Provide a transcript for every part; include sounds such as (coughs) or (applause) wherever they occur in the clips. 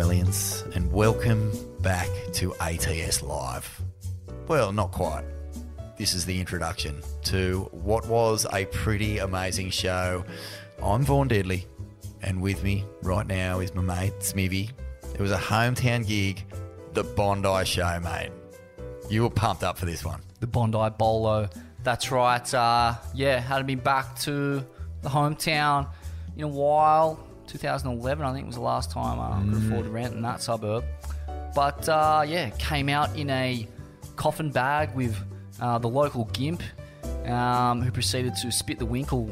And welcome back to ATS Live. Well, not quite. This is the introduction to what was a pretty amazing show. I'm Vaughn Deadly, and with me right now is my mate Smithy. It was a hometown gig, the Bondi Show, mate. You were pumped up for this one. the Bondi Bolo. That's right. Uh, yeah, hadn't been back to the hometown in a while. 2011, I think, was the last time I could afford to rent in that suburb. But uh, yeah, came out in a coffin bag with uh, the local gimp, um, who proceeded to spit the winkle.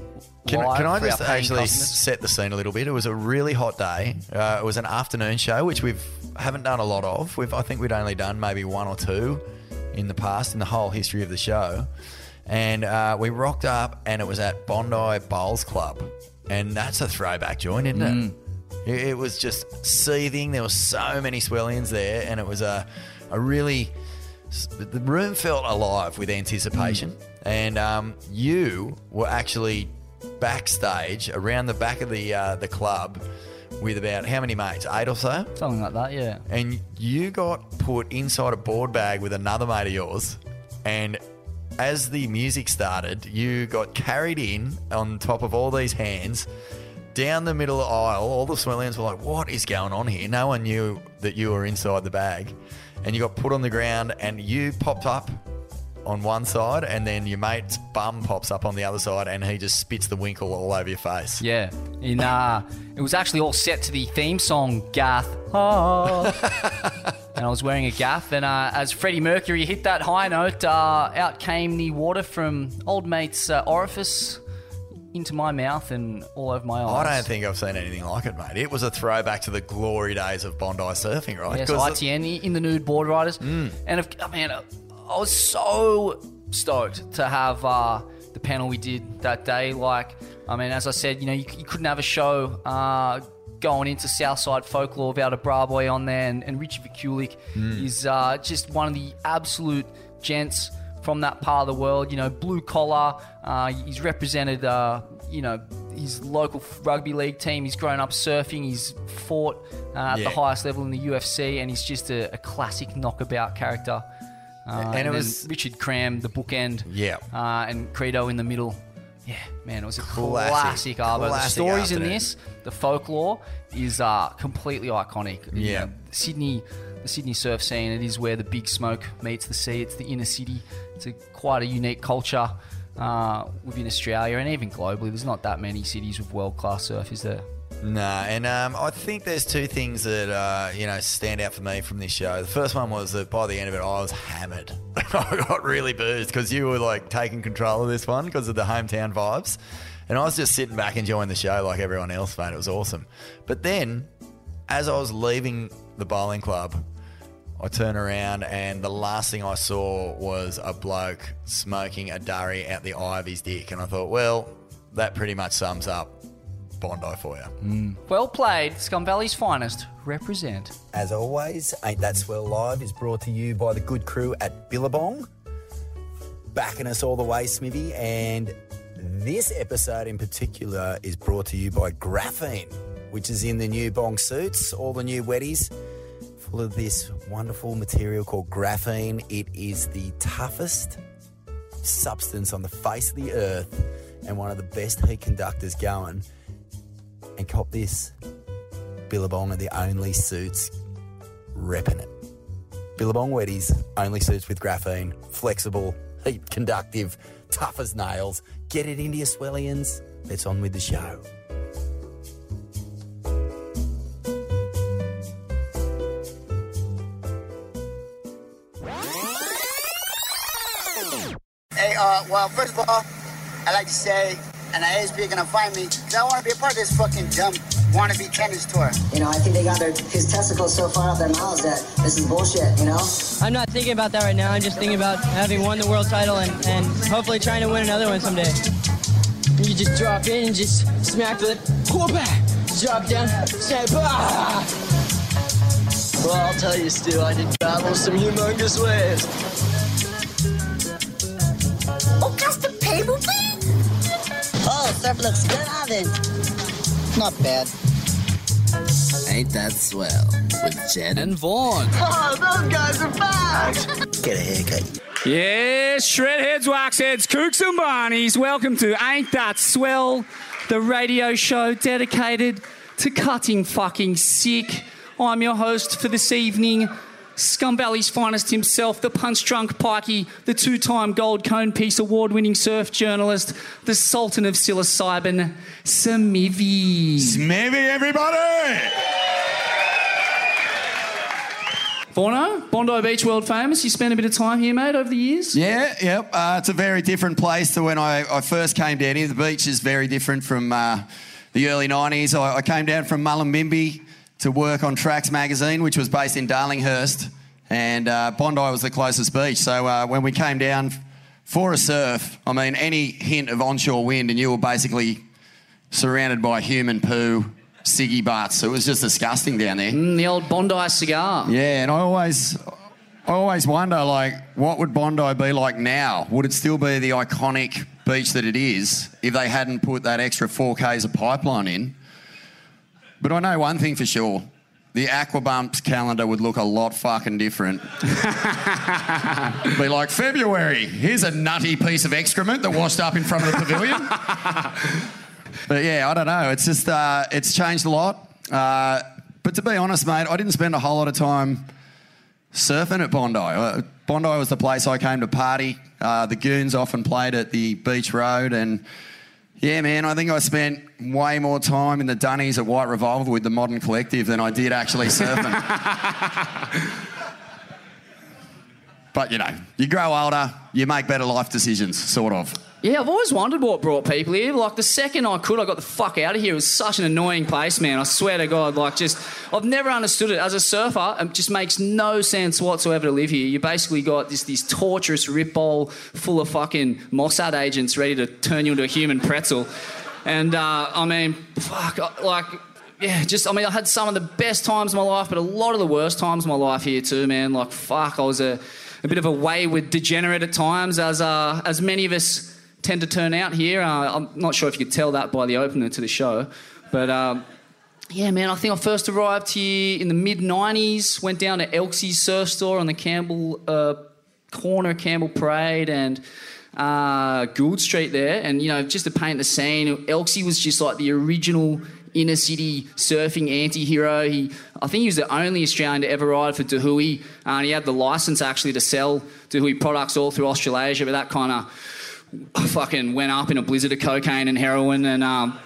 Can, can I just actually customers. set the scene a little bit? It was a really hot day. Uh, it was an afternoon show, which we've haven't done a lot of. We've I think we'd only done maybe one or two in the past in the whole history of the show. And uh, we rocked up, and it was at Bondi Bowls Club, and that's a throwback joint, isn't Mm. it? It, it was just seething. There were so many swellians there, and it was a a really the room felt alive with anticipation. And um, you were actually backstage around the back of the uh, the club with about how many mates? Eight or so. Something like that, yeah. And you got put inside a board bag with another mate of yours. And as the music started, you got carried in on top of all these hands down the middle aisle. All the Swellians were like, What is going on here? No one knew that you were inside the bag. And you got put on the ground and you popped up on one side, and then your mate's bum pops up on the other side, and he just spits the winkle all over your face. Yeah, in uh, it was actually all set to the theme song Gath. Ah. (laughs) and I was wearing a gaff, and uh, as Freddie Mercury hit that high note, uh, out came the water from old mate's uh, orifice into my mouth and all over my eyes. I don't think I've seen anything like it, mate. It was a throwback to the glory days of Bondi surfing, right? Yes, ITN in the nude board riders, and if, oh, man, I was so stoked to have uh, the panel we did that day. Like, I mean, as I said, you know, you, you couldn't have a show uh, going into Southside folklore without a bra boy on there, and, and Richie Vaculik is uh, just one of the absolute gents from that part of the world. You know, blue collar. Uh, he's represented, uh, you know, his local rugby league team. He's grown up surfing. He's fought uh, at Yeah. the highest level in the UFC, and he's just a, a classic knockabout character. Uh, And it was- Richard Cram, the bookend, Yeah. uh, and Credo in the middle. Yeah, man, it was a Classic- classic, Arvo. The stories in this, the folklore, is uh, completely iconic. You Yeah. know, Sydney, the Sydney surf scene. It is where the big smoke meets the sea. It's the inner city. It's a quite a unique culture uh, within Australia and even globally. There's not that many cities with world class surf, is there? Nah, and um, I think there's two things that uh, you know stand out for me from this show. The first one was that by the end of it, I was hammered. (laughs) I got really boozed because you were like taking control of this one because of the hometown vibes, and I was just sitting back enjoying the show like everyone else, mate. It was awesome. But then, as I was leaving the bowling club, I turned around and the last thing I saw was a bloke smoking a durry out the eye of his dick, and I thought, well, that pretty much sums up Bondi for you. Well played, Scum Valley's finest. Represent. As always, Ain't That Swell Live is brought to you by the good crew at Billabong. Backing us all the way, Smithy. And this episode in particular is brought to you by Graphene, which is in the new Bong suits, all the new wetties, full of this wonderful material called graphene. It is the toughest substance on the face of the earth and one of the best heat conductors going. And cop this. Billabong are the only suits repping it. Billabong Wetties, only suits with graphene, flexible, heat conductive, tough as nails. Get it into your swellians. Let's on with the show. Hey, uh, well, first of all, I like to say, and the is are gonna find me, 'cause I wanna be a part of this fucking dumb wannabe tennis tour. You know, I think they got their, his testicles so far up their mouths that this is bullshit, you know? I'm not thinking about that right now. I'm just thinking about having won the world title and, and hopefully trying to win another one someday. You just drop in and just smack the cool back. Drop down, snap, ah! Well, I'll tell you, Stu, I did battle some humongous waves. Surf looks good, Alvin. Not bad. Ain't That Swell with Jed and Vaughn. (laughs) Oh, those guys are back. (laughs) Get a haircut. Yes, shred heads, wax heads, kooks and barneys. Welcome to Ain't That Swell, the radio show dedicated to cutting fucking sick. I'm your host for this evening, Scum Valley's finest himself, the punch drunk pikey, the two-time Gold Cone Piece award-winning surf journalist, the Sultan of psilocybin, Smithy. Smithy, everybody! Bono, Bondi Beach world famous. You spent a bit of time here, mate, over the years. Yeah, yep. Uh, it's a very different place to when I, I first came down here. The beach is very different from uh, the early 90s. I, I came down from Mullumbimby to work on Tracks magazine, which was based in Darlinghurst, and uh, Bondi was the closest beach. So uh, when we came down for a surf, I mean, any hint of onshore wind, and you were basically surrounded by human poo, ciggy butts. It was just disgusting down there. Mm, the old Bondi cigar. Yeah, and I always, I always wonder, like, what would Bondi be like now? Would it still be the iconic beach that it is if they hadn't put that extra four k's of pipeline in? But I know one thing for sure: the Aquabumps calendar would look a lot fucking different. (laughs) be like February. Here's a nutty piece of excrement that washed up in front of the pavilion. (laughs) but yeah, I don't know. It's just uh, it's changed a lot. Uh, but to be honest, mate, I didn't spend a whole lot of time surfing at Bondi. Uh, Bondi was the place I came to party. Uh, the goons often played at the beach road, and yeah, man, I think I spent way more time in the Dunnies at White Revolver with the Modern Collective than I did actually surfing. (laughs) but you know, you grow older, you make better life decisions, sort of. Yeah, I've always wondered what brought people here. Like the second I could, I got the fuck out of here. It was such an annoying place, man. I swear to God, like just I've never understood it. As a surfer, it just makes no sense whatsoever to live here. You basically got this this torturous rip bowl full of fucking Mossad agents ready to turn you into a human pretzel. And uh, I mean, fuck, like. Yeah, just I mean, I had some of the best times of my life, but a lot of the worst times of my life here too, man. Like, fuck, I was a, a bit of a wayward degenerate at times, as uh, as many of us tend to turn out here. Uh, I'm not sure if you could tell that by the opener to the show, but um, yeah, man, I think I first arrived here in the mid '90s. Went down to Elsie's surf store on the Campbell uh, corner, Campbell Parade, and uh, Gould Street there. And you know, just to paint the scene, Elsie was just like the original inner city surfing anti-hero. He, I think he was the only Australian to ever ride for Dahui, uh, and he had the license actually to sell Dahui products all through Australasia. But that kind of (coughs) fucking went up in a blizzard of cocaine and heroin, and um,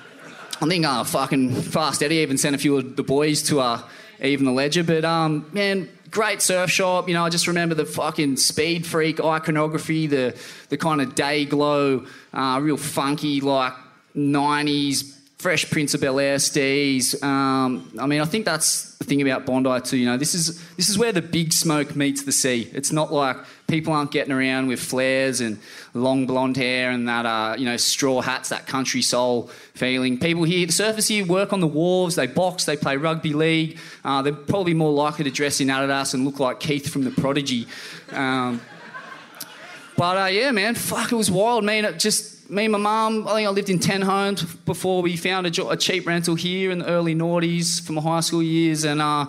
I think uh, fucking Fast Eddie even sent a few of the boys to uh, even the Ledger. But um, man, great surf shop. You know, I just remember the fucking speed freak iconography, the the kind of day glow, uh, real funky like '90s. Fresh Prince of Bel Air stees. Um, I mean, I think that's the thing about Bondi too. You know, this is this is where the big smoke meets the sea. It's not like people aren't getting around with flares and long blonde hair and that uh, you know straw hats, that country soul feeling. People here, the surface here, work on the wharves. They box, they play rugby league. Uh, they're probably more likely to dress in Adidas and look like Keith from the Prodigy. Um, (laughs) but uh, yeah, man, fuck, it was wild, man. It just me and my mum. I think I lived in ten homes before we found a, jo- a cheap rental here in the early noughties for my high school years, and uh,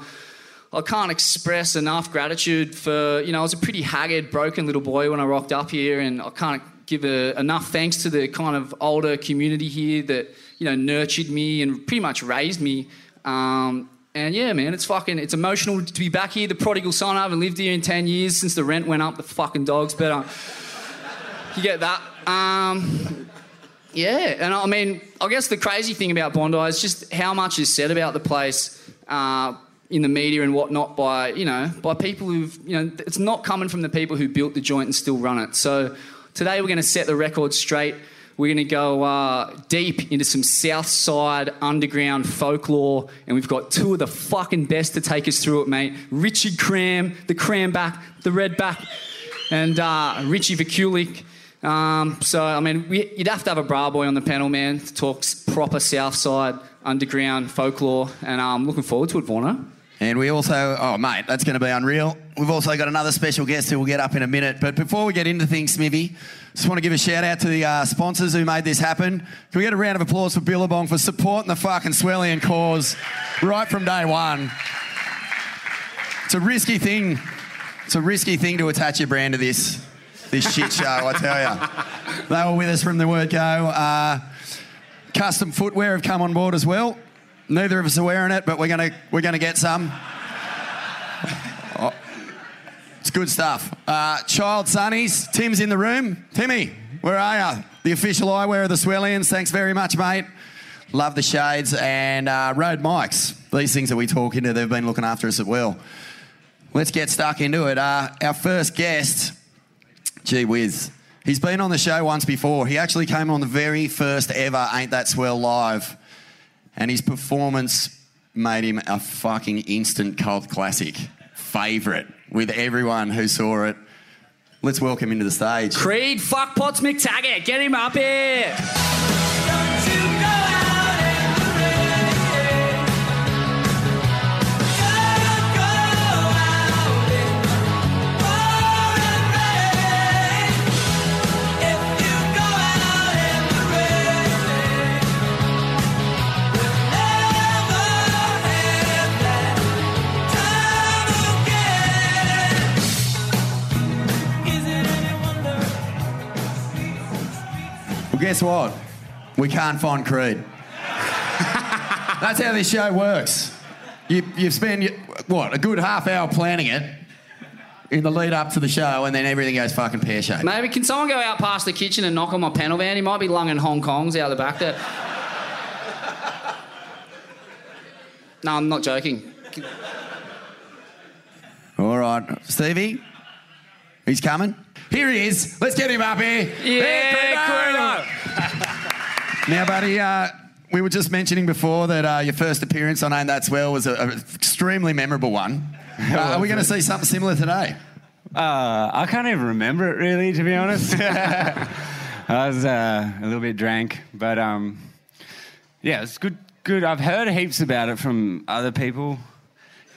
I can't express enough gratitude for you know I was a pretty haggard, broken little boy when I rocked up here, and I can't give a, enough thanks to the kind of older community here that you know nurtured me and pretty much raised me. Um, and yeah, man, it's fucking it's emotional to be back here. The prodigal son. I haven't lived here in ten years since the rent went up. The fucking dogs, but uh, (laughs) you get that. Um, yeah, and I mean, I guess the crazy thing about Bondi is just how much is said about the place uh, in the media and whatnot by you know by people who've you know it's not coming from the people who built the joint and still run it. So today we're going to set the record straight. We're going to go uh, deep into some South Side underground folklore, and we've got two of the fucking best to take us through it, mate. Richie Cram, the Cram back, the Red back, and uh, Richie Vaculik. Um, so, I mean, we, you'd have to have a bra boy on the panel, man, to talk proper South Side underground folklore, and I'm looking forward to it, Vorno. And we also, oh, mate, that's going to be unreal. We've also got another special guest who we'll get up in a minute. But before we get into things, Smithy, just want to give a shout out to the uh, sponsors who made this happen. Can we get a round of applause for Billabong for supporting the fucking Swellian cause right from day one? It's a risky thing. It's a risky thing to attach your brand to this, this shit show, I tell you. They were with us from the word go. Uh, Kustom footwear have come on board as well. Neither of us are wearing it, but we're gonna we're gonna get some. Oh, it's good stuff. Uh, Child Sunnies, Tim's in the room. Timmy, where are you? The official eyewear of the Swellians. Thanks very much, mate. Love the shades and uh, Rode Mics. These things that we talk into, they've been looking after us at well. Let's get stuck into it. Uh, our first guest, gee whiz, he's been on the show once before. He actually came on the very first ever Ain't That Swell live and his performance made him a fucking instant cult classic favourite with everyone who saw it. Let's welcome him to the stage. Creed Fuckpots McTaggart, get him up here. Guess what? We can't find Creed. (laughs) That's how this show works. You, you've spent, what, a good half hour planning it in the lead up to the show, and then everything goes fucking pear shaped. Maybe can someone go out past the kitchen and knock on my panel van? He might be lunging Hong Kongs out the back there. no, I'm not joking. All right, Stevie, he's coming. Here he is. Let's get him up here. Yeah, Now, buddy, uh, we were just mentioning before that uh, your first appearance on Ain't That Swell was an extremely memorable one. Uh, are we going to see something similar today? Uh, I can't even remember it really, to be honest. (laughs) I was uh, a little bit drank, but um, yeah, it's good. Good. I've heard heaps about it from other people,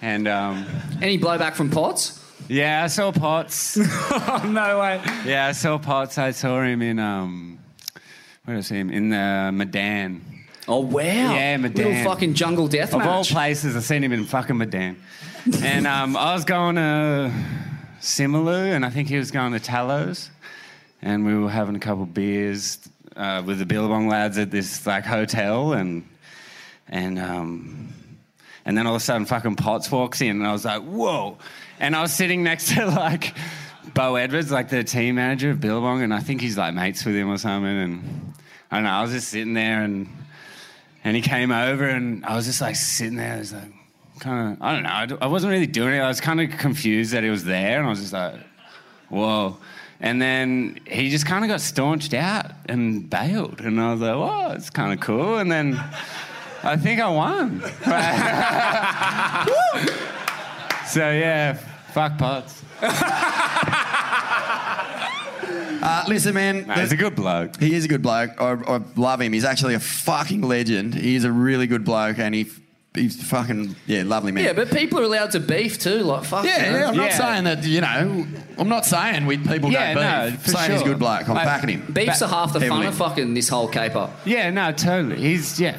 and um, Any blowback from Potts? yeah, I saw Potts. oh, (laughs) no way. yeah, I saw Potts. I saw him in um, where did I see him in uh, Medan. Oh, wow. Yeah, Medan. Little fucking jungle death Of all places, I've seen him in fucking Medan. and (laughs) um, I was going to Simeulue, and I think he was going to Talos, and we were having a couple beers uh, with the Billabong lads at this like hotel, and and um, and then all of a sudden, fucking Potts walks in, and I was like, whoa! And I was sitting next to like. Bo Edwards, like the team manager of Billabong, and I think he's like mates with him or something. And I don't know, I was just sitting there and and he came over and I was just like sitting there. I was like, kind of, I don't know. I wasn't really doing it. I was kind of confused that he was there. And I was just like, whoa. And then he just kind of got staunched out and bailed. And I was like, whoa, it's kind of cool. And then I think I won. (laughs) so yeah, fuck pots. (laughs) Uh, listen, man. No, he's a good bloke. He is a good bloke. I, I love him. He's actually a fucking legend. He is a really good bloke, and he he's fucking yeah, lovely man. Yeah, but people are allowed to beef too. Like fuck. Yeah, yeah, I'm not saying that, you know, I'm not saying we people Yeah, don't no, beef. for saying he's a sure. good bloke. I'm Like, backing him. Beefs are half the fun Heavily. of fucking this whole caper. Yeah, no, totally. He's yeah,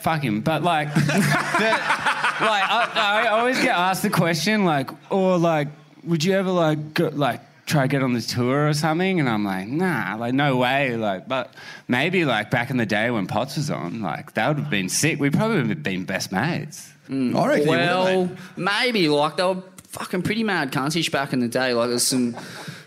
fuck him. But like, (laughs) the, like I, I always get asked the question like, or like, would you ever like go, like try to get on the tour or something? And I'm like, nah, like no way. Like, but maybe like back in the day when Potts was on, like that would have been sick. We probably would have been best mates. I reckon he would Well, maybe like they were fucking pretty mad cuntish back in the day. Like there's some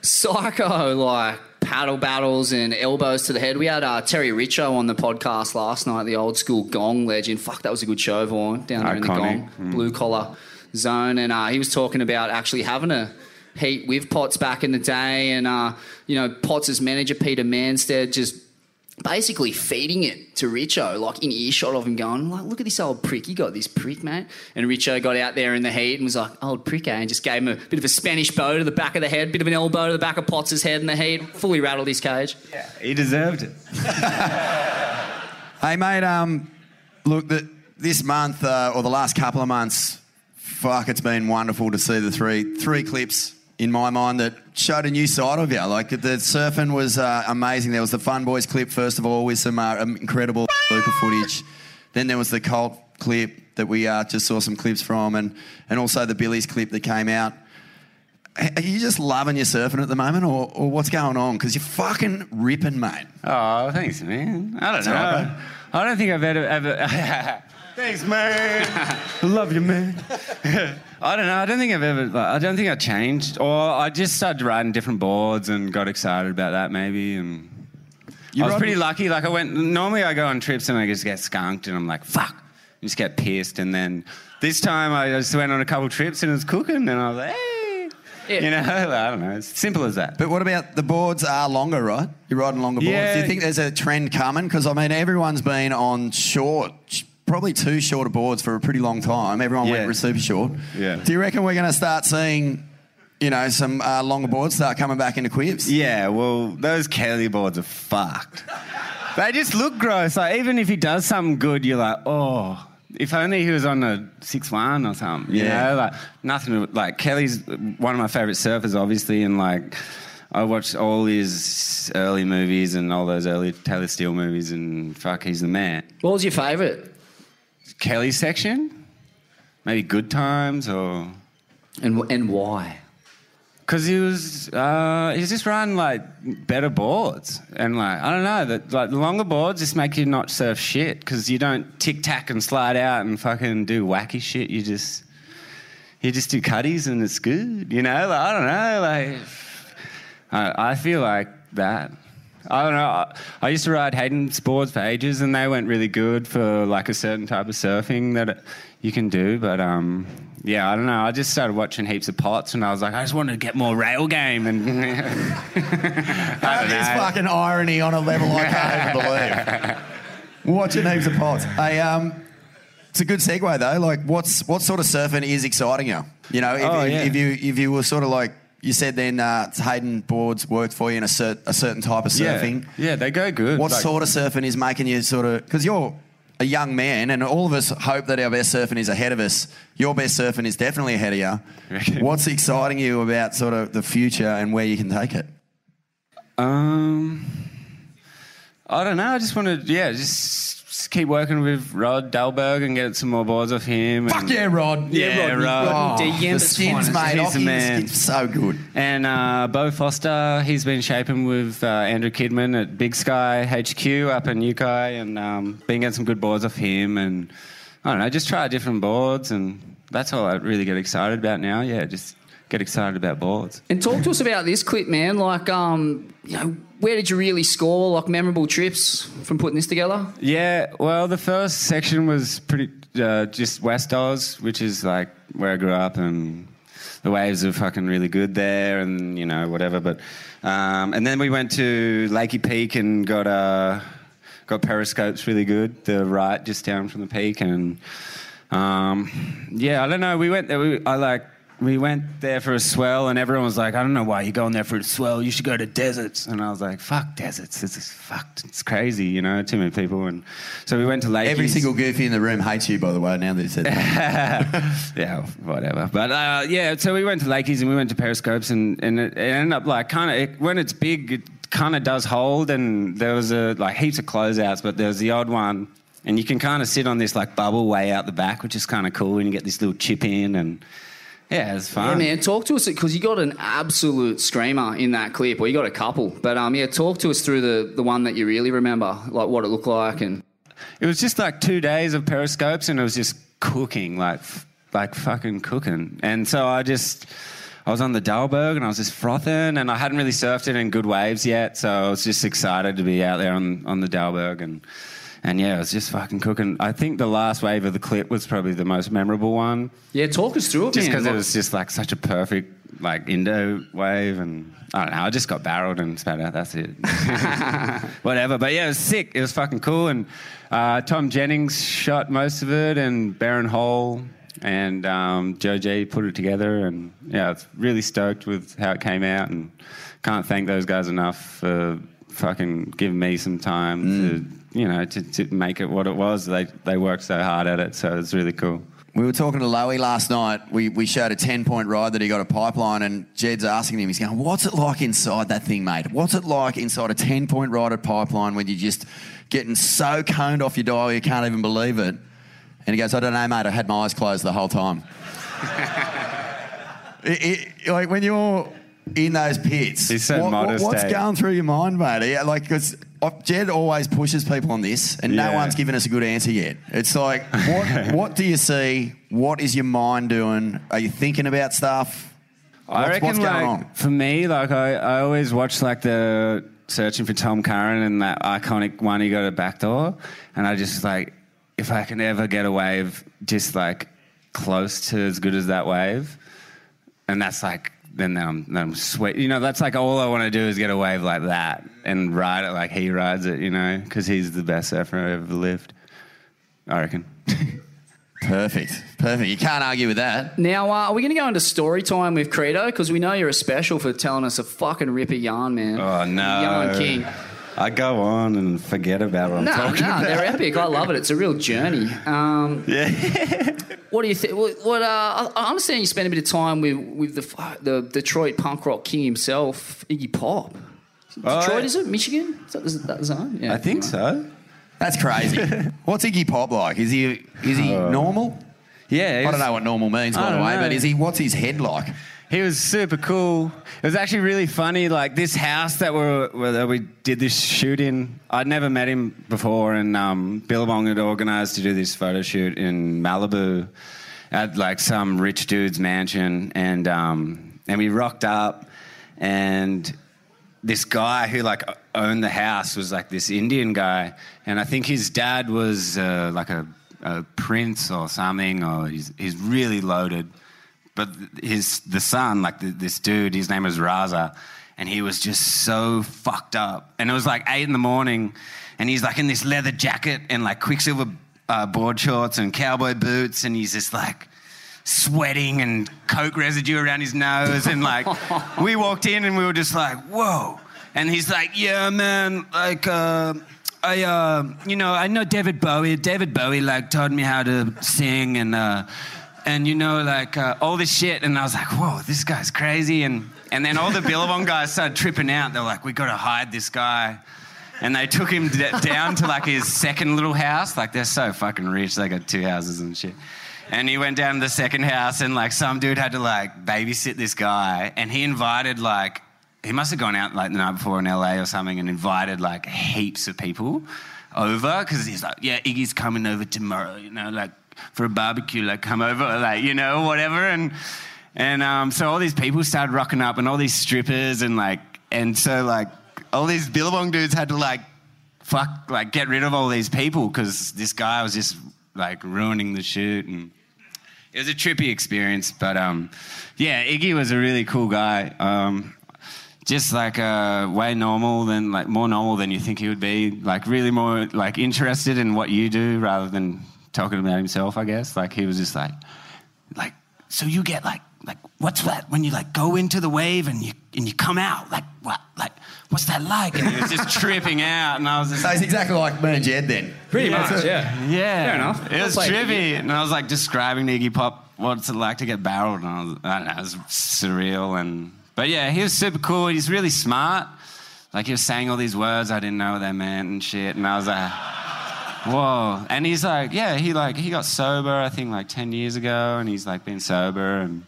psycho like paddle battles and elbows to the head. We had uh, Terry Richo on the podcast last night, the old school gong legend. Fuck, that was a good show, Vaughn, down there in the Iconic. gong blue collar zone, and uh, he was talking about actually having a heat with Potts back in the day, and uh, you know Potts' manager Peter Manstead just basically feeding it to Richo, like in earshot of him, going, like, look at this old prick. You got this prick, mate. And Richo got out there in the heat and was like, old prick, eh? And just gave him a bit of a Spanish bow to the back of the head, bit of an elbow to the back of Potts' head in the heat, fully rattled his cage. Yeah, he deserved it. (laughs) Hey, mate, um, look, the, this month uh, or the last couple of months, fuck, it's been wonderful to see the three three clips in my mind that showed a new side of you. Like the surfing was uh, amazing. There was the Fun Boys clip first of all with some uh, incredible local footage. Then there was the Colt clip that we uh, just saw some clips from, and and also the Billy's clip that came out. Are you just loving your surfing at the moment, or, or what's going on? Because you're fucking ripping, mate. Oh, thanks, man. I don't That's all right, know. I don't think I've ever. ever (laughs) thanks, man. (laughs) Love you, man. (laughs) I don't know. I don't think I've ever. Like, I don't think I changed, or I just started riding different boards and got excited about that, maybe. And You I was ride- pretty lucky. Like I went. Normally, I go on trips and I just get skunked, and I'm like, fuck. I just get pissed, and then this time I just went on a couple trips and it was cooking, and I was like, hey. You know, I don't know. It's simple as that. But what about the boards are longer, right? You're riding longer boards. Yeah. Do you think there's a trend coming? Because I mean, everyone's been on short, sh- probably two shorter boards for a pretty long time. Everyone Yeah. went super short. Yeah. Do you reckon we're going to start seeing, you know, some uh, longer boards start coming back into quibs? Yeah, well, those Kelly boards are fucked. they just look gross. Like even if he does something good, you're like, oh, if only he was on a six one or something. You Yeah. know, like nothing. Like Kelly's one of my favorite surfers, obviously, and like. I watched all his early movies and all those early Taylor Steele movies, and fuck, he's the man. What was your favourite? Kelly section, maybe Good Times or and and why? Because he was uh, he was just riding like better boards and like I don't know that like the longer boards just make you not surf shit because you don't tic tac and slide out and fucking do wacky shit. You just you just do cutties and it's good. You know, like, I don't know. Like I, I feel like that. I don't know. I, I used to ride Hayden's boards for ages, and they went really good for like a certain type of surfing that you can do. But um, yeah, I don't know. I just started watching heaps of pots, and I was like, I just wanted to get more rail game. And (laughs) That know. fucking irony on a level I can't even (laughs) believe. Watching heaps of pots. Hey, um, it's a good segue though. Like, what's what sort of surfing is exciting you? You know, if, Oh, if, if you if you were sort of like you said, then uh, Hayden boards worked for you in a, cert, a certain type of Yeah. surfing. Yeah, they go good. What Like- sort of surfing is making you sort of because you're a young man, and all of us hope that our best surfing is ahead of us. Your best surfing is definitely ahead of you. (laughs) What's exciting you about sort of the future and where you can take it? Um, I don't know. I just want to, yeah, just, just keep working with Rod Dahlberg and get some more boards off him. Fuck and- yeah, Rod. Yeah, Yeah, Rod. Rod. Oh, the skins, mate. He's the man. so good. And uh, Bo Foster, he's been shaping with uh, Andrew Kidman at Big Sky HQ up in Uki and um, been getting some good boards off him. And I don't know, just try different boards. And that's all I really get excited about now. Yeah, just get excited about boards. And talk to us about this clip, man. Like, um, you know, where did you really score? Like memorable trips from putting this together? Yeah, well, the first section was pretty uh, just West Oz, which is like where I grew up, and the waves are fucking really good there, and you know whatever. But um, and then we went to Lakey Peak and got uh, got periscopes really good. The right just down from the peak, and um, yeah, I don't know. We went there. We, I like. We went there for a swell, and everyone was like, "I don't know why you're going there for a swell. You should go to deserts." And I was like, "Fuck deserts. This is fucked. It's crazy, you know. Too many people." And so we went to Lakey. Every single goofy in the room hates you, by the way. Now that you said that. (laughs) yeah, whatever. But uh, yeah, so we went to Lakey's and we went to Periscopes, and, and it, it ended up like kind of it, when it's big, it kind of does hold. And there was a like heaps of closeouts, but there was the odd one, and you can kind of sit on this like bubble way out the back, which is kind of cool, and you get this little chip in, and yeah, it's fun. Yeah, man. Talk to us because you got an absolute screamer in that clip, or you got a couple. But um, yeah, talk to us through the the one that you really remember, like what it looked like, and It was just like two days of periscopes, and it was just cooking, like like fucking cooking. And so I just, I was on the Dahlberg, and I was just frothing, and I hadn't really surfed it in good waves yet, so I was just excited to be out there on on the Dahlberg, and and yeah, it was just fucking cooking. I think the last wave of the clip was probably the most memorable one. Yeah, talk us through it, Just because it was just like such a perfect like Indo wave, and I don't know. I just got barreled and spat out. That's it. (laughs) Whatever. But yeah, it was sick. It was fucking cool. And uh, Tom Jennings shot most of it, and Baron Hall and um, Joe G put it together. And yeah, I was really stoked with how it came out, and can't thank those guys enough for fucking giving me some time to you know to, to make it what it was. They they worked so hard at it, so it's really cool. We were talking to Lowy last night. We, we showed a 10 point ride that he got a pipeline, and Jed's asking him, he's going, What's it like inside that thing, mate? What's it like inside a 10 point ride at pipeline when you're just getting so coned off your dial you can't even believe it? And he goes, I don't know, mate. I had my eyes closed the whole time. (laughs) It- it- like when you're in those pits, He's so what- what- what's eh? going through your mind, mate? Yeah, like because Jed always pushes people on this, and no one's given us a good answer yet. It's like, what (laughs) what do you see? What is your mind doing? Are you thinking about stuff? I reckon, what's going like, on? for me, like I, I always watch like the searching for Tom Curren and that iconic one he got a backdoor, and I just like if I can ever get a wave just like close to as good as that wave, and that's like then I'm then I'm sweat. You know, that's like all I want to do is get a wave like that and ride it like he rides it. You know, because he's the best surfer I've ever lived. I reckon. (laughs) Perfect, perfect. You can't argue with that. Now, uh, are we going to go into story time with Credo? Because we know you're a special for telling us a fucking ripper yarn, man. Oh no, Yarn king. I go on and forget about what I'm No, no, talking about. they're epic. I love it. It's a real journey. Um, Yeah. what do you think? What, what uh, I I understand you spent a bit of time with with the the Detroit punk rock king himself, Iggy Pop. Oh, Detroit, yeah. is it Michigan? Is that, is that the zone? Yeah. I think so. That's crazy. (laughs) What's Iggy Pop like? Is he is he normal? Yeah, I don't know what normal means, by the way, know. but is he? What's his head like? He was super cool. It was actually really funny. Like this house that we were, that we did this shoot in. I'd never met him before, and um, Billabong had organised to do this photo shoot in Malibu at like some rich dude's mansion, and um, and we rocked up, and this guy who like owned the house was like this Indian guy, and I think his dad was uh, like a, a prince or something, or he's, he's really loaded. But his the son, like the, this dude, his name was Raza, and he was just so fucked up. And it was like eight in the morning, and he's like in this leather jacket and like Quiksilver uh, board shorts and cowboy boots, and he's just like sweating and coke residue around his nose and like we (laughs) walked in and we were just like whoa and he's like yeah man like uh I, uh, you know, I know David Bowie. David Bowie, like, taught me how to sing and, uh, and you know, like, uh, all this shit. And I was like, whoa, this guy's crazy. And, and then all the Billabong guys started tripping out. They're like, we got to hide this guy. And they took him d- down to like his second little house. Like, they're so fucking rich. They got two houses and shit. And he went down to the second house, and like some dude had to like babysit this guy, and he invited like he must have gone out like the night before in LA or something, and invited like heaps of people over because he's like, yeah, Iggy's coming over tomorrow, you know, like for a barbecue, like come over, like you know, whatever, and and um, so all these people started rocking up, and all these strippers, and like, and so like all these Billabong dudes had to like fuck, like get rid of all these people because this guy was just like ruining the shoot. And it was a trippy experience but um yeah iggy was a really cool guy. Um just like uh way normal than like more normal than you think he would be. Like really more like interested in what you do rather than talking about himself i guess like he was just like like so you get like like what's that when you like go into the wave and you and you come out like what like what's that like and he was just tripping out and i was just So he's exactly like me and Jed then. Pretty Yeah. much, yeah. Yeah, Fair enough. It was played, trippy, and I was like describing to Iggy Pop what's it like to get barreled, and I, was, I don't know, it was surreal. And but yeah, he was super cool. He's really smart. Like he was saying all these words I didn't know what they meant and shit, and I was like, whoa. And he's like, yeah, he like he got sober I think like ten years ago, and he's like been sober and.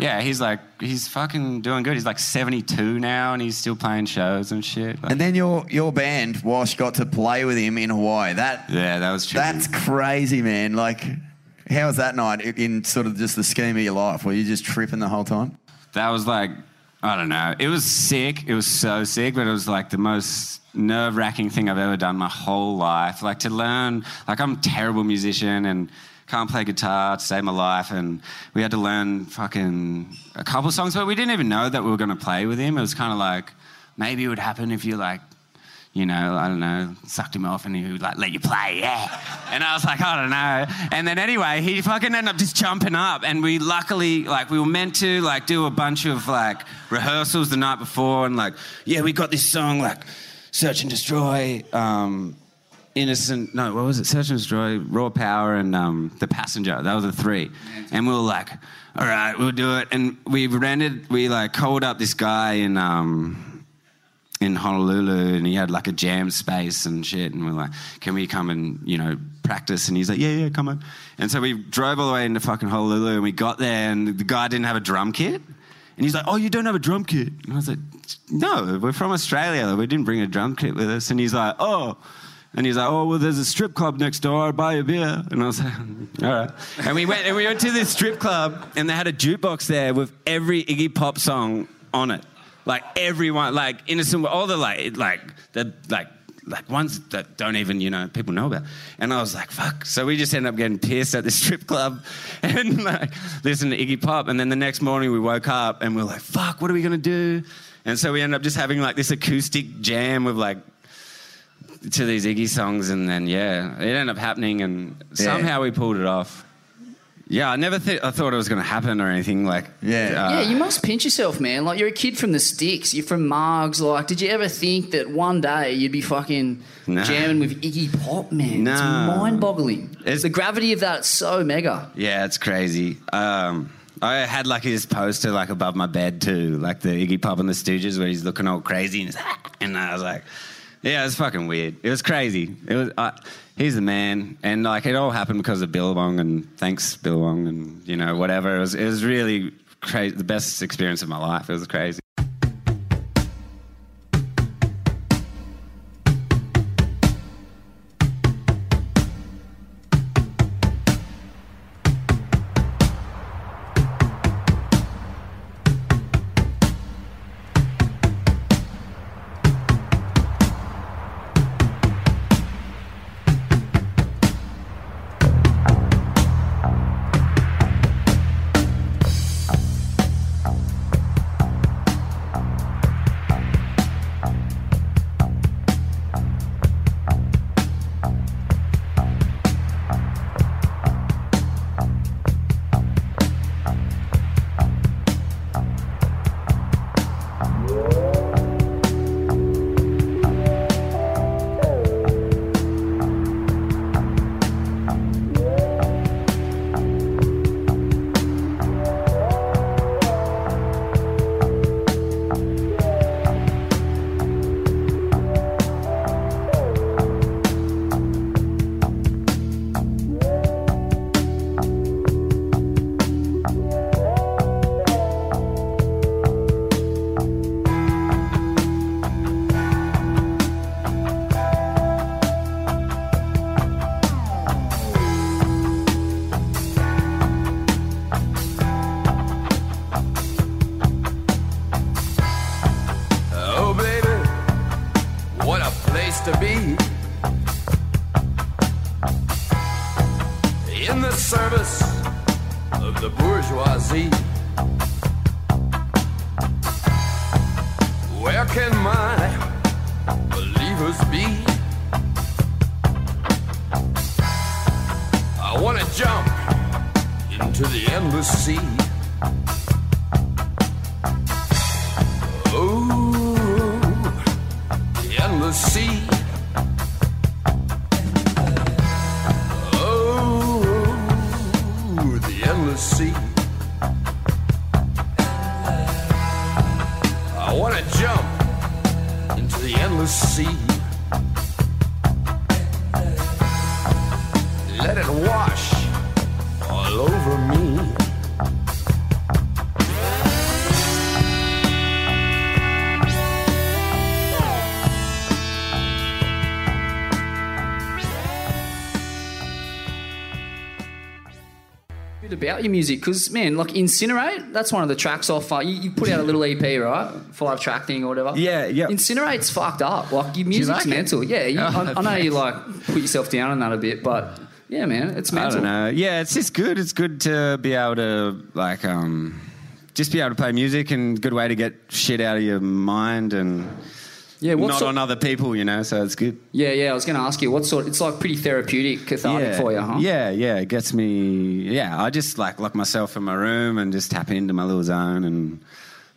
Yeah, he's like he's fucking doing good. He's like 72 now, and he's still playing shows and shit. Like- And then your your band Wash got to play with him in Hawaii. That yeah, that was trippy. that's crazy, man. Like, how was that night in sort of just the scheme of your life? Were you just tripping the whole time? that was like I don't know. It was sick. It was so sick, but it was like the most nerve wracking thing I've ever done my whole life. Like to learn, like I'm a terrible musician and can't play guitar to save my life, and we had to learn fucking a couple songs, but we didn't even know that we were going to play with him. It was kind of like maybe it would happen if you like. You know, I don't know, sucked him off and he would like let you play, yeah. And I was like, I don't know. And then anyway, he fucking ended up just jumping up. And we luckily, like, we were meant to like do a bunch of like rehearsals the night before and like, yeah, we got this song like Search and Destroy. Um, Innocent. No, what was it? Search and Destroy, Raw Power, and um, The Passenger. That was the three. And we were like, all right, we'll do it. And we rented, we like called up this guy in. Um, in Honolulu, and he had like a jam space and shit. And we're like, "Can we come and you know practice?" And he's like, "Yeah, yeah, come on." And so we drove all the way into fucking Honolulu, and we got there, and the guy didn't have a drum kit. And he's like, "Oh, you don't have a drum kit?" And I was like, "No, we're from Australia. We didn't bring a drum kit with us." And he's like, "Oh." And he's like, "Oh, well, there's a strip club next door. I'll buy a beer." And I was like, (laughs) "All right." And we went and we went to this strip club, and they had a jukebox there with every Iggy Pop song on it, like everyone, like innocent, all the like, like the like. Like ones that don't even, you know, people know about. And I was like, fuck. So we just ended up getting pissed at the (laughs) strip club and like listening to Iggy Pop. And then the next morning we woke up and we are like, fuck, what are we going to do? And so we ended up just having like this acoustic jam with like to these Iggy songs, and then yeah, it ended up happening, and somehow we pulled it off. Yeah, I never th- I thought it was going to happen or anything. Like, yeah, yeah, you must pinch yourself, man. Like you're a kid from the sticks. You're from Margs. Like, did you ever think that one day you'd be fucking No. jamming with Iggy Pop, man? No. It's mind-boggling. It's the gravity of that. So mega. Yeah, it's crazy. Um, I had like his poster like above my bed too, like the Iggy Pop and the Stooges, where he's looking all crazy, and, he's, (laughs) and I was like, yeah, it was fucking weird. It was crazy. It was. Uh, he's the man, and like it all happened because of Billabong, and thanks Billabong, and you know whatever. It was. It was really crazy. The best experience of my life. It was crazy. To be. In the service of the bourgeoisie. Where can my believers be? I want to jump into the endless sea. Your music because man like incinerate that's one of the tracks off uh, you, you put out a little ep right five track thing or whatever Yeah, yeah. incinerate's fucked up like your music's like it? mental yeah you, Oh, I, I know you like put yourself down on that a bit but yeah man it's I mental don't know. Yeah, it's just good. It's good to be able to like um, just be able to play music and good way to get shit out of your mind and yeah what not sort- on other people, you know. So it's good. yeah yeah i was going to ask you what sort it's like pretty therapeutic cathartic for you huh Yeah, yeah. It gets me. Yeah, I just like lock myself in my room and just tap into my little zone and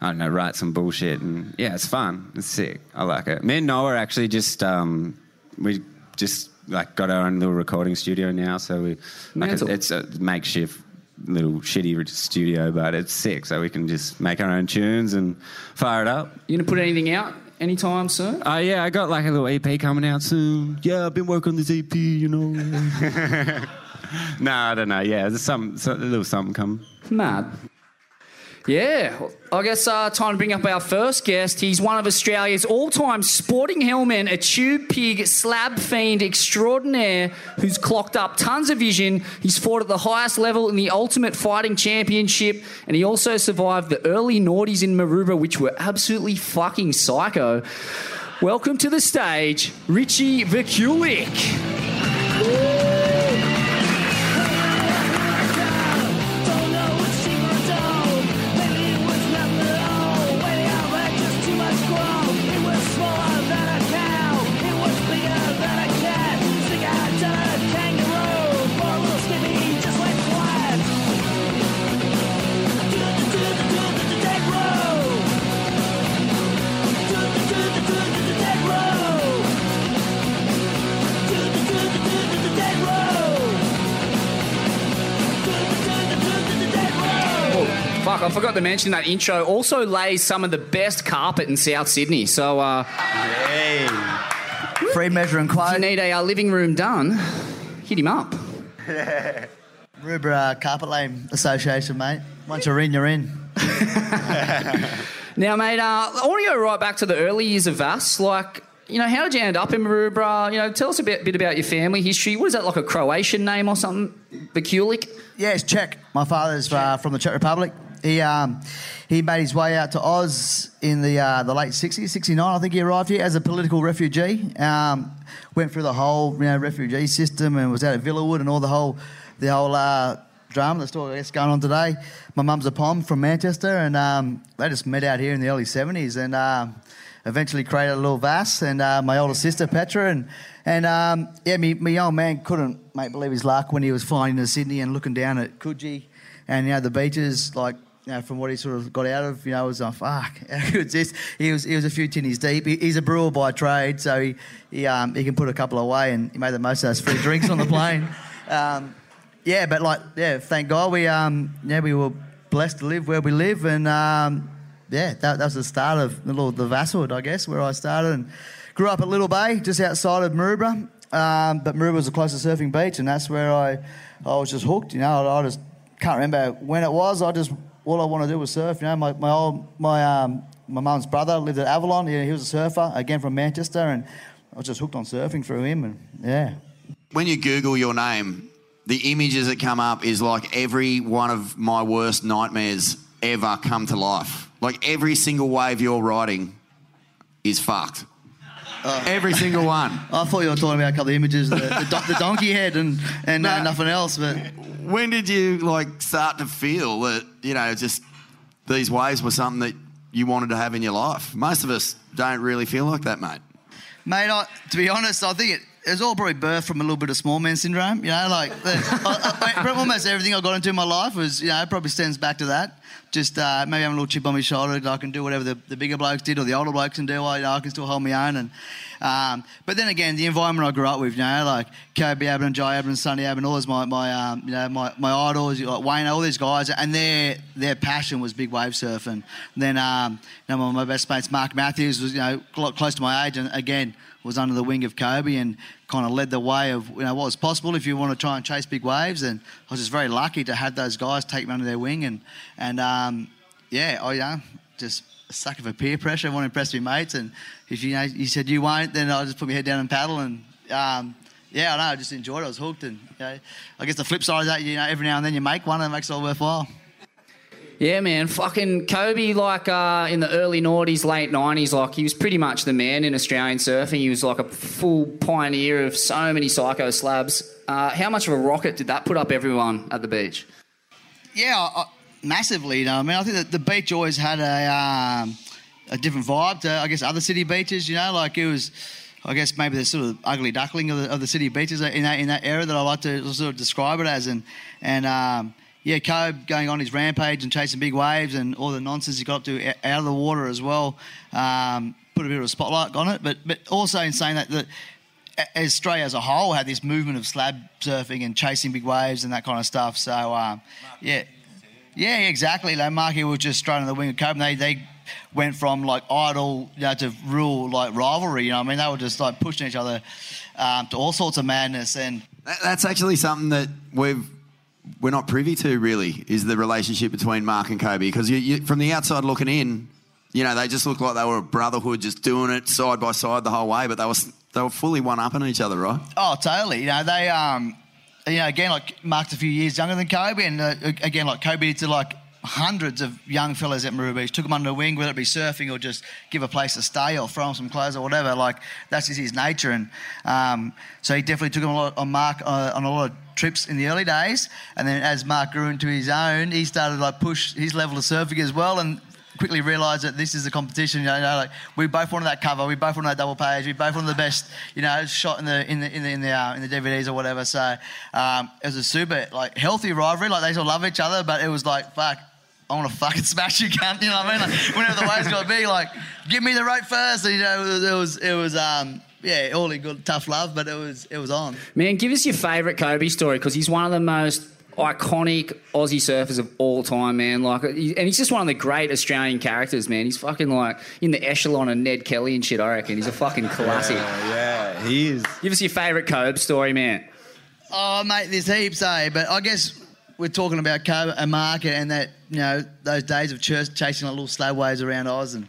I don't know, write some bullshit and yeah, it's fun. It's sick. I like it. Me and Noah actually just um, we just like got our own little recording studio now. So we like it's, it's a makeshift little shitty studio, but it's sick. So we can just make our own tunes and fire it up. You gonna put anything out anytime soon? Oh yeah, I got like a little EP coming out soon. Yeah, I've been working on this EP, you know. (laughs) (laughs) no, I don't know. Yeah, there's some, some a little something coming. Mad. Yeah, I guess uh, time to bring up our first guest. He's one of Australia's all-time sporting hellmen, a tube pig slab fiend extraordinaire who's clocked up tons of vision. He's fought at the highest level in the Ultimate Fighting Championship, and he also survived the early naughties in Maroubra, which were absolutely fucking psycho. Welcome to the stage, Richie Vaculik. To mention that intro also lays some of the best carpet in South Sydney. So, uh, Free measure and quote. If you need a uh, living room done, hit him up. (laughs) Rubra Carpet Lane Association, mate. Once you're in, you're in. (laughs) Now, mate, uh, I want to go right back to the early years of us. Like, you know, how did you end up in Maroubra? You know, tell us a bit, bit about your family history. What is that, like a Croatian name or something? Vaculik? Yeah, it's Czech. My father's uh, from the Czech Republic. He um, he made his way out to Oz in the uh, the late 60s, 69. I think he arrived here as a political refugee. Um, went through the whole you know refugee system and was out at Villawood and all the whole the whole uh, drama that's still guess, going on today. My mum's a pom from Manchester, and um, they just met out here in the early 70s and. Um, Eventually created a little Vass and uh, my older sister Petra and and um, yeah, me, me young man couldn't make believe his luck when he was flying into Sydney and looking down at Coogee and you know the beaches like you know, from what he sort of got out of, you know, it was like, fuck, (laughs) how good's this? He was, he was a few tinnies deep. He, he's a brewer by trade, so he, he, um, he can put a couple away and he made the most of those free drinks on the plane. (laughs) Um, yeah, but like, yeah, thank God we, um, yeah, we were blessed to live where we live and, um, yeah, that, that was the start of the little the Vasswood, I guess, where I started and grew up at Little Bay, just outside of Maroubra. Um, but Maroubra was the closest surfing beach, and that's where I, I was just hooked. You know, I, I just can't remember when it was. I just all I want to do was surf. You know, my my old my um, my mum's brother lived at Avalon. He, he was a surfer again from Manchester, and I was just hooked on surfing through him. And yeah, When you Google your name, the images that come up is like every one of my worst nightmares ever come to life. Like every single wave you're riding is fucked. every single one. (laughs) I thought you were talking about a couple of images, the, the, the donkey head and and uh, nothing else. But When did you like start to feel that you know just these waves were something that you wanted to have in your life? Most of us don't really feel like that, mate. Mate, I, to be honest, I think it, it was all probably birthed from a little bit of small man syndrome. You know, like I, I, almost everything I got into in my life was, you know, probably stems back to that. Just uh, maybe having a little chip on my shoulder that I can do whatever the, the bigger blokes did or the older blokes can do. I, you know, I can still hold my own. And um, but then again, the environment I grew up with, you know, like Koby Abberton, Jai Abberton, Sunny Abberton, all those my my um, you know my, my idols, like Wayne, all these guys, and their their passion was big wave surfing. then um, you know, my, best mates, Mark Matthews, was you know cl- close to my age, and again was under the wing of Koby and kind of led the way of you know what was possible if you want to try and chase big waves. And I was just very lucky to have those guys take me under their wing and and um, yeah, I you know, just a sucker for peer pressure. I want to impress my mates, and if you know you said you won't, then I'll just put my head down and paddle and. Um, yeah, I know. I just enjoyed it. I was hooked, and you know, I guess the flip side is that you know every now and then you make one, and it makes it all worthwhile. Yeah, man. Fucking Koby, like uh, in the early noughties, late 90s, like he was pretty much the man in Australian surfing. He was like a full pioneer of so many psycho slabs. Uh, how much of a rocket did that put up everyone at the beach? Yeah, massively. You know, I mean, I think that the beach always had a um, a different vibe to, I guess, other city beaches. You know, like it was, I guess, maybe the sort of ugly duckling of the, of the city beaches in that in that era that I like to sort of describe it as, and and. Um, yeah, Koby going on his rampage and chasing big waves and all the nonsense he got to out of the water as well. Um, put a bit of a spotlight on it, but but also in saying that, that Australia as a whole had this movement of slab surfing and chasing big waves and that kind of stuff. So um, yeah, yeah, exactly. Like Marky was just straight on the wing of Cope. And they they went from like idle you know, to real like rivalry. You know, I mean, they were just like pushing each other um, to all sorts of madness. And That's actually something that we've we're not privy to really is the relationship between Mark and Koby because you, you, from the outside looking in, you know they just look like they were a brotherhood, just doing it side by side the whole way, but they were they were fully one upping each other, right? Oh, totally. You know, they, um, you know, again, like Mark's a few years younger than Koby, and uh, again, like Koby did to like hundreds of young fellas at Maru Beach, took them under the wing, whether it be surfing or just give a place to stay or throw them some clothes or whatever. Like that's just his nature, and um, so he definitely took him a lot on Mark uh, on a lot of trips in the early days, and then as Mark grew into his own, he started to, like push his level of surfing as well, and quickly realised that this is a competition. You know, like we both wanted that cover, we both wanted that double page, we both wanted the best, you know, shot in the in the in the in the, uh, in the DVDs or whatever. So um, it was a super like healthy rivalry. Like they still love each other, but it was like fuck. I want to fucking (laughs) smash you, cunt. You know what I mean? Like, whenever the wave's got to be, like, give me the rope first. And, you know, it was, it was, um, yeah, all in good, tough love, but it was, it was on. Man, give us your favourite Koby story because he's one of the most iconic Aussie surfers of all time, man. Like, and he's just one of the great Australian characters, man. He's fucking like in the echelon of Ned Kelly and shit. I reckon he's a fucking classic. Yeah, he is. Give us your favourite Koby story, man. Oh, mate, there's heaps, eh? But I guess we're talking about and market and that, you know, those days of ch- chasing like little slab waves around Oz. And,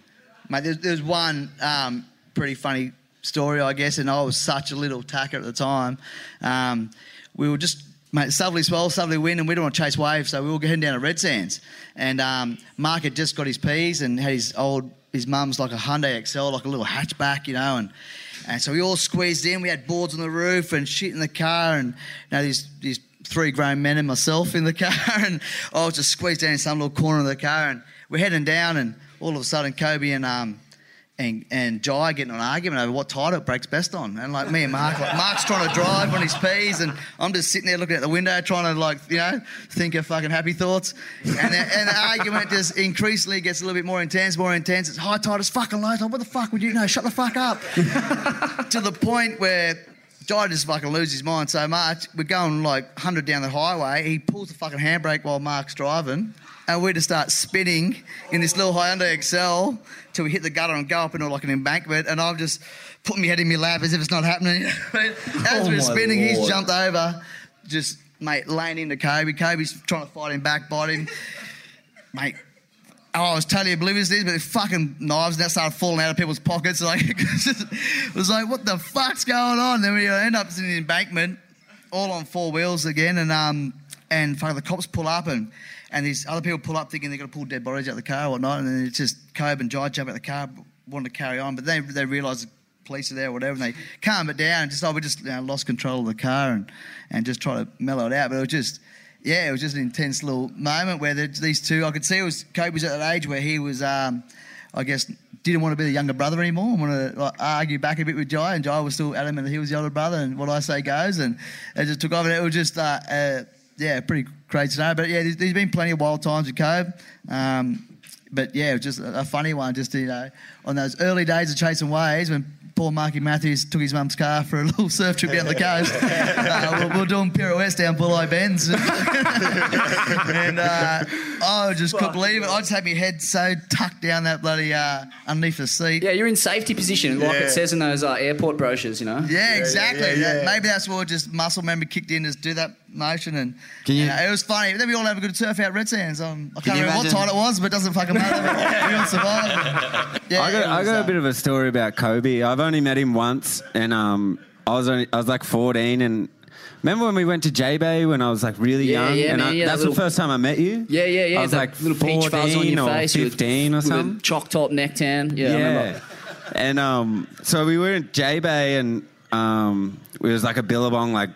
mate, there's, there's one um, pretty funny story, I guess, and I was such a little tacker at the time. Um, we were just, mate, southerly swell, southerly wind, and we didn't want to chase waves, so we were heading down to Red Sands. And um, Mark had just got his P's and had his old, his mum's like a Hyundai Excel, like a little hatchback, you know, and and so we all squeezed in. We had boards on the roof and shit in the car, and you these these three grown men and myself in the (laughs) car, and I was just squeezed down in some little corner of the car, and we're heading down, and all of a sudden Koby and um and and Jai getting an argument over what tire it breaks best on, and like me and Mark, like Mark's trying to drive on his P's, and I'm just sitting there looking at the window trying to like you know think of fucking happy thoughts, and the, and the argument just increasingly gets a little bit more intense, more intense. It's high tide, it's fucking low tide. What the fuck would you know? Shut the fuck up. (laughs) to the point where Jai just fucking loses his mind so much. We're going like 100 down the highway. He pulls the fucking handbrake while Mark's driving. And we just start spinning in this little Hyundai Excel till we hit the gutter and go up into like an embankment. And I've just put my head in my lap as if it's not happening. (laughs) as Oh we're spinning, he's jumped over, just, mate, laying into Koby. Koby's trying to fight him back, bite him. mate, I was totally oblivious to this, but fucking knives now started falling out of people's pockets. (laughs) Like, it was like, what the fuck's going on? Then we end up in the embankment, all on four wheels again, and um, and fucking the cops pull up, and and these other people pull up thinking they're to pull dead bodies out of the car or whatnot, and then it's just Koby and Jai jump out the car, wanting to carry on, but they they realise the police are there or whatever, and they calm it down, and just oh, we just you know, lost control of the car, and and just try to mellow it out, but it was just yeah, it was just an intense little moment where the, these two, I could see it was Koby was at that age where he was, um, I guess, didn't want to be the younger brother anymore. wanted to like, argue back a bit with Jai, and Jai was still adamant that he was the older brother, and what I say goes, and it just took off, and it was just, uh, uh, yeah, pretty crazy know. But yeah, there's, there's been plenty of wild times with Koby. Um, but yeah, it was just a, a funny one, just you know, on those early days of chasing waves when poor Marky Matthews took his mum's car for a little surf trip down the coast. (laughs) uh, we we're, we're doing pirouettes down Bulli Bends. and (laughs) uh, I just couldn't believe it. I just had my head so tucked down that bloody uh, underneath the seat. Yeah, you're in safety position, like Yeah. it says in those uh, airport brochures, you know? Yeah, exactly. yeah, yeah. That- maybe that's what just muscle memory kicked in, just do that motion, and Can you- you know, it was funny. Then we all have a good surf out Red Sands. Um, I Can can't you remember what imagine- tide it was, but it doesn't fucking matter. we all survived. Yeah, I got, it I got uh, a bit of a story about Koby. I've only met him once, and um, I was only I was like 14, and remember when we went to J Bay when I was like really Yeah, young, yeah, and man, I, yeah, that's that the first time I met you. Yeah, yeah, yeah. I was like little peach fuzz on 14 your or face. with- 15 or with a something. Chalk top neck tan. Yeah, I remember. And um, so we were in J Bay, and um, it was like a Billabong like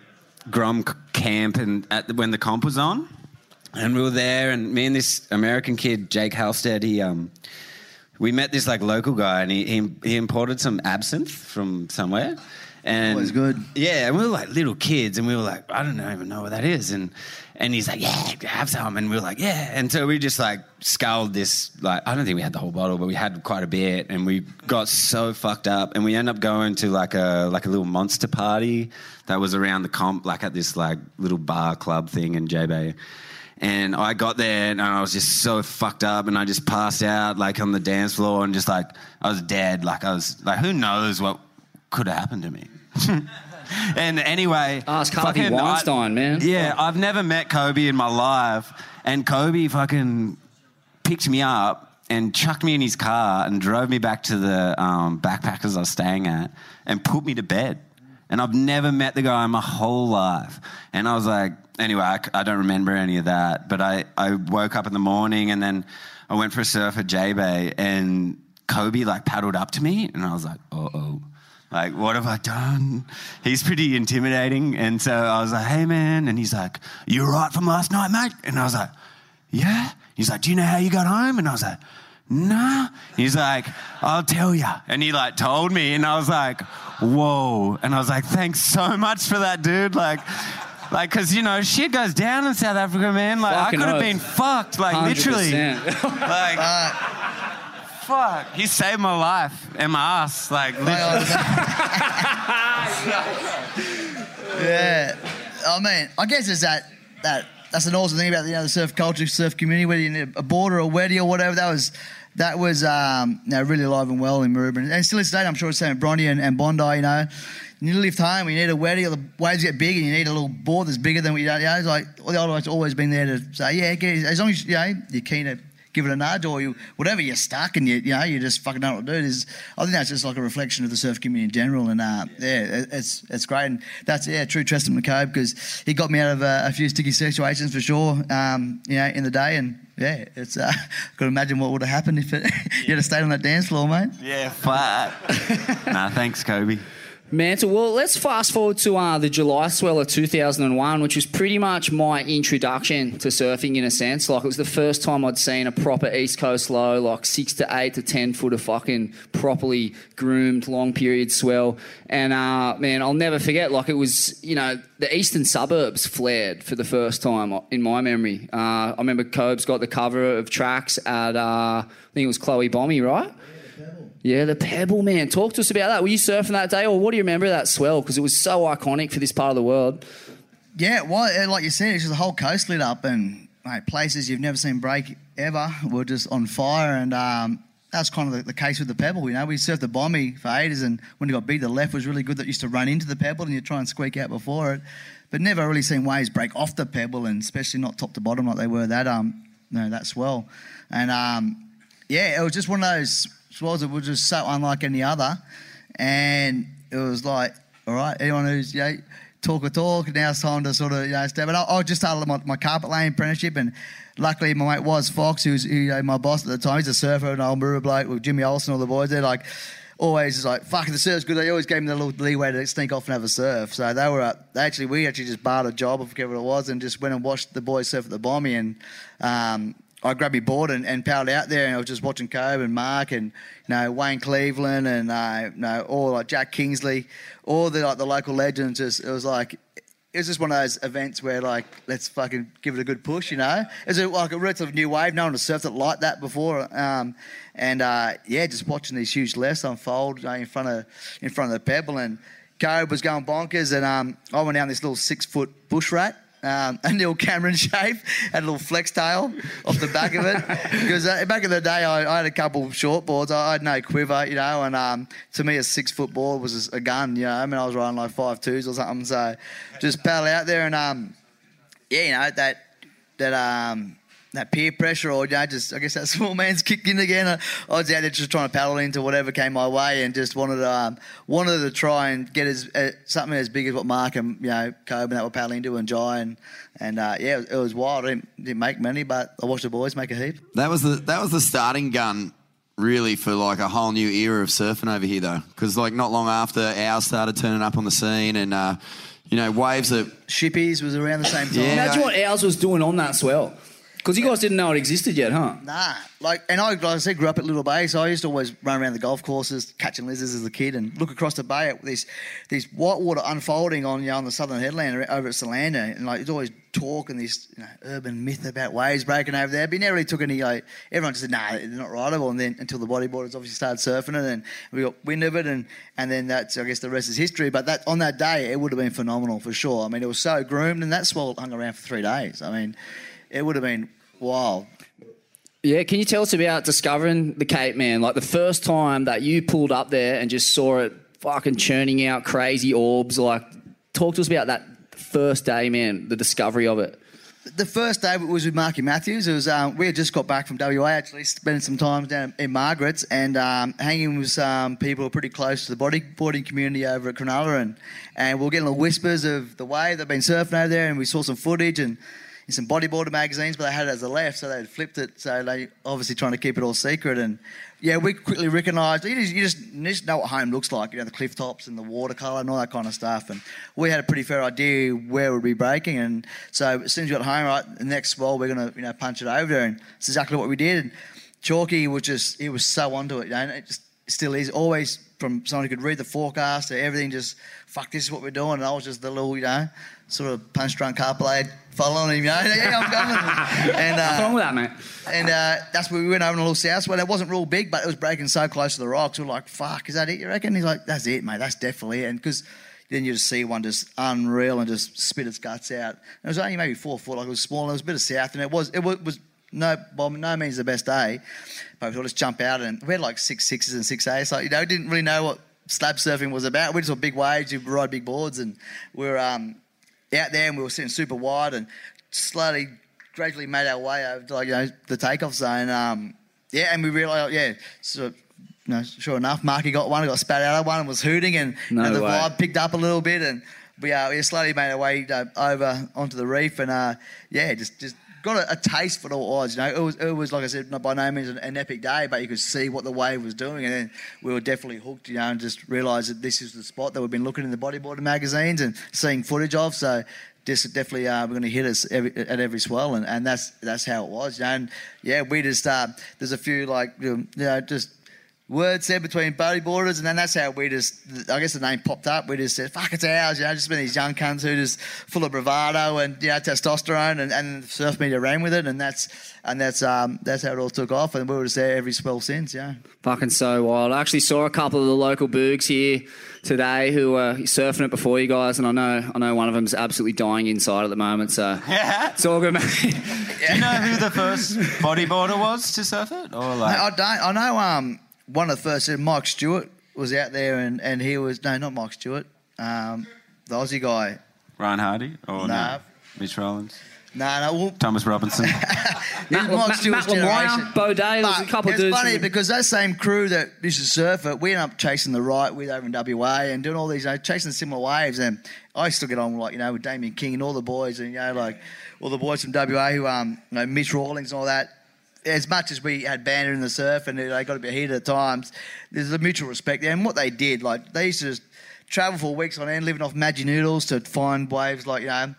Grom camp, and at the, when the comp was on, and we were there, and me and this American kid Jake Halstead, he um, we met this like local guy, and he he, he imported some absinthe from somewhere. And Always good. Yeah, and we were like little kids, and we were like, I don't even know what that is, and and he's like, yeah, have some, and we were like, yeah, and so we just like sculled this, like I don't think we had the whole bottle, but we had quite a bit, and we got so fucked up, and we ended up going to like a like a little monster party that was around the comp, like at this like little bar club thing in J Bay. And I got there and I was just so fucked up. And I just passed out like on the dance floor and just like I was dead. Like I was like, who knows what could have happened to me? (laughs) and anyway, Ask Harvey fucking- I- Weinstein, man. Yeah, I've never met Koby in my life, and Koby fucking picked me up and chucked me in his car and drove me back to the um, backpackers I was staying at and put me to bed. And I've never met the guy in my whole life. And I was like, anyway, I don't remember any of that. But I, I woke up in the morning and then I went for a surf at J Bay and Koby like paddled up to me and I was like, uh oh. Like, what have I done? He's pretty intimidating. And so I was like, hey, man. And he's like, you all right from last night, mate? And I was like, yeah. He's like, do you know how you got home? And I was like, nah. He's like, I'll tell you. And he like told me. And I was like, whoa. And I was like, thanks so much for that, dude. Like, like, cause you know, shit goes down in South Africa, man. Like, Fucking I could have been fucked, like, literally. 100%. like, (laughs) fuck. He saved my life and my ass, like, literally. (laughs) Yeah, I mean, I guess it's that that that's an awesome thing about the, you know, the surf culture, surf community. Whether you're in a border or a wedding or whatever, that was that was um, you know, really alive and well in Maroubra, and still is today. I'm sure it's the same at Bronte and, and Bondi. You know, you need to lift home. You need a wedding, or the waves get big, and you need a little board that's bigger than what you don't. You know, it's like well, the old one's always been there to say, yeah, get, as long as you know you're keen to give it a nudge or you whatever you're stuck and you you know you just fucking don't know what to do. Is I think that's just like a reflection of the surf community in general, and uh, yeah, it- it's it's great, and that's yeah true Tristan McCobe because he got me out of uh, a few sticky situations for sure, um, you know, in the day, and yeah, it's uh, (laughs) could imagine what would have happened if it, (laughs) you had stayed on that dance floor, mate. Yeah, fuck. (laughs) nah, thanks, Koby. Mantle. Well, let's fast forward to uh, the July swell of 2001, which was pretty much my introduction to surfing in a sense. Like, it was the first time I'd seen a proper East Coast low, like six to eight to 10 foot of fucking properly groomed long period swell. And, uh, man, I'll never forget, like, it was, you know, the eastern suburbs flared for the first time in my memory. Uh, I remember Cobes got the cover of tracks at, uh, I think it was Clovelly Bommy, right? Yeah, the Pebble, man. Talk to us about that. Were you surfing that day, or what do you remember of that swell? Because it was so iconic for this part of the world. Yeah, well, uh, like you said, it's just the whole coast lit up, and mate, places you've never seen break ever were just on fire, and um, that's kind of the, the case with the pebble. You know, we surfed the bomby for ages, and when it got big, the left was really good. That used to run into the pebble, and you try and squeak out before it, but never really seen waves break off the pebble, and especially not top to bottom like they were that um, no, that swell, and um, yeah, it was just one of those swells that were just so unlike any other, and it was like, all right, anyone who's you know talk a talk. Now it's time to sort of you know step. it I, I just started my, my carpet laying apprenticeship, and luckily my mate was Fox, who's who, you know, my boss at the time. He's a surfer, an old Maroubra bloke with Jimmy Olsen, all the boys. They're like always is like fuck the surf's good. They always gave me the little leeway to sneak off and have a surf. So they were they actually we actually just barred a job, I forget what it was, and just went and watched the boys surf at the Bommy and. Um, I grabbed my board and, and paddled out there, and I was just watching Koby and Mark and you know Wayne Cleveland and uh, you know all like Jack Kingsley, all the like the local legends. Just it was like it was just one of those events where like let's fucking give it a good push, you know. It was like a relative new wave. No one had surfed it like that before, um, and uh, yeah, just watching these huge lefts unfold uh, in front of in front of the pebble, and Koby was going bonkers, and um, I went down this little six foot bush rat um, a Neil Cameron (laughs) shape, had a little flex tail off the back of it. because uh, back in the day, I, I had a couple short boards. I, I had no quiver, you know, and um, to me, a six foot board was a gun, you know. I mean, I was riding like five twos or something. So just paddle out there and, um, yeah, you know, that, that, um, that peer pressure, or you know, just I guess that (laughs) small man's kicked in again. I, I was out there just trying to paddle into whatever came my way, and just wanted to um, wanted to try and get as uh, something as big as what Mark and you know Koby and that were paddling into and Jai and and uh, yeah, it was, it was wild. I didn't, didn't make many, but I watched the boys make a heap. That was the that was the starting gun, really, for like a whole new era of surfing over here, though. Because like not long after, ours started turning up on the scene, and uh, you know, waves that Shippies was around the same time. Yeah. Imagine what ours was doing on that swell. Because you guys didn't know it existed yet, huh? Nah, like, and I, like I said, grew up at Little Bay, so I used to always run around the golf courses catching lizards as a kid, and look across the bay at these these whitewater unfolding on you know, on the southern headland over at Solander, and like it's always talk and this you know, urban myth about waves breaking over there. But you never really took any. Like, everyone just said, "Nah, they're not rideable." And then until the bodyboarders obviously started surfing it, and we got wind of it, and and then that's I guess the rest is history. But that on that day, it would have been phenomenal for sure. I mean, it was so groomed, and that swell hung around for three days. I mean, it would have been wild. Yeah, can you tell us about discovering the Cape, man? Like the first time that you pulled up there and just saw it fucking churning out crazy orbs. Like, talk to us about that first day, man, the discovery of it. The first day was with Marky Matthews. It was um, we had just got back from WA actually, spending some time down in Margaret's and um, hanging with some people who are pretty close to the bodyboarding community over at Cronulla, and, and we are getting little whispers of the wave they've been surfing over there, and we saw some footage and in some bodyboarder magazines, but they had it as a left, so they had flipped it. So they obviously trying to keep it all secret. And yeah, we quickly recognised you just, you just know what home looks like, you know, the cliff tops and the watercolour and all that kind of stuff. And we had a pretty fair idea where we'd be breaking. And so as soon as we got home, right, the next swell we're gonna you know punch it over there, and it's exactly what we did. And Chalky was just he was so onto it, you know, and it just still is always from someone who could read the forecast to everything just fuck this is what we're doing and I was just the little you know sort of punch drunk car blade following him you know (laughs) yeah I'm coming and uh, What's wrong with that, mate? and uh, that's where we went over in a little south well it wasn't real big but it was breaking so close to the rocks we were like fuck is that it you reckon he's like that's it mate that's definitely it and because then you just see one just unreal and just spit its guts out. And it was only maybe four foot, like it was small. and It was a bit of south, and it was it was, was no by no means the best day. But we thought, let's jump out, and we had like six sixes and six eights. Like you know, didn't really know what slab surfing was about. We just saw big waves, you ride big boards, and we're um, out there, and we were sitting super wide, and slowly, gradually made our way over to like you know the takeoff zone. Um, yeah, and we realised, yeah, so. You know, sure enough, Marky got one, got spat out of one, and was hooting, and, No the way. vibe picked up a little bit, and we uh, we slowly made our way uh, over onto the reef, and uh, yeah, just just got a, a taste for what odds. You know, it was it was like I said, by no means an, an epic day, but you could see what the wave was doing, and then we were definitely hooked. You know, and just realised that this is the spot that we've been looking in the bodyboarding magazines and seeing footage of. So. Just definitely, uh, we're going to hit us every, at every swell, and, and that's that's how it was. You know? And yeah, we just uh, there's a few like you know just words said between bodyboarders, and then that's how we just, I guess the name popped up. We just said, fuck, it's ours, you know, just been these young cunts who just full of bravado and, you know, testosterone, and, and the surf media ran with it, and that's, and that's, um, that's how it all took off, and we were just there every swell since, yeah. Fucking so wild. I actually saw a couple of the local boogs here today who were surfing it before you guys, and I know I know one of them's absolutely dying inside at the moment. So (laughs) Yeah. it's all good, mate. Do you know who the first bodyboarder was to surf it? Or like, No, I don't, I know, um, one of the first, uh, Mike Stewart was out there, and, and he was, no, not Mike Stewart, um, the Aussie guy. Ryan Hardy? Or Nah. no? Mitch Rawlings? No, no, well, Thomas Robinson? (laughs) Matt, Matt- Matt Lamar, Bo Day, there was a couple of it's funny from- because that same crew that used to surf it, we ended up chasing the right with over in WA and doing all these, you know, chasing similar waves. And I still get on like you know with Damien King and all the boys, and you know like all the boys from WA who um you know Mitch Rawlings and all that. As much as we had banter in the surf and they got a bit heated at times, there's a mutual respect there. And what they did, like they used to just travel for weeks on end, living off Maggi noodles to find waves like you know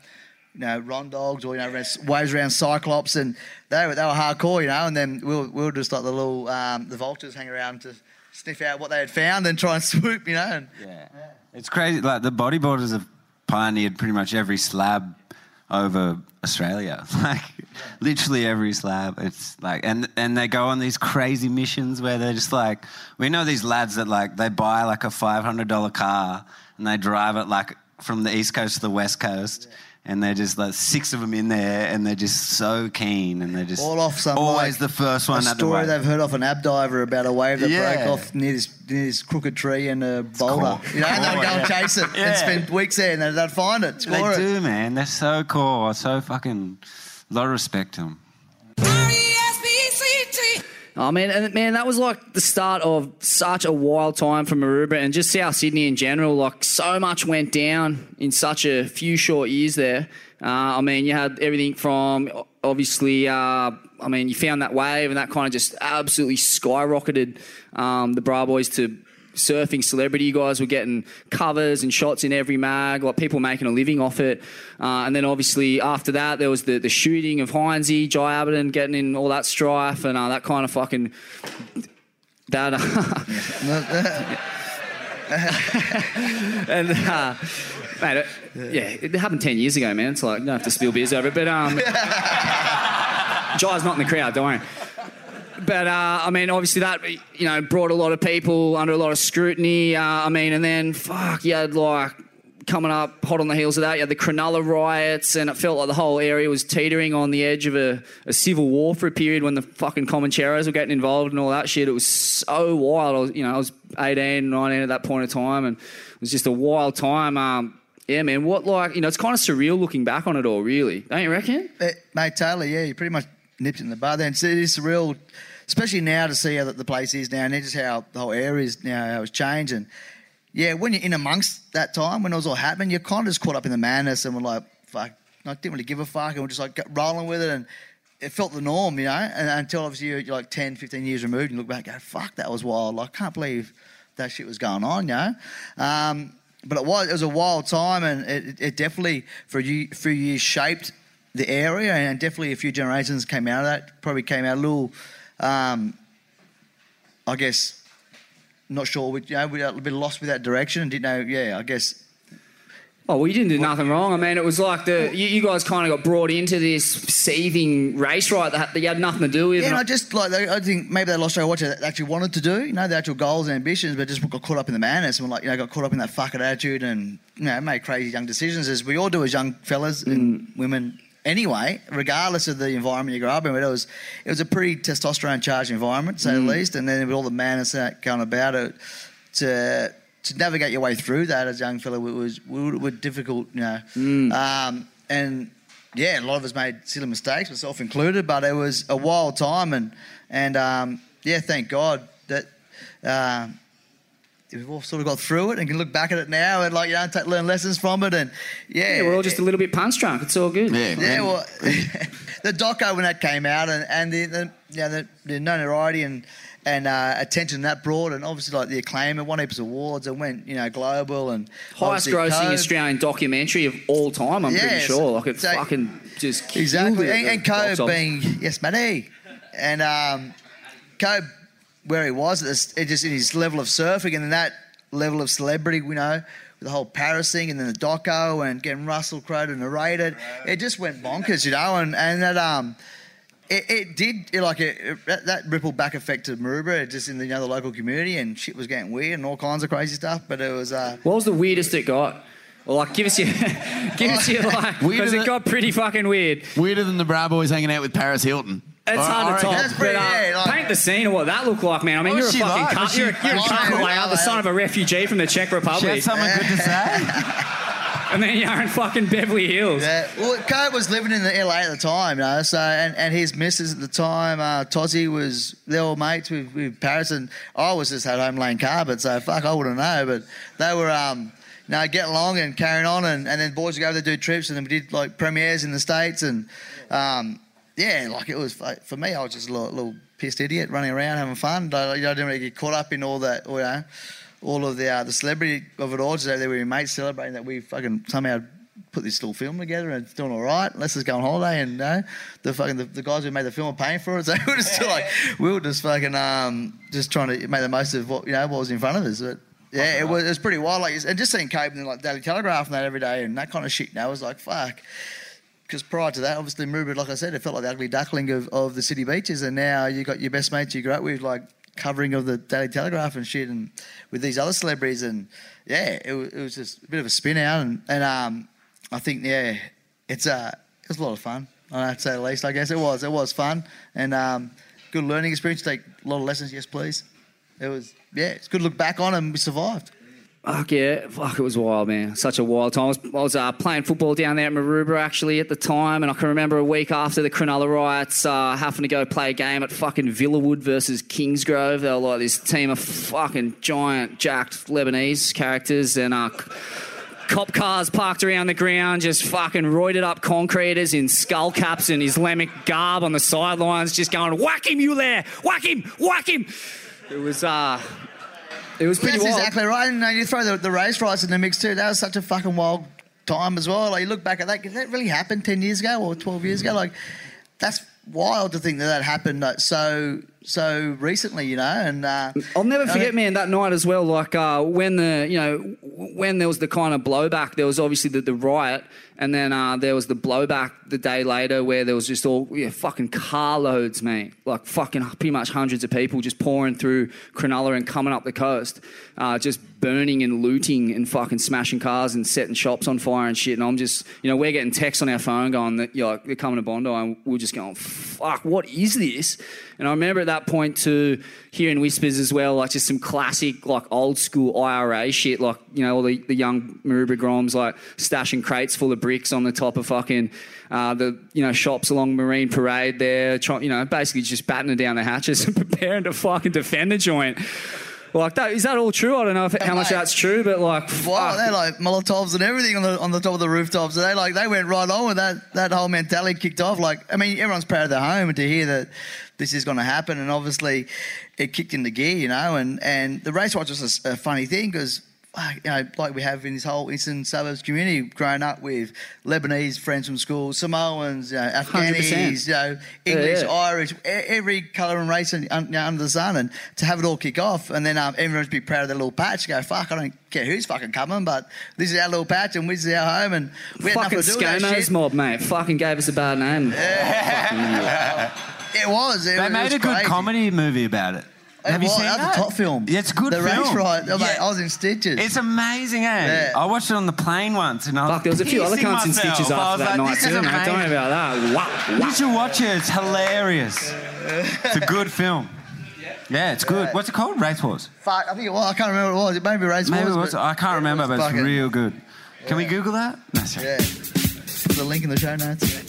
you know, Ron Dogs or, you know, waves around Cyclops, and they were, they were hardcore, you know, and then we were, we were just like the little, um, the vultures hang around to sniff out what they had found and try and (laughs) swoop, you know. And, yeah. It's crazy. Like the bodyboarders have pioneered pretty much every slab over Australia. (laughs) Like literally every slab. It's like and and they go on these crazy missions where they're just like we know these lads that like they buy like a five hundred dollar car and they drive it like from the east coast to the west coast. And they're just like six of them in there, and they're just so keen, and they're just all off some always like, the first one A the story wave. they've heard off an ab diver about a wave that Yeah. broke off near this, near this crooked tree and a boulder. cool. You know, and they'd Cool, go and chase it Yeah. and spend weeks there, and they'd, they'd find it, They it. do, man. They're so cool. So fucking lot of respect to them. Oh man, and man, that was like the start of such a wild time for Maroubra and just South Sydney in general. Like so much went down in such a few short years there. Uh, I mean, you had everything from obviously. Uh, I mean, you found that wave, and that kind of just absolutely skyrocketed um, the Bra Boys to surfing celebrity. You guys were getting covers and shots in every mag, like people making a living off it. Uh, and then obviously after that, there was the, the shooting of Heinzie, Jai Abberton getting in all that strife and uh, that kind of fucking. That. Uh, (laughs) and uh, mate, it, yeah, it happened ten years ago, man. It's like you don't have to spill beers over it, but um, (laughs) Jai's not in the crowd, don't worry. But uh, I mean, obviously that you know brought a lot of people under a lot of scrutiny. Uh, I mean, and then fuck, you had like coming up hot on the heels of that, you had the Cronulla riots, and it felt like the whole area was teetering on the edge of a, a civil war for a period when the fucking Comancheros were getting involved and all that shit. It was so wild. I was, you know, I was 18, 19 at that point in time, and it was just a wild time. Um, yeah, man. What like you know, it's kind of surreal looking back on it all. Really, don't you reckon? Eh, mate, Taylor. Yeah, you pretty much nipped in the bud. And it's, it is surreal, especially now to see how the, the place is now, and just how the whole area is now, how it's changed. And yeah, when you're in amongst that time when it was all happening, you're kind of just caught up in the madness, and we're like, fuck, I didn't really give a fuck, and we're just like rolling with it, and it felt the norm, you know. And until obviously you're, like 10, 15 years removed, and look back, and go, fuck, that was wild. Like, I can't believe that shit was going on, you know. Um, but it was it was a wild time, and it, it definitely for you few years shaped the area, and definitely a few generations came out of that. Probably came out a little, um, I guess, not sure. We, you know, we were a bit lost with that direction, and didn't know. Yeah, I guess. Oh well, you didn't do nothing wrong. I mean, it was like the you, you guys kind of got brought into this seething race right that, that you had nothing to do with. Yeah, and I just like they- I think maybe they lost what they actually wanted to do. You know, the actual goals and ambitions, but just got caught up in the madness and like you know got caught up in that fucking attitude and you know made crazy young decisions as we all do as young fellas and women. Anyway, regardless of the environment you grew up in, but it was it was a pretty testosterone charged environment, say Mm. the least, and then with all the madness that going about it, to to navigate your way through that as a young fella was was, difficult, you know. Mm. Um, and yeah, a lot of us made silly mistakes, myself included. But it was a wild time, and and um, yeah, thank God that um we've all sort of got through it and can look back at it now and like you know take, learn lessons from it. And yeah, yeah, we're all just a little bit punch drunk. It's all good. yeah, well, (laughs) the doco when that came out and, and the, the, you know, the, the notoriety and and uh, attention that brought, and obviously like the acclaim, it won heaps of awards and went you know global and highest grossing Cove- Australian documentary of all time. I'm pretty Yes. sure. Like it So- fucking just Exactly, and, at and the box Koby being yes, matey, and um, Koby where he was, it's, it just in his level of surfing and then that level of celebrity, you know, with the whole Paris thing and then the doco and getting Russell Crowe to narrate it, it just went bonkers, you know, and and that um. It, it did it, like it, it- that, that ripple back effect to Maroubra just in the, you know, the local community and shit was getting weird and all kinds of crazy stuff. But it was uh, What was the weirdest it got? Well, like, give us your, (laughs) give us your (laughs) like, because it got pretty fucking weird. Weirder than the Bra Boys hanging out with Paris Hilton. It's I- I hard to reckon- top. But, uh, paint the scene of what that looked like, man. I mean, What you're a she fucking like? cunt. She You're, a- you're a like- cunt layout, the son of a refugee from the Czech Republic. She had something good to say. (laughs) and then you're in fucking Beverly Hills. Yeah, well, Koby was living in the LA at the time, you know. So, and, and his missus at the time, uh, Tozzy was they were mates with, with Paris, and I was just at home laying carpet. So fuck, I wouldn't know, but they were, um, you know, getting along and carrying on, and, and then boys would go over there do trips, and then we did like premieres in the states, and um, yeah, like it was like, for me, I was just a little, little pissed idiot running around having fun. I, you know, I didn't really get caught up in all that, you know, all of the uh, the celebrity of it all. Just over there with your mates celebrating that we fucking somehow put this little film together and it's doing all right. Let's just go on holiday and you the fucking the, the guys who made the film are paying for it. (laughs) So we were just like we were just fucking um just trying to make the most of what you know what was in front of us. But yeah, it was it was pretty wild. Like and just seeing Cape and like Daily Telegraph and that every day and that kind of shit. Now was like fuck. Because prior to that, obviously, Maroubra, like I said, it felt like the ugly duckling of, of the city beaches, and now you got your best mates you grew up with, like covering of the Daily Telegraph and shit, and with these other celebrities, and yeah, it was, it was just a bit of a spin out, and, and um, I think yeah, it's uh, it was a lot of fun. I have to say the least. I guess it was. It was fun and um, good learning experience. Take a lot of lessons. Yes, please. It was yeah. It's good to look back on, and we survived. Fuck yeah, fuck it was wild, man. Such a wild time. I was, I was uh, playing football down there at Maroubra actually at the time, and I can remember a week after the Cronulla riots, uh, having to go play a game at fucking Villawood versus Kingsgrove. They were like this team of fucking giant, jacked Lebanese characters, and uh, cop cars parked around the ground, just fucking roided up concreters in skull caps and Islamic garb on the sidelines, just going, "Whack him, you there! Whack him! Whack him!" It was uh, It was pretty That's wild. exactly right. And uh, you throw the, the race rights in the mix too. That was such a fucking wild time as well. Like you look back at that, did that really happen ten years ago or twelve years ago? Like that's wild to think that that happened uh, so so recently. You know, and uh, I'll never I forget, man, that night as well. Like uh, when the you know when there was the kind of blowback, there was obviously the, the riot, and then uh, there was the blowback the day later where there was just all yeah, fucking carloads, mate, like fucking pretty much hundreds of people just pouring through Cronulla and coming up the coast, uh, just burning and looting and fucking smashing cars and setting shops on fire and shit. And I'm just you know we're getting texts on our phone going that you they're coming to Bondi, and we're just going fuck, what is this? And I remember at that point too, hearing whispers as well, like just some classic, like old school IRA shit, like, you know, all the, the young Maroubra Groms, like stashing crates full of bricks on the top of fucking, uh, the, you know, shops along Marine Parade there, try, you know, basically just battening down the hatches (laughs) and preparing to fucking defend the joint. Like that, is that all true? I don't know if, how much that's true, but like, Wow, fuck. they're like Molotovs and everything on the on the top of the rooftops. So they like they went right on with that that whole mentality kicked off. Like I mean, everyone's proud of their home, and to hear that this is going to happen, and obviously it kicked into gear, you know. And and the race watch was a, a funny thing because. You know, like we have in this whole eastern suburbs community, growing up with Lebanese friends from school, Samoans, you know, 100%. Afghanis, you know, English, yeah. Irish, e- every colour and race un- you know, under the sun, and to have it all kick off, and then um, everyone's be proud of their little patch. Go, fuck, I don't care who's fucking coming, but this is our little patch, and this is our home, and we had fucking nothing to do with that ScoMo's shit. mob, mate. Fucking gave us a bad name. (laughs) It was. It, They it made was a good crazy. comedy movie about it. It Have you was. seen that? that? was a top film. Yeah, it's a good the film. race ride. Oh, mate, Yeah. I was in stitches. It's amazing, eh? Yeah. I watched it on the plane once, and I was Fuck, there was a few other pissing cunts in myself. stitches I after was that like, night this too, is mate. Don't amazing. worry about that. Wow, You should watch it. It's hilarious. It's a good film. Yeah, it's good. What's it called? Race Wars. Fuck, I think it was. I can't remember what it was. It may be race Maybe it wars, was. I can't it remember, was but it's fucking- real good. Can we Google that? No, sorry. Yeah. The link in the show notes.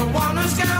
The one who's gonna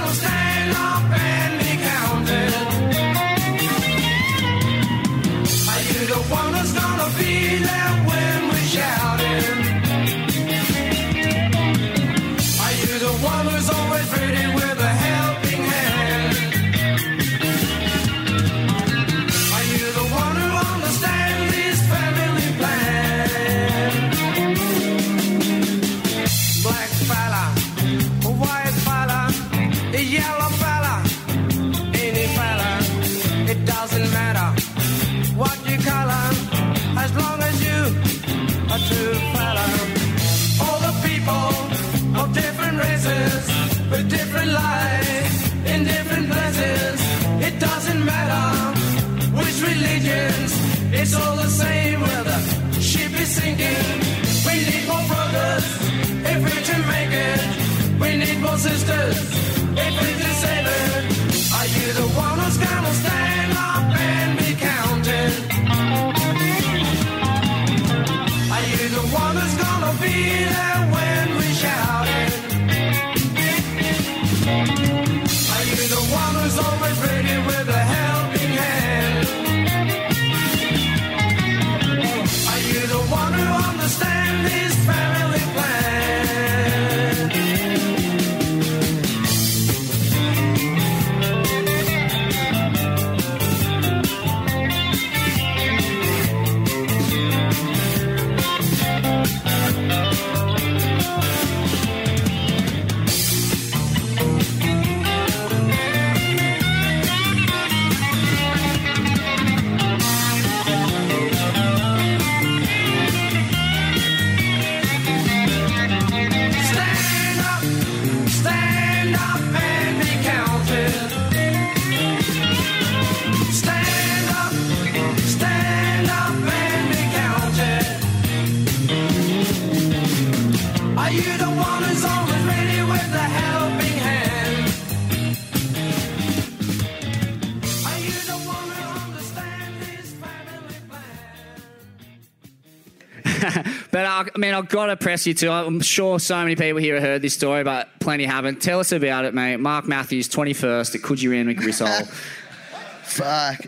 I mean, I've got to press you too. I'm sure so many people here have heard this story, but plenty haven't. Tell us about it, mate. Mark Matthews, 21st at Coogee Randwick Griswold. (laughs) Fuck.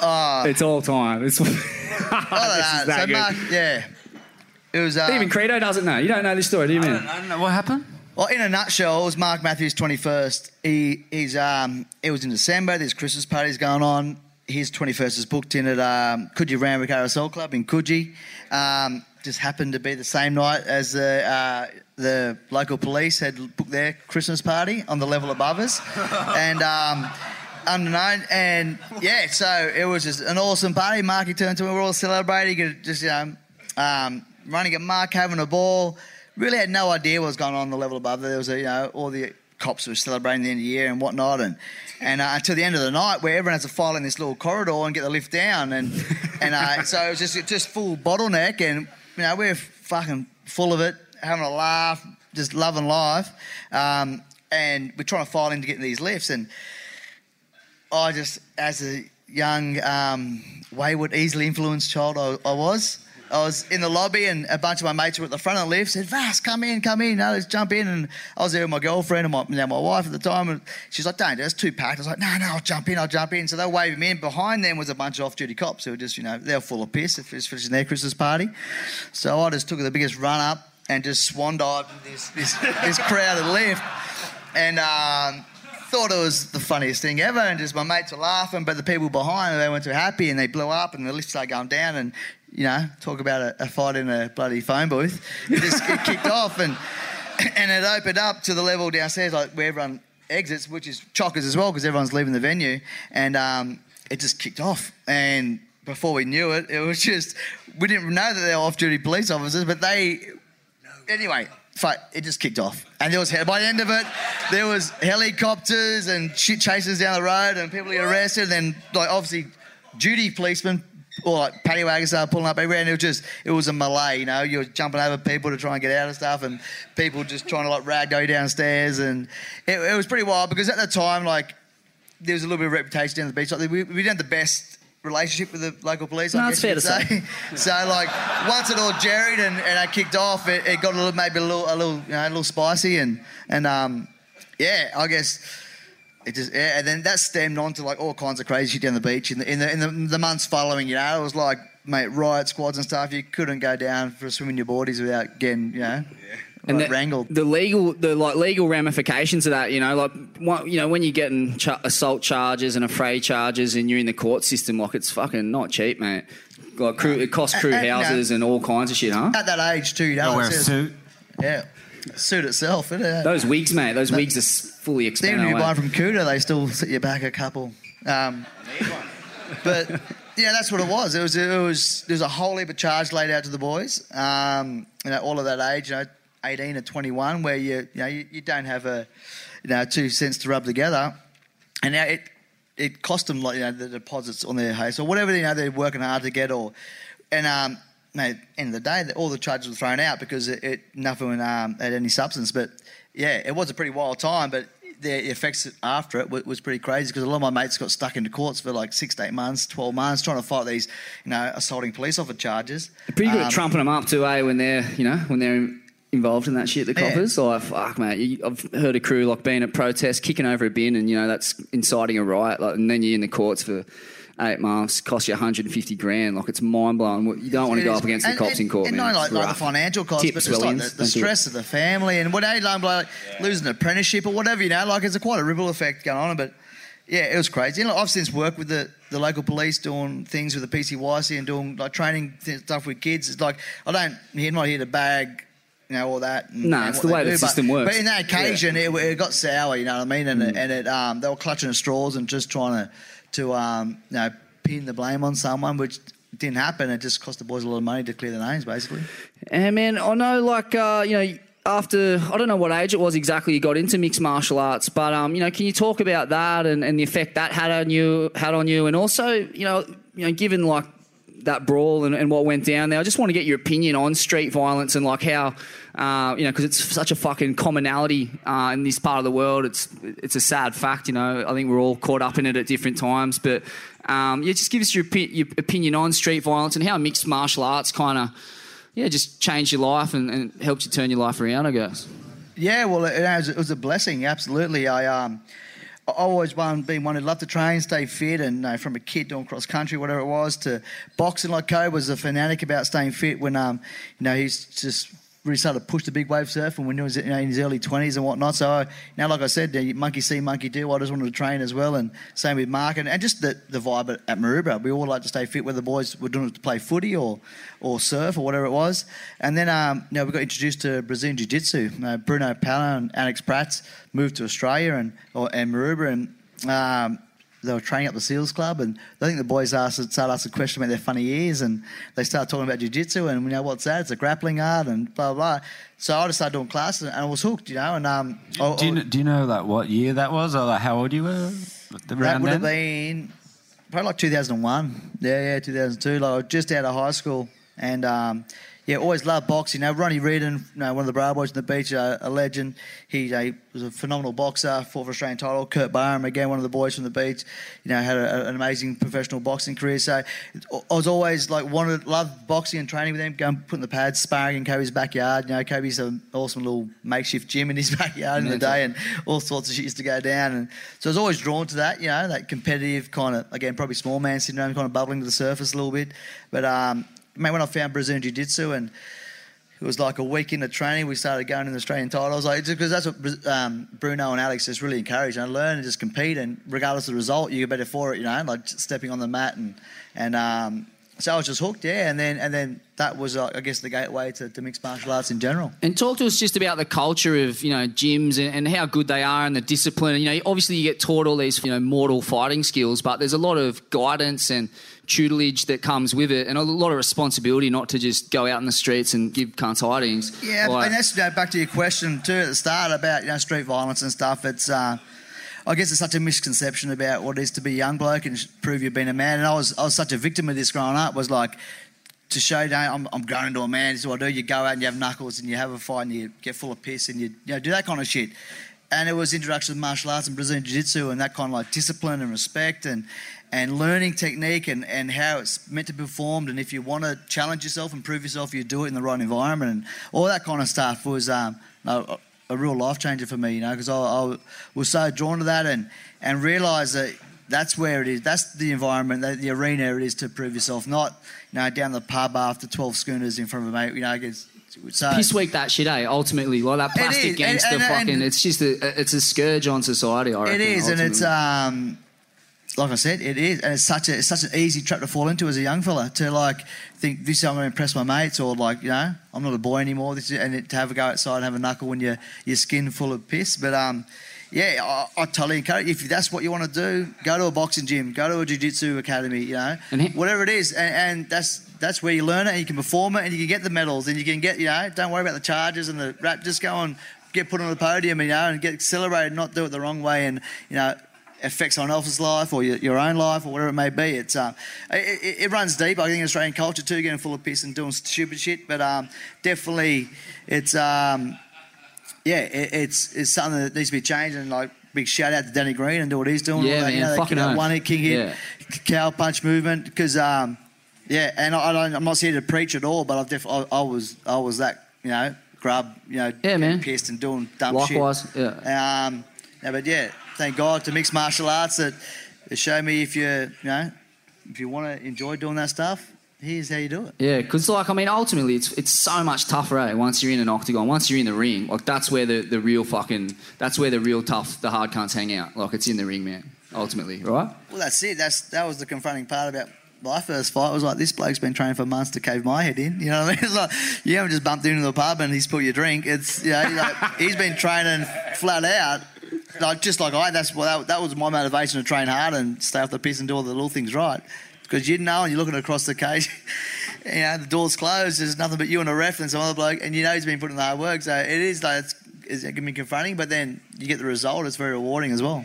Oh, it's all time. It's, (laughs) I This don't is that So good. Mark, yeah, it was. Uh, Even Credo doesn't know. You don't know this story, do you, man? I don't know what happened. Well, in a nutshell, it was Mark Matthews' 21st. He, he's, um, it was in December. There's Christmas parties going on. His 21st is booked in at um, Coogee Randwick RSL Club in Coogee. Um, just happened to be the same night as the, uh, the local police had booked their Christmas party on the level above us. (laughs) and um, unknown. And yeah, so it was just an awesome party. Marky turned to me, we're all celebrating, just, you know, um, running at Mark, having a ball. Really had no idea what was going on on the level above. There was, a, you know, all the cops were celebrating the end of the year and whatnot, and and uh, until the end of the night, where everyone has to file in this little corridor and get the lift down, and and uh, so it was just just full bottleneck, and you know we're fucking full of it, having a laugh, just loving life, um, and we're trying to file in to get these lifts, and I just, as a young, um, wayward, easily influenced child, I, I was. I was in the lobby and a bunch of my mates were at the front of the lift. Said, "Vas, come in, come in. No, let's jump in." And I was there with my girlfriend and my, know, my wife at the time, and she's like, "Don't, it's too packed." I was like, "No, no, I'll jump in, I'll jump in." So they waved me in. Behind them was a bunch of off-duty cops who were just, you know, they were full of piss. If it's finishing their Christmas party, so I just took the biggest run up and just swan dived this this, this crowded lift, and. Um, thought it was the funniest thing ever, and just my mates were laughing, but the people behind they weren't too happy, and they blew up, and the lift started going down, and you know, talk about a, a fight in a bloody phone booth. It just it kicked (laughs) off, and and it opened up to the level downstairs, like where everyone exits, which is chockers as well, because everyone's leaving the venue, and um, it just kicked off, and before we knew it, it was just we didn't know that they were off-duty police officers, but they anyway, fuck, it just kicked off. And there was by the end of it, there was helicopters and shit chases down the road, and people get arrested. And then like obviously, duty policemen or like paddy wagons started pulling up everywhere, and it was just it was a melee. You know, you were jumping over people to try and get out of stuff, and people just trying to like rag go downstairs, and it, it was pretty wild because at the time, like there was a little bit of reputation down the beach. Like we, we didn't have the best relationship with the local police. I No, guess it's fair to could say. (laughs) so like once it all jerried and, and I kicked off, it, it got a little maybe a little a little you know a little spicy and and um yeah, I guess it just yeah, and then that stemmed on to like all kinds of crazy shit down the beach in the in the in the, the months following. You know, it was like mate riot squads and stuff. You couldn't go down for a swim in your boardies without getting you know. and like, the, wrangled. the legal, the like legal ramifications of that, you know, like one, you know, when you're getting ch- assault charges and affray charges, and you're in the court system, like it's fucking not cheap, mate. Like crew, it costs crew And- and, you know, houses and all kinds of shit, huh? At that age too, you know. Gotta wear a suit. Yeah, suit itself. Isn't it? Those wigs, mate. Those wigs are fully Even if you buy from Cuda, they still set you back a couple. Um, but yeah, that's what it was. It was it was there was a whole heap of charge laid out to the boys. Um, you know, all of that age, you know, eighteen to twenty one, where you you know you, you don't have a you know two cents to rub together, and now it it cost them like you know the deposits on their house or whatever you know they're working hard to get or and um. Mate, end of the day, all the charges were thrown out because it, it nothing um, had any substance. But yeah, it was a pretty wild time. But the effects after it was pretty crazy because a lot of my mates got stuck into courts for like six to eight months, twelve months, trying to fight these, you know, assaulting police officer charges. Pretty good Um, at trumping them up too, eh? When they're, you know, when they're involved in that shit, the Yeah. coppers. Like, fuck, mate. I've heard a crew like being at protests, kicking over a bin, and you know that's inciting a riot. Like, and then you're in the courts for eight months, cost you 150 grand. Like, it's mind blowing. You don't want to go up against And- the cops and- in court, and man. not like, like the financial costs, Tips, but just like the, the stress of the family and what like, like losing an apprenticeship or whatever, you know, like it's a quite a ripple effect going on. But yeah, it was crazy. And I've since worked with the, the local police doing things with the PCYC and doing like training th- stuff with kids. It's like I don't, I'm not here to bag. You know all that. And, No, and it's the way the do, but- system works. But in that occasion, it, it got sour. You know what I mean? And Mm. it, and it um, they were clutching at straws and just trying to to um, you know pin the blame on someone, which didn't happen. It just cost the boys a lot of money to clear the names, basically. And man, I know, like, uh, you know, after I don't know what age it was exactly you got into mixed martial arts, but um, you know, can you talk about that and, and the effect that had on you, had on you, and also, you know, you know, given like that brawl and, and what went down there, I just want to get your opinion on street violence and like how, uh, you know, because it's such a fucking commonality uh, in this part of the world. It's it's a sad fact, you know. I think we're all caught up in it at different times, but um, yeah, just give us your, opi- your opinion on street violence and how mixed martial arts kind of yeah, just changed your life and, and helped you turn your life around, I guess. Yeah, well, it, was, it was a blessing. Absolutely, I um, I always one been one who loved to train, stay fit, and you know, from a kid doing cross country, whatever it was, to boxing. Like Koby was a fanatic about staying fit. When um, you know, he's just really started to push the big wave surfing when he was you know, in his early 20s and whatnot. So I, now, like I said, monkey see, monkey do. I just wanted to train as well, and same with Mark, and, and just the, the vibe at, at Maroubra. We all like to stay fit, whether the boys were doing it to play footy or or surf or whatever it was. And then um, you know, we got introduced to Brazilian Jiu Jitsu. Uh, Bruno Pala and Alex Prats moved to Australia and or, and Maroubra, and um, they were training up the SEALs Club, and I think the boys asked started asking a question about their funny ears, and they started talking about jiu-jitsu, and you know what's that? It's a grappling art, and blah blah. blah. So I just started doing classes, and I was hooked, you know. And um, I- Do you, do you know like what year that was, or like how old you were that would have been probably like 2001. Yeah, yeah, 2002. Like I was just out of high school, and um, yeah, always loved boxing. You know, Ronnie Reardon, you know, one of the Bra Boys on the beach, uh, a legend. He uh, was a phenomenal boxer, fought for Australian title. Kurt Barham, again, one of the boys from the beach. You know, had a, an amazing professional boxing career. So I was always like wanted, loved boxing and training with him. Going putting the pads, sparring in Koby's backyard. You know, Koby's an awesome little makeshift gym in his (laughs) backyard in the day, and all sorts of shit used to go down. And so I was always drawn to that. You know, that competitive kind of again, probably small man syndrome, kind of bubbling to the surface a little bit. But um, mate, when I found Brazilian Jiu Jitsu and it was like a week into training, we started going in the Australian title. I was like, because that's what um, Bruno and Alex just really encouraged. And I learned and just compete, and regardless of the result, you get better for it. You know, like stepping on the mat and and um, so I was just hooked, yeah. And then and then that was, uh, I guess, the gateway to, to mixed martial arts in general. And talk to us just about the culture of you know gyms and, and how good they are and the discipline. You know, obviously you get taught all these you know mortal fighting skills, but there's a lot of guidance and tutelage that comes with it, and a lot of responsibility not to just go out in the streets and give cunts hidings. Yeah, Like- and that's you know, back to your question too at the start about you know street violence and stuff. It's uh, I guess it's such a misconception about what it is to be a young bloke and prove you've been a man. And I was I was such a victim of this growing up. Was like to show you know, I'm, I'm growing into a man. This is what I do. You go out and you have knuckles and you have a fight and you get full of piss and you you know do that kind of shit. And it was introduction to martial arts and Brazilian Jiu Jitsu and that kind of like discipline and respect and and learning technique and, and how it's meant to be performed. And if you want to challenge yourself and prove yourself, you do it in the right environment. And all that kind of stuff was um, a, a real life changer for me, you know, because I, I was so drawn to that and, and realised that that's where it is. That's the environment, the, the arena it is to prove yourself, not, you know, down the pub after 12 schooners in front of a mate, you know. It's, so, Piss week that shit, eh? Ultimately, like that It plastic and- gangster and- fucking. It's just a it's a scourge on society. I reckon, It is, and it's um, like I said, it is, and it's such a it's such an easy trap to fall into as a young fella to like think this is how I'm going to impress my mates, or like you know I'm not a boy anymore. This is, and it, to have a go outside and have a knuckle when your your skin full of piss. But um, yeah, I, I totally encourage if that's what you want to do, go to a boxing gym, go to a jiu-jitsu academy, you know, whatever it is, and, and that's that's where you learn it, and you can perform it, and you can get the medals, and you can get you know, don't worry about the charges and the rap, just go and get put on the podium, you know, and get celebrated, not do it the wrong way, and you know affect someone else's life or your, your own life or whatever it may be. It's um, it, it, runs deep. I think in Australian culture too, getting full of piss and doing stupid shit. But um, definitely, it's um, yeah, it, it's it's something that needs to be changed. And like big shout out to Danny Green and do what he's doing. Yeah, all that, you man, know, fucking that one hit, king hit, Yeah. cow punch movement. Because um, yeah, and I, I'm not here to preach at all, but I've def- I, I was I was that you know grub you know Yeah, man. pissed and doing dumb Likewise, shit. yeah. Um, yeah, but yeah, thank God to mixed martial arts that that show me if you you know if you want to enjoy doing that stuff, here's how you do it. Yeah, because like I mean, ultimately, it's it's so much tougher. Eh? Once you're in an octagon, once you're in the ring, like that's where the, the real fucking that's where the real tough, the hard cunts hang out. Like it's in the ring, man. Ultimately, right? Well, that's it. That's that was the confronting part about my first fight. Was like this bloke's been training for months to cave my head in. You know what I mean? It's (laughs) like you haven't just bumped into the pub and he's put your drink. It's you know like, he's been training flat out. Like just like I, that's what that, that was my motivation to train hard and stay off the piss and do all the little things right. Because you know, and you're looking across the cage, (laughs) you know, the door's closed. There's nothing but you and a ref and some other bloke, and you know he's been putting the hard work. So it is like it's, it's it can be confronting, but then you get the result. It's very rewarding as well.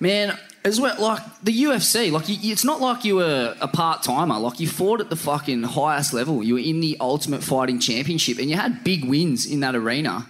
Man, as well, like the UFC, like you, it's not like you were a part timer. Like you fought at the fucking highest level. You were in the Ultimate Fighting Championship, and you had big wins in that arena.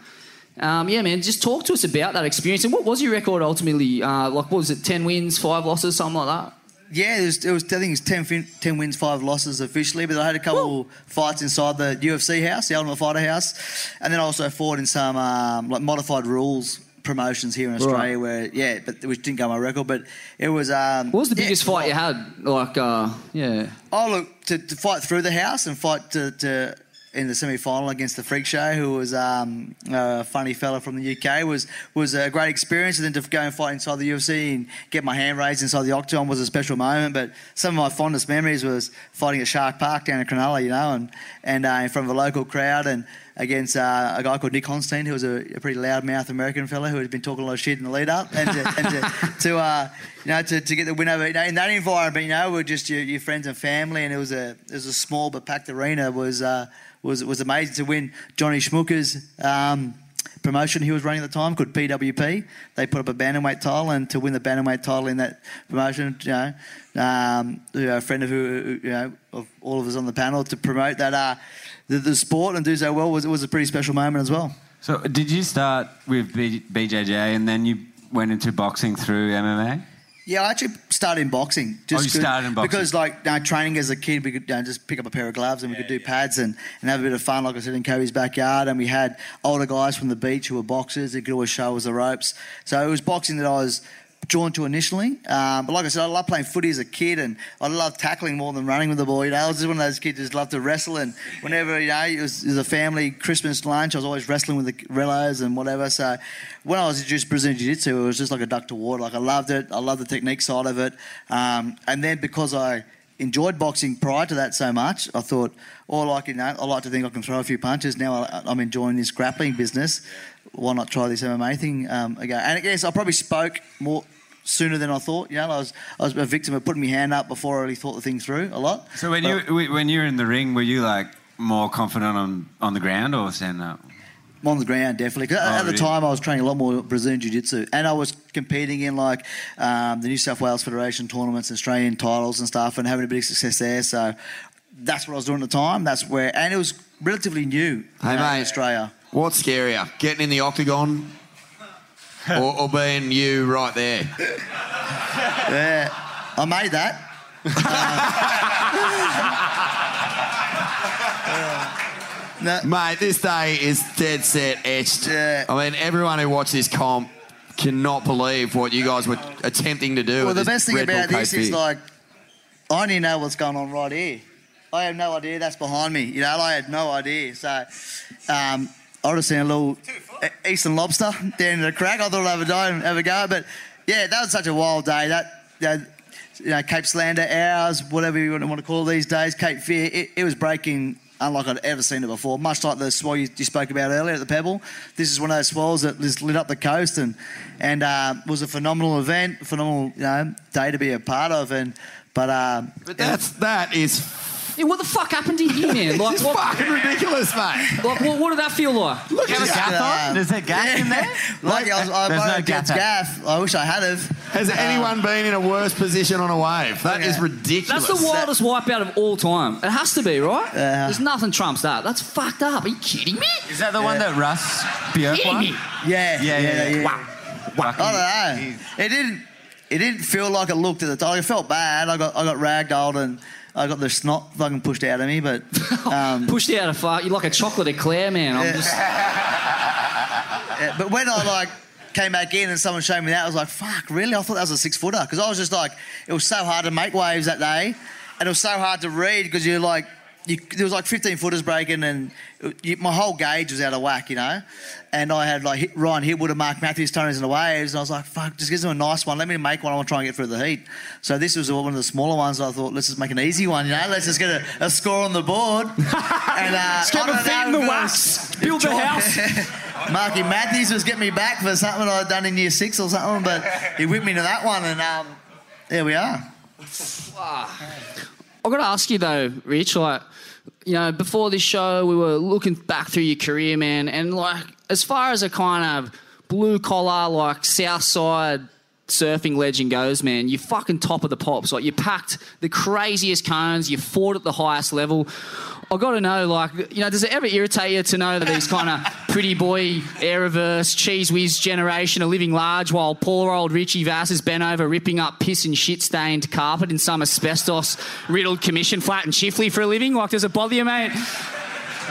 Um, yeah, man, just talk to us about that experience. And what was your record ultimately? Uh, like, what was it? Ten wins, five losses, something like that. Yeah, it was, it was I think it was 10, 10 wins, five losses officially, but I had a couple fights inside the UFC house, the Ultimate Fighter house, and then I also fought in some um, like modified rules promotions here in Australia, where yeah, but which didn't go my record, but it was. Um, What was the yeah, biggest fight you had? Like, uh, yeah. Oh look, to, to fight through the house and fight to, to in the semi final against the Freak Show, who was um, a funny fella from the UK, was was a great experience. And then to go and fight inside the UFC and get my hand raised inside the octagon was a special moment. But some of my fondest memories was fighting at Shark Park down in Cronulla, you know, and and uh, in front of a local crowd and. Against uh, a guy called Nick Honstein, who was a, a pretty loudmouth American fella who had been talking a lot of shit in the lead up, and to, and to, to uh, you know to, to get the win over you know, in that environment, you know, with just your, your friends and family, and it was a it was a small but packed arena was uh, was was amazing to win Johnny Schmucker's um, promotion he was running at the time called PWP. They put up a bantamweight title, and to win the bantamweight title in that promotion, you know, um, a friend of who you know of all of us on the panel to promote that uh, the, the sport and do so well was was a pretty special moment as well. So, did you start with B- BJJ and then you went into boxing through MMA? Yeah, I actually started in boxing. Oh, you good- started in boxing. because, like, training as a kid, we could just pick up a pair of gloves and we could do pads and, and have a bit of fun. Like I said, in Koby's backyard, and we had older guys from the beach who were boxers. They could always show us the ropes. So it was boxing that I was drawn to initially. Um, but like I said, I loved playing footy as a kid, and I loved tackling more than running with the ball. You know, I was just one of those kids who just loved to wrestle. And whenever you know it was, it was a family Christmas lunch, I was always wrestling with the rellos and whatever. So when I was introduced to Brazilian Jiu Jitsu, it was just like a duck to water. Like I loved it. I loved the technique side of it. Um, and then because I enjoyed boxing prior to that so much, I thought, oh, like you know, I like to think I can throw a few punches. Now I, I'm enjoying this grappling business. Why not try this MMA thing um, again? And I guess I probably spoke more sooner than I thought. You know, I was I was a victim of putting my hand up before I really thought the thing through a lot. So, when you when you were in the ring, were you like more confident on, on the ground or standing up? on the ground, definitely. Oh, at the time, I was training a lot more Brazilian Jiu Jitsu, and I was competing in like um, the New South Wales Federation tournaments, Australian titles, and stuff, and having a bit of success there. So that's what I was doing at the time. That's where, and it was relatively new Hey, in mate. Australia. What's scarier, getting in the octagon (laughs) or, or being you right there? Yeah, I made that. (laughs) no. Mate, this day is dead set etched. I mean, everyone who watched this comp cannot believe what you guys were attempting to do. Well, with the best thing Red Bull about this is Fear. like I didn't know what's going on right here. I have no idea that's behind me. You know, I had no idea. So um, I would have seen a little Eastern lobster down in the crack. I thought I'd have a and have a go. But yeah, that was such a wild day. That, you know, Cape Solander Ours, whatever you want to call these days, Cape Fear, it, it was breaking unlike I'd ever seen it before. Much like the swell you, you spoke about earlier at the Pebble. This is one of those swells that just lit up the coast and and uh, was a phenomenal event, phenomenal you know, day to be a part of. And but uh, but that's that is Yeah, what the fuck happened to you, man? Like, It's what, fucking ridiculous, mate. Like, what, what did that feel like? Look at Just, uh, (laughs) Like I was, I There's no no gaff. gaff. I wish I had have. Has Uh, anyone been in a worse position on a wave? That is ridiculous. That's the wildest wipeout of all time. It has to be, right? There's nothing trumps that. That's fucked up. Are you kidding me? Is that the one that Russ Bierke Kidding won? me? Yeah, Yeah, yeah, yeah. Wow. I don't know. It didn't. It didn't feel like it looked at the time. I felt bad. I got I got ragdolled and I got the snot fucking pushed out of me. But (laughs) um, Pushed out of fuck. You're like a chocolate eclair, man. I'm Yeah. just. (laughs) yeah, but when I like came back in and someone showed me that, I was like, "Fuck, really?" I thought that was a six footer because I was just like, it was so hard to make waves that day, and it was so hard to read because you're like. You, there was like 15 footers breaking, and you, my whole gauge was out of whack, you know. And I had like hit, Ryan Hipwood and Mark Matthews turning in the waves, and I was like, "Fuck, just give them a nice one. Let me make one. I want to try and get through the heat." So this was one of the smaller ones. I thought, let's just make an easy one, you know. Let's just get a, a score on the board. (laughs) and uh, Just get I my feet in the if wax. Build the house. (laughs) Marky Matthews was getting me back for something I'd done in year six or something, but he whipped me to that one, and um, there we are. I've got to ask you though, Rich. Like, you know, before this show, we were looking back through your career, man, and like, as far as a kind of blue collar, like South Side surfing legend goes, man, you're fucking top of the pops. Like you packed the craziest cones, you fought at the highest level. I got to know, like, you know, does it ever irritate you to know that these kind of (laughs) pretty boy, air-reverse, cheese whiz generation are living large while poor old Richie Vass is bent over ripping up piss and shit-stained carpet in some asbestos-riddled commission flat and Chifley for a living? Like, does it bother you, mate?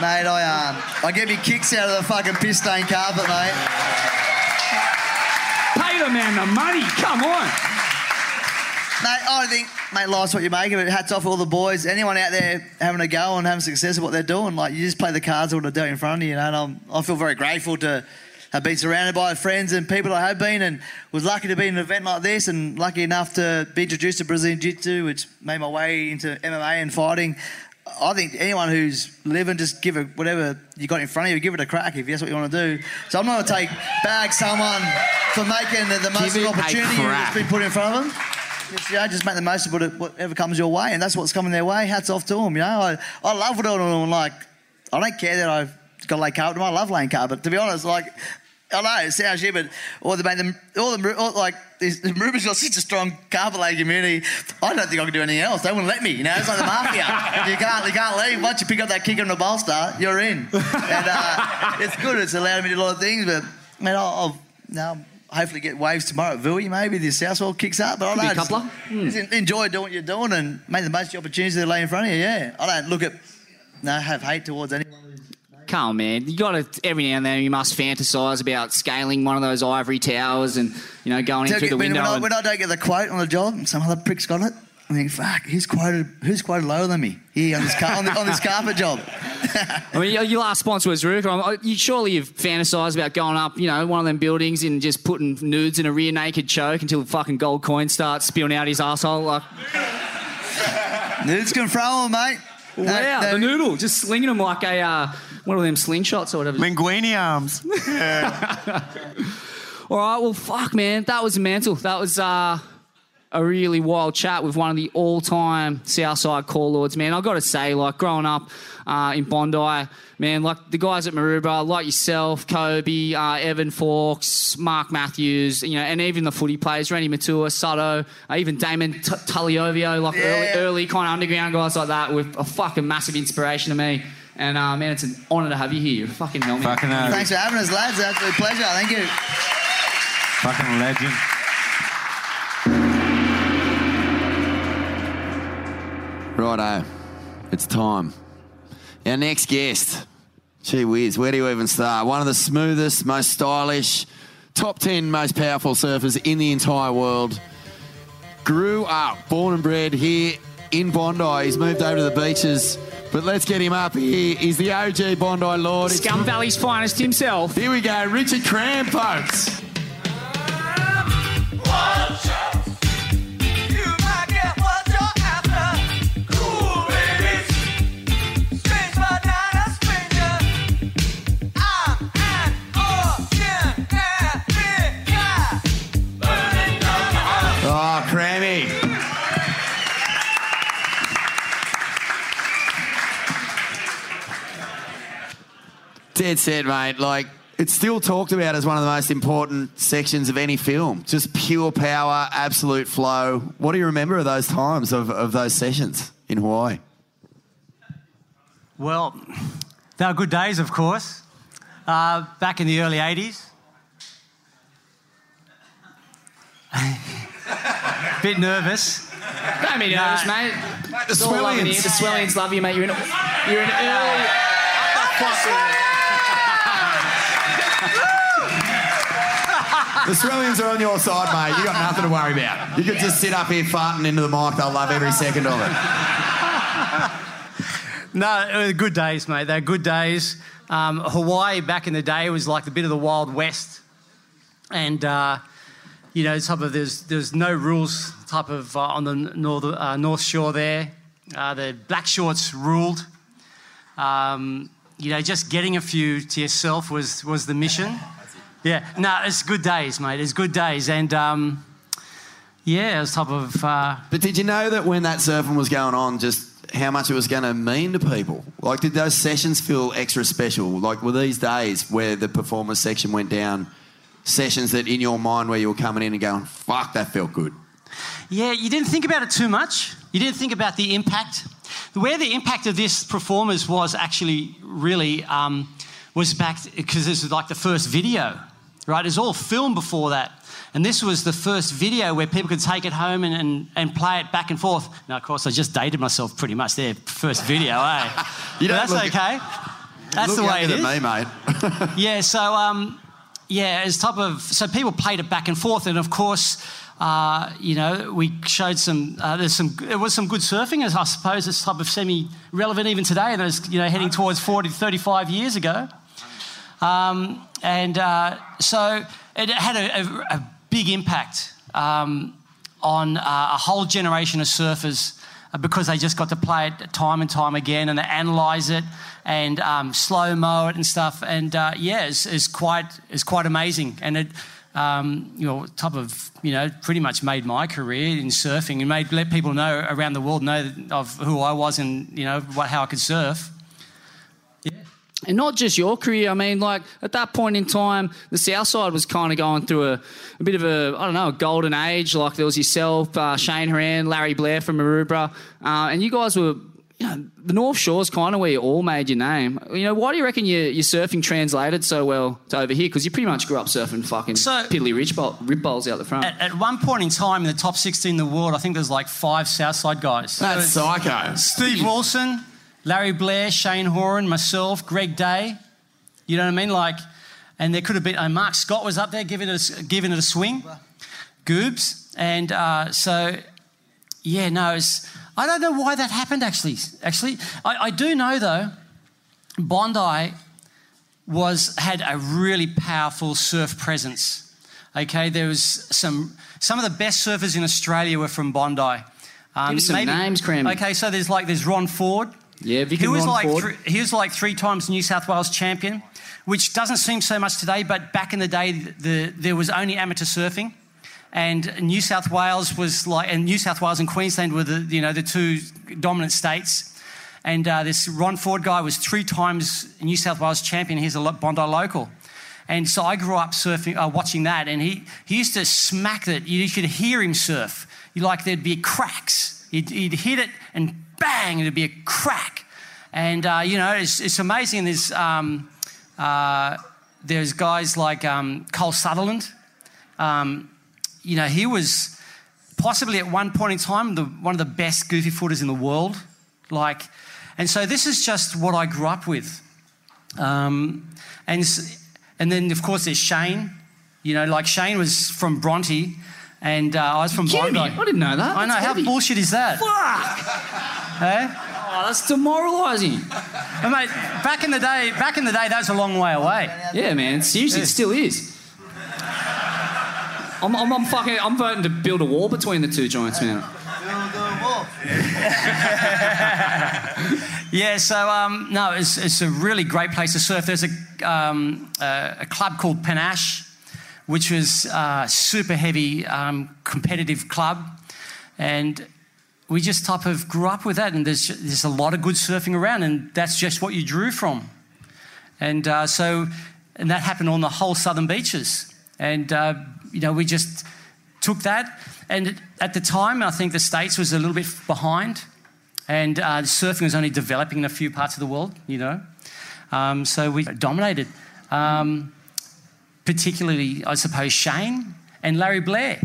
Mate, I um, I get me kicks out of the fucking piss stained carpet, mate. The man the money. Come on. Mate, I think, mate, life's what you make of it. Hats off all the boys. Anyone out there having a go and having success at what they're doing, like, you just play the cards what they're doing in front of you, you know, and I'm, I feel very grateful to have been surrounded by friends and people I have been and was lucky to be in an event like this and lucky enough to be introduced to Brazilian Jiu-Jitsu, which made my way into MMA and fighting. I think anyone who's living, just give it whatever you got in front of you, give it a crack if that's what you want to do. So I'm not going to take back someone for making the, the most of the opportunity that's been put in front of them. Just, you know, just make the most of what- whatever comes your way, and that's what's coming their way. Hats off to them. You know, I, I love what I'm doing. Like, I don't care that I've got lay carpet. I love laying carpet. To be honest, like. I know it sounds shit, but all the them, all the all, like this- the Ruben's got such a strong carpet laying community. I don't think I can do anything else. They wouldn't let me. You know, it's like the mafia. you can't you can't leave. Once you pick up that kick on the bolster, you're in. And uh, it's good. It's allowed me to do a lot of things. But man, I'll, I'll now hopefully get waves tomorrow at Vui. Maybe the Southwell kicks up. But I don't know. coupler. Just, just enjoy doing what you're doing and make the most of the opportunities that lay in front of you. Yeah, I don't look at no have hate towards anyone. Come on, man. You got to every now and then you must fantasize about scaling one of those ivory towers and you know going in through the window. when, I, and- when I don't get the quote on the job, some other prick's got it. I think, fuck, who's quoted? Who's quoted lower than me here on this car, on, the, on this carpet job? (laughs) I mean, your- your last sponsor was RVCA. You surely you've fantasized about going up, you know, one of them buildings and just putting nudes in a rear naked choke until the fucking gold coin starts spilling out his asshole. Like, (laughs) Nudes can throw 'em, mate. wow, the noodle, just slinging them like a uh, one of them slingshots or whatever. Linguini arms. (laughs) All right, well, fuck, man, that was mental. That was uh, a really wild chat with one of the all-time Southside call lords, man. I got to say, like growing up uh, in Bondi, man, like the guys at Maroubra, like yourself, Koby, uh, Evan Faulks, Mark Matthews, you know, and even the footy players, Reni Maitua, Sutto, uh, even Damon T- Tulliovio, like early, early kind of underground guys like that, were a fucking massive inspiration to me. And uh, man, it's an honour to have you here. You're fucking helmet. Fucking uh, Thanks for having us, lads. Absolute pleasure. Thank you. Fucking legend. Righto, it's time. Our next guest, gee whiz, where do you even start? One of the smoothest, most stylish, top 10 most powerful surfers in the entire world. Grew up, born and bred here in Bondi. He's moved over to the beaches, but let's get him up here. He's the OG Bondi Lord. Scum Valley's finest himself. Here we go, Richard Cram, folks. Dead set, mate. Like, it's still talked about as one of the most important sections of any film. Just pure power, absolute flow. What do you remember of those times, of, of those sessions in Hawaii? Well, they were good days, of course. Uh, back in the early 80s. (laughs) Bit nervous. Don't be nervous, mate. the It's all loving you. Swellians. The Swellians love you, mate. You're in, you're in early. The Australians are on your side, mate. You got nothing to worry about. You could just sit up here farting into the mic. They'll love every second of it. No, good days, mate. They're good days. Um, Hawaii back in the day was like the bit of the Wild West. And, uh, you know, type of, there's, there's no rules type of uh, on the north, uh, north shore there. Uh, the black shorts ruled. Um, you know, just getting a few to yourself was, was the mission. Yeah, no, it's good days, mate. It's good days. And, um, yeah, it was type of... Uh, But did you know that when that surfing was going on, just how much it was going to mean to people? Like, did those sessions feel extra special? Like, were these days where the performance section went down sessions that in your mind where you were coming in and going, fuck, that felt good? Yeah, you didn't think about it too much. You didn't think about the impact. Where the impact of this performance was actually really um, was back because this was like the first video, right? It was all filmed before that. And this was the first video where people could take it home and, and, and play it back and forth. Now, of course, I just dated myself pretty much there. First video, eh? (laughs) You that's okay. That's the way it is. me, mate. (laughs) yeah, so um, yeah, as type of so people played it back and forth, and of course, uh, you know, we showed some. Uh, there's some. There was some good surfing, as I suppose it's type of semi-relevant even today. There's you know heading towards 40, 35 years ago, um, and uh, so it had a, a, a big impact um, on uh, a whole generation of surfers uh, because they just got to play it time and time again and they analyse it and um, slow mo it and stuff. And uh, yeah, it's, it's quite it's quite amazing. And it um, you know type of you know pretty much made my career in surfing and made let people know around the world know of who I was and you know what how I could surf. And not just your career. I mean, like at that point in time, the South Side was kind of going through a, a bit of a, I don't know, a golden age. Like there was yourself, uh, Shane Horan, Larry Blair from Maroubra, uh, and you guys were, you know, the North Shore's kind of where you all made your name. You know, why do you reckon your, your surfing translated so well to over here? Because you pretty much grew up surfing fucking so, piddly rich bowl, rib bowls out the front. At, at one point in time, in the top 16 in the world, I think there's like five Southside guys. That's So psycho. Steve Wilson, Larry Blair, Shane Horan, myself, Greg Day. You know what I mean? Like, and there could have been. Uh, Mark Scott was up there giving it a, giving it a swing. Goobs, and uh, so yeah, no, it's, I don't know why that happened. Actually, actually, I, I do know though. Bondi was had a really powerful surf presence. Okay, there was some some of the best surfers in Australia were from Bondi. Um, Give me some names, Crammy. Okay, so there's like there's Ron Ford. Yeah, Vic he was like he was like three times New South Wales champion, which doesn't seem so much today. But back in the day, the, there was only amateur surfing, and New South Wales was like, and New South Wales and Queensland were the you know the two dominant states. And uh, this Ron Ford guy was three times New South Wales champion. He's a Bondi local. And so I grew up surfing, uh, watching that, and he, he used to smack it. You could hear him surf. You like there'd be cracks. He'd, he'd hit it, and bang, it'd be a crack. And uh, you know, it's, it's amazing. There's um, uh, there's guys like um, Cole Sutherland. Um, you know, he was possibly at one point in time the, one of the best goofy footers in the world. Like, and so this is just what I grew up with. Um, and, and then, of course, there's Shane. You know, like Shane was from Bronte, and uh, I was from Bondi. I didn't know that. I know. That's How heavy. bullshit is that? Fuck! Eh? Oh, that's demoralising. And mate, back in the day, back in the day, that was a long way away. Yeah, man. Seriously, it still is. I'm, I'm, I'm fucking. I'm voting to build a wall between the two joints, man. (laughs) Yeah, so um, no, it's, it's a really great place to surf. There's a, um, a, a club called Panache, which was a super heavy um, competitive club, and we just type of grew up with that. And there's there's a lot of good surfing around, and that's just what you drew from. And uh, so, and that happened on the whole southern beaches, and uh, you know we just took that. And at the time, I think the states was a little bit behind and uh, surfing was only developing in a few parts of the world, you know. Um, so we dominated, um, particularly, I suppose, Shane and Larry Blair.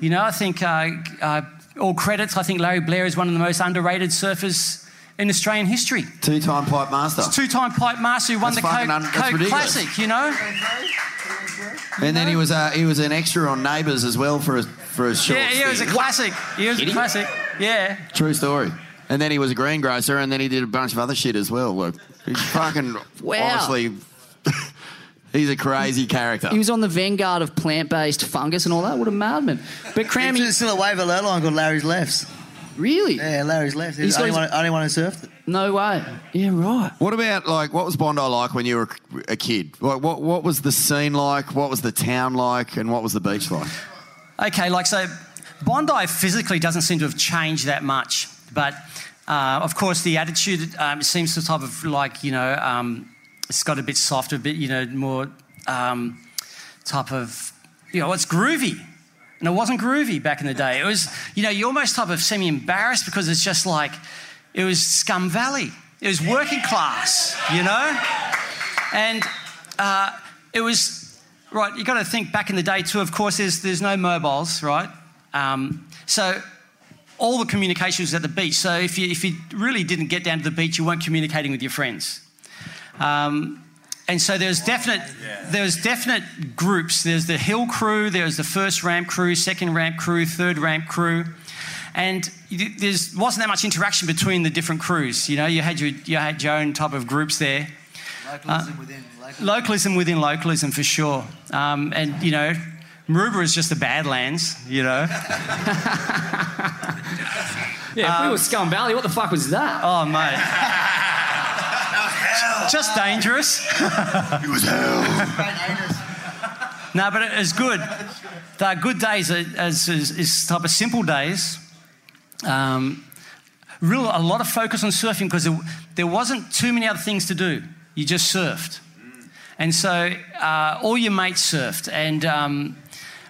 You know, I think uh, uh, all credits. I think Larry Blair is one of the most underrated surfers in Australian history. Two-time pipe master. Two-time pipe master who won That's the fucking Coke, un- Coke. Classic. You know. And then he was uh, he was an extra on Neighbours as well for a for a short. Yeah, yeah, it was a classic. He was a Kidding? classic. Yeah. True story. And then he was a greengrocer, and then he did a bunch of other shit as well. Look, he's fucking (laughs) Wow. honestly, he's a crazy character. He was on the vanguard of plant-based fungus and all that. What a madman! But Crammy, There's still a wave of line called Larry's Lefts. Really? Yeah, Larry's Lefts. He's He's the only got one, only one who surfed it. No way. Yeah, right. What about like what was Bondi like when you were a kid? Like, what what was the scene like? What was the town like? And what was the beach like? Okay, like so, Bondi physically doesn't seem to have changed that much, but uh, of course the attitude um, seems to type of like you know um, it's got a bit softer, a bit you know more um, type of, you know, it's groovy. And it wasn't groovy back in the day. It was, you know, you almost type of semi embarrassed because it's just like, it was Scum Valley. It was working class, you know? And uh, it was, right, you've got to think back in the day too, of course, there's, there's no mobiles, right? Um, so all the communication was at the beach. So if you, if you really didn't get down to the beach, you weren't communicating with your friends. Um, and so there's definite, there's definite groups. There's the hill crew, there's the first ramp crew, second ramp crew, third ramp crew, and there wasn't that much interaction between the different crews. You know, you had your you had your own type of groups there. Localism within localism. Localism within localism for sure. Um, and you know, Maroubra is just the Badlands. You know. (laughs) Yeah, if we were Scum Valley, what the fuck was that? Oh, mate. (laughs) Just dangerous. (laughs) It was hell. (laughs) No, but it was good. They're good days as, as type of simple days. Um, real a lot of focus on surfing because there, there wasn't too many other things to do. You just surfed, and so uh, all your mates surfed, and um,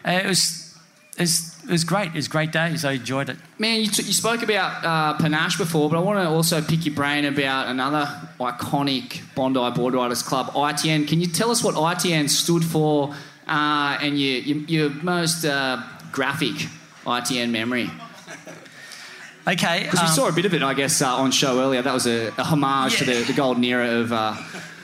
it was it was, it was great. It was great days. I enjoyed it. Man, you, t- you spoke about uh, Panache before, but I want to also pick your brain about another iconic Bondi Board Riders Club, ITN. Can you tell us what ITN stood for uh, and your, your, your most uh, graphic ITN memory? Okay. Because we um, saw a bit of it, I guess, uh, on show earlier. That was a, a homage to the, the golden era of uh,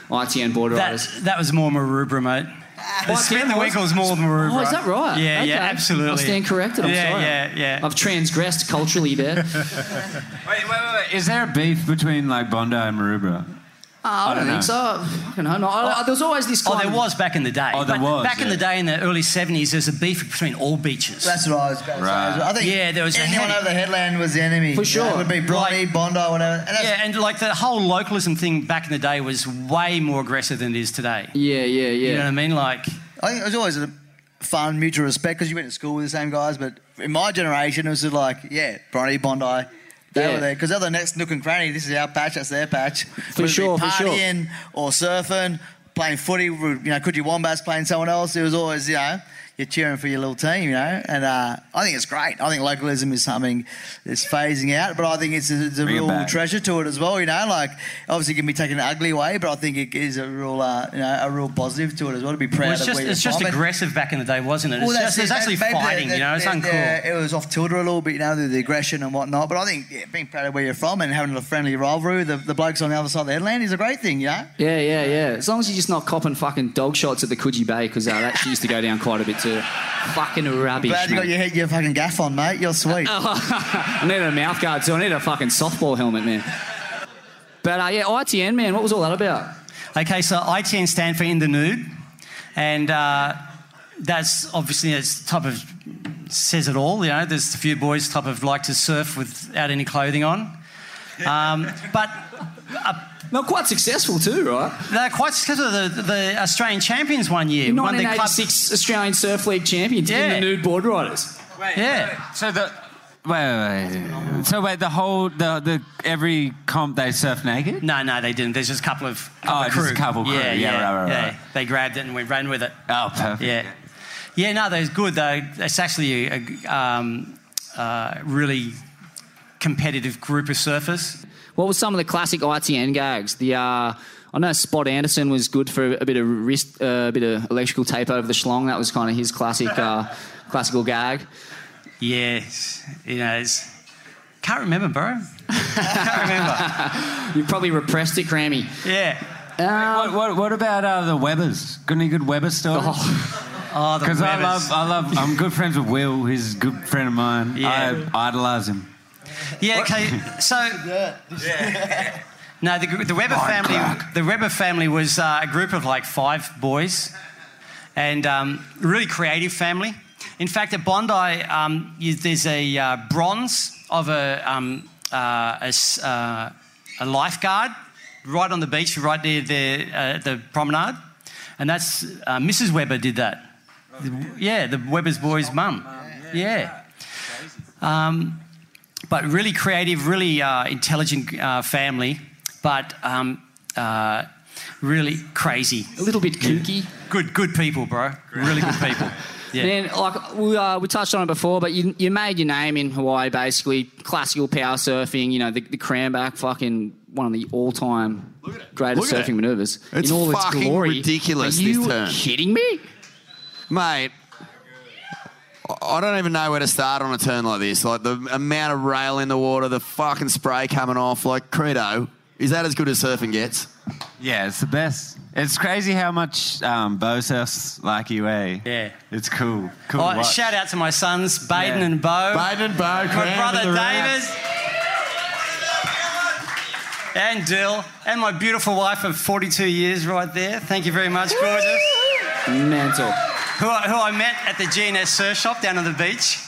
ITN Board Riders. That, that was more Maroubra, mate. The Spin the Winkle's more than Maroubra. Oh, is that right? Yeah, Okay. yeah, absolutely. I stand corrected. I'm yeah, sorry. Yeah, yeah, I've transgressed culturally there. (laughs) Wait, wait, wait, wait. Is there a beef between like Bondi and Maroubra? Oh, I, I don't, don't think so. Fucking hell, no. I, there was always this Oh, there was back in the day. Oh, there But was, Back in the day, in the early 70s, there was a beef between all beaches. That's what I was about to Right. say. I think Yeah, there was anyone heavy- over the headland was the enemy. For You know, sure. It would be Bronny, Bondi, whatever. And that's, yeah, and like the whole localism thing back in the day was way more aggressive than it is today. Yeah, yeah, yeah. You know what I mean? Like, I think it was always a fun mutual respect because you went to school with the same guys. But in my generation, it was just like, yeah, Bronny, Bondi. They Yeah. were there because they're the next nook and cranny. This is our patch. That's their patch. For Whether it be sure, for sure. Partying or surfing, playing footy. You know, could you Wombats playing someone else? It was always you know. You're cheering for your little team, you know, and uh, I think it's great. I think localism is something that's phasing out, but I think it's a, it's a Bring it real treasure to it as well. You know, like obviously it can be taken an ugly way, but I think it is a real, uh, you know, a real positive to it as well. To be proud well, it's of just, where you're it's just from. Aggressive back in the day, wasn't it? It's, well, just, that's it's it. actually Maybe the- fighting, the- you know, it's the- uncool. the- it was off tilter a little bit, you know, the, the aggression and whatnot. But I think yeah, being proud of where you're from and having a friendly rivalry, the, the blokes on the other side of the headland is a great thing, you know. Yeah, yeah, yeah. As long as you're just not copping fucking dog shots at the Coogee Bay, because uh, that shit used to go down quite a bit too. Fucking rubbish. Glad you got your head, your fucking gaff on, mate. You're sweet. (laughs) I need a mouth guard too. I need a fucking softball helmet, man. But uh, yeah, ITN, man, what was all that about? Okay, so ITN stand for in the nude, and uh, that's obviously it's type of says it all. You know, there's a few boys type of like to surf without any clothing on, um, but Not quite successful too, right? they're quite successful. The, the Australian champions one year won the club. 1986 Australian Surf League champions in Yeah. the nude board riders. Yeah. So the wait, wait, wait. So wait, the whole the the every comp they surf naked. No, no, they didn't. There's just a couple of couple Oh, of just a crew. couple crew. Yeah, Yeah, yeah, right, right, yeah. right. They grabbed it and we ran with it. Oh, perfect. Yeah, yeah. No, that's good though. It's actually a, a um, uh, really competitive group of surfers. What was some of the classic ITN gags? The uh, I know Spot Anderson was good for a bit of wrist, uh, a bit of electrical tape over the schlong. That was kind of his classic, uh, (laughs) classical gag. Yes, you know, it's, can't remember, bro. (laughs) can't remember. You probably repressed it, Crammy. Yeah. what, what, what about uh, the Webbers? Got any good Webber stories? (laughs) Oh, the Because I love, I love, I'm good friends with Will. He's a good friend of mine. Yeah. I idolise him. Yeah. Okay. So. (laughs) (laughs) No, the, the Webber family. The Webber family was uh, a group of like five boys, and um, really creative family. In fact, at Bondi, um, you, there's a uh, bronze of a, um, uh, a, s- uh, a lifeguard right on the beach, right near the uh, the promenade, and that's uh, Mrs. Webber did that. Yeah, the Webber's boy's mum. Yeah. Um, but really creative, really uh, intelligent uh, family. But um, uh, really crazy. A little bit kooky. Good, good people, bro. Really good people. (laughs) Yeah. Man, like we, uh, we touched on it before, but you, you made your name in Hawaii, basically classical power surfing. You know the, the cranback, fucking one of the all-time greatest Look at surfing it. maneuvers It's in all its fucking glory. ridiculous, Are you this turn. kidding me? Mate, I don't even know where to start on a turn like this. Like the amount of rail in the water, the fucking spray coming off. Like Credo, is that as good as surfing gets? Yeah, it's the best. It's crazy how much um, Bo surfs like you, eh? Yeah. It's cool. Cool. Oh, watch. shout out to my sons, Baden Yeah. and Bo. Baden and Bo, My brother in the David. And Dill. And my beautiful wife of 42 years right there. Thank you very much, gorgeous. Mental. Who I, who I met at the GNS surf shop down on the beach.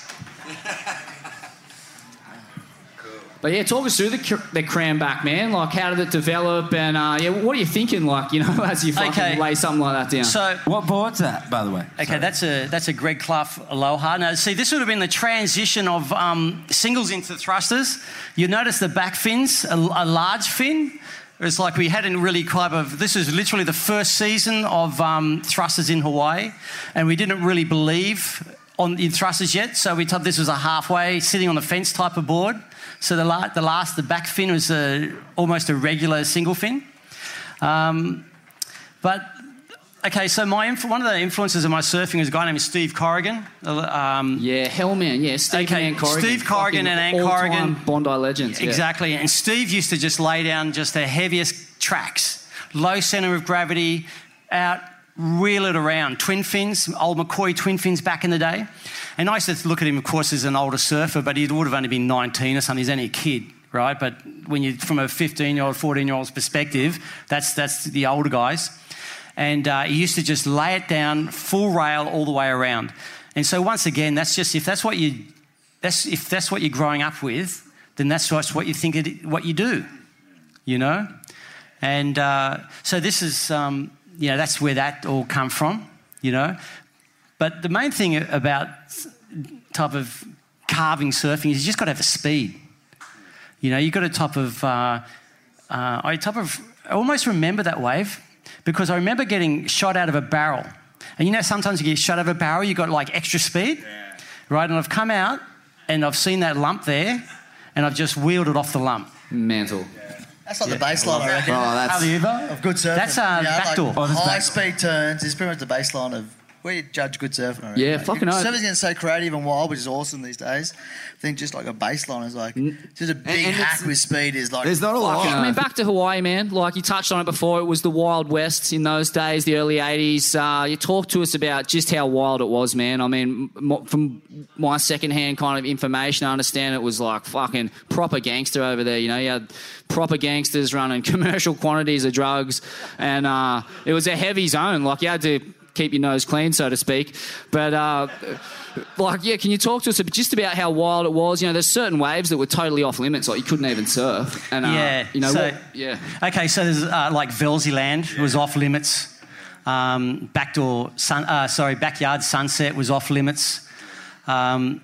But yeah, talk us through the, cr- the cranback, man. Like, how did it develop? And uh, yeah, what are you thinking, like, you know, (laughs) as you fucking Okay. lay something like that down? So what board's that, by the way? Okay, that's a that's a Greg Clough Aloha. Now, see, this would have been the transition of um, singles into thrusters. You notice the back fins, a, a large fin. It's like we hadn't really quite of. This is literally the first season of um, thrusters in Hawaii, and we didn't really believe on in thrusters yet. So we thought this was a halfway sitting on the fence type of board. So the, la- the last, the back fin was a, almost a regular single fin. Um, but okay, so my inf- one of the influences of my surfing is a guy named Steve Corrigan. Um, yeah, Hellman. Yeah, Steve okay, and Corrigan. Steve Corrigan and Ann Corrigan. Bondi legends. yeah. Exactly. And Steve used to just lay down just the heaviest tracks, low center of gravity, out, reel it around. Twin fins, old McCoy twin fins back in the day. And I used to look at him, of course, as an older surfer, but he would have only been 19 or something. He's only a kid, right? But when you, from a 15 year old, 14 year old's perspective, that's, that's the older guys. And uh, he used to just lay it down, full rail all the way around. And so once again, that's just if that's what you that's if that's what you're growing up with, then that's just what you think it, what you do, you know. And uh, so this is um, you know that's where that all come from, you know. But the main thing about type of carving surfing is you just got to have the speed. You know, you got a type of uh, uh, I type of I almost remember that wave because I remember getting shot out of a barrel. And you know, sometimes you get shot out of a barrel, you got like extra speed, right? And I've come out and I've seen that lump there, and I've just wheeled it off the lump. Mental. That's like the baseline, I reckon. Oh, that's- How do? Of good surfing. That's, uh, Yeah, backdoor. Like Oh, that's high back- speed turns is pretty much the baseline of where you judge good surfing. I reckon, Yeah, mate. fucking oath. Surfing's getting so creative and wild, which is awesome these days. I think just like a baseline is like just a big and hack it's- with speed is like There's not a lot. I mean, back to Hawaii, man. Like you touched on it before, it was the Wild West in those days, the early '80s. Uh, you talked to us about just how wild it was, man. I mean, m- from my secondhand kind of information, I understand it was like fucking proper gangster over there. You know, you had proper gangsters running (laughs) commercial quantities of drugs, and uh, it was a heavy zone. Like you had to keep your nose clean, so to speak. But uh, like, yeah, can you talk to us just about how wild it was? You know, there's certain waves that were totally off limits, like you couldn't even surf. And uh, yeah, you know, so, what, yeah. Okay, so there's uh, like Velzy Land was off limits. Um, backdoor sun, uh, sorry, backyard sunset was off limits. Um,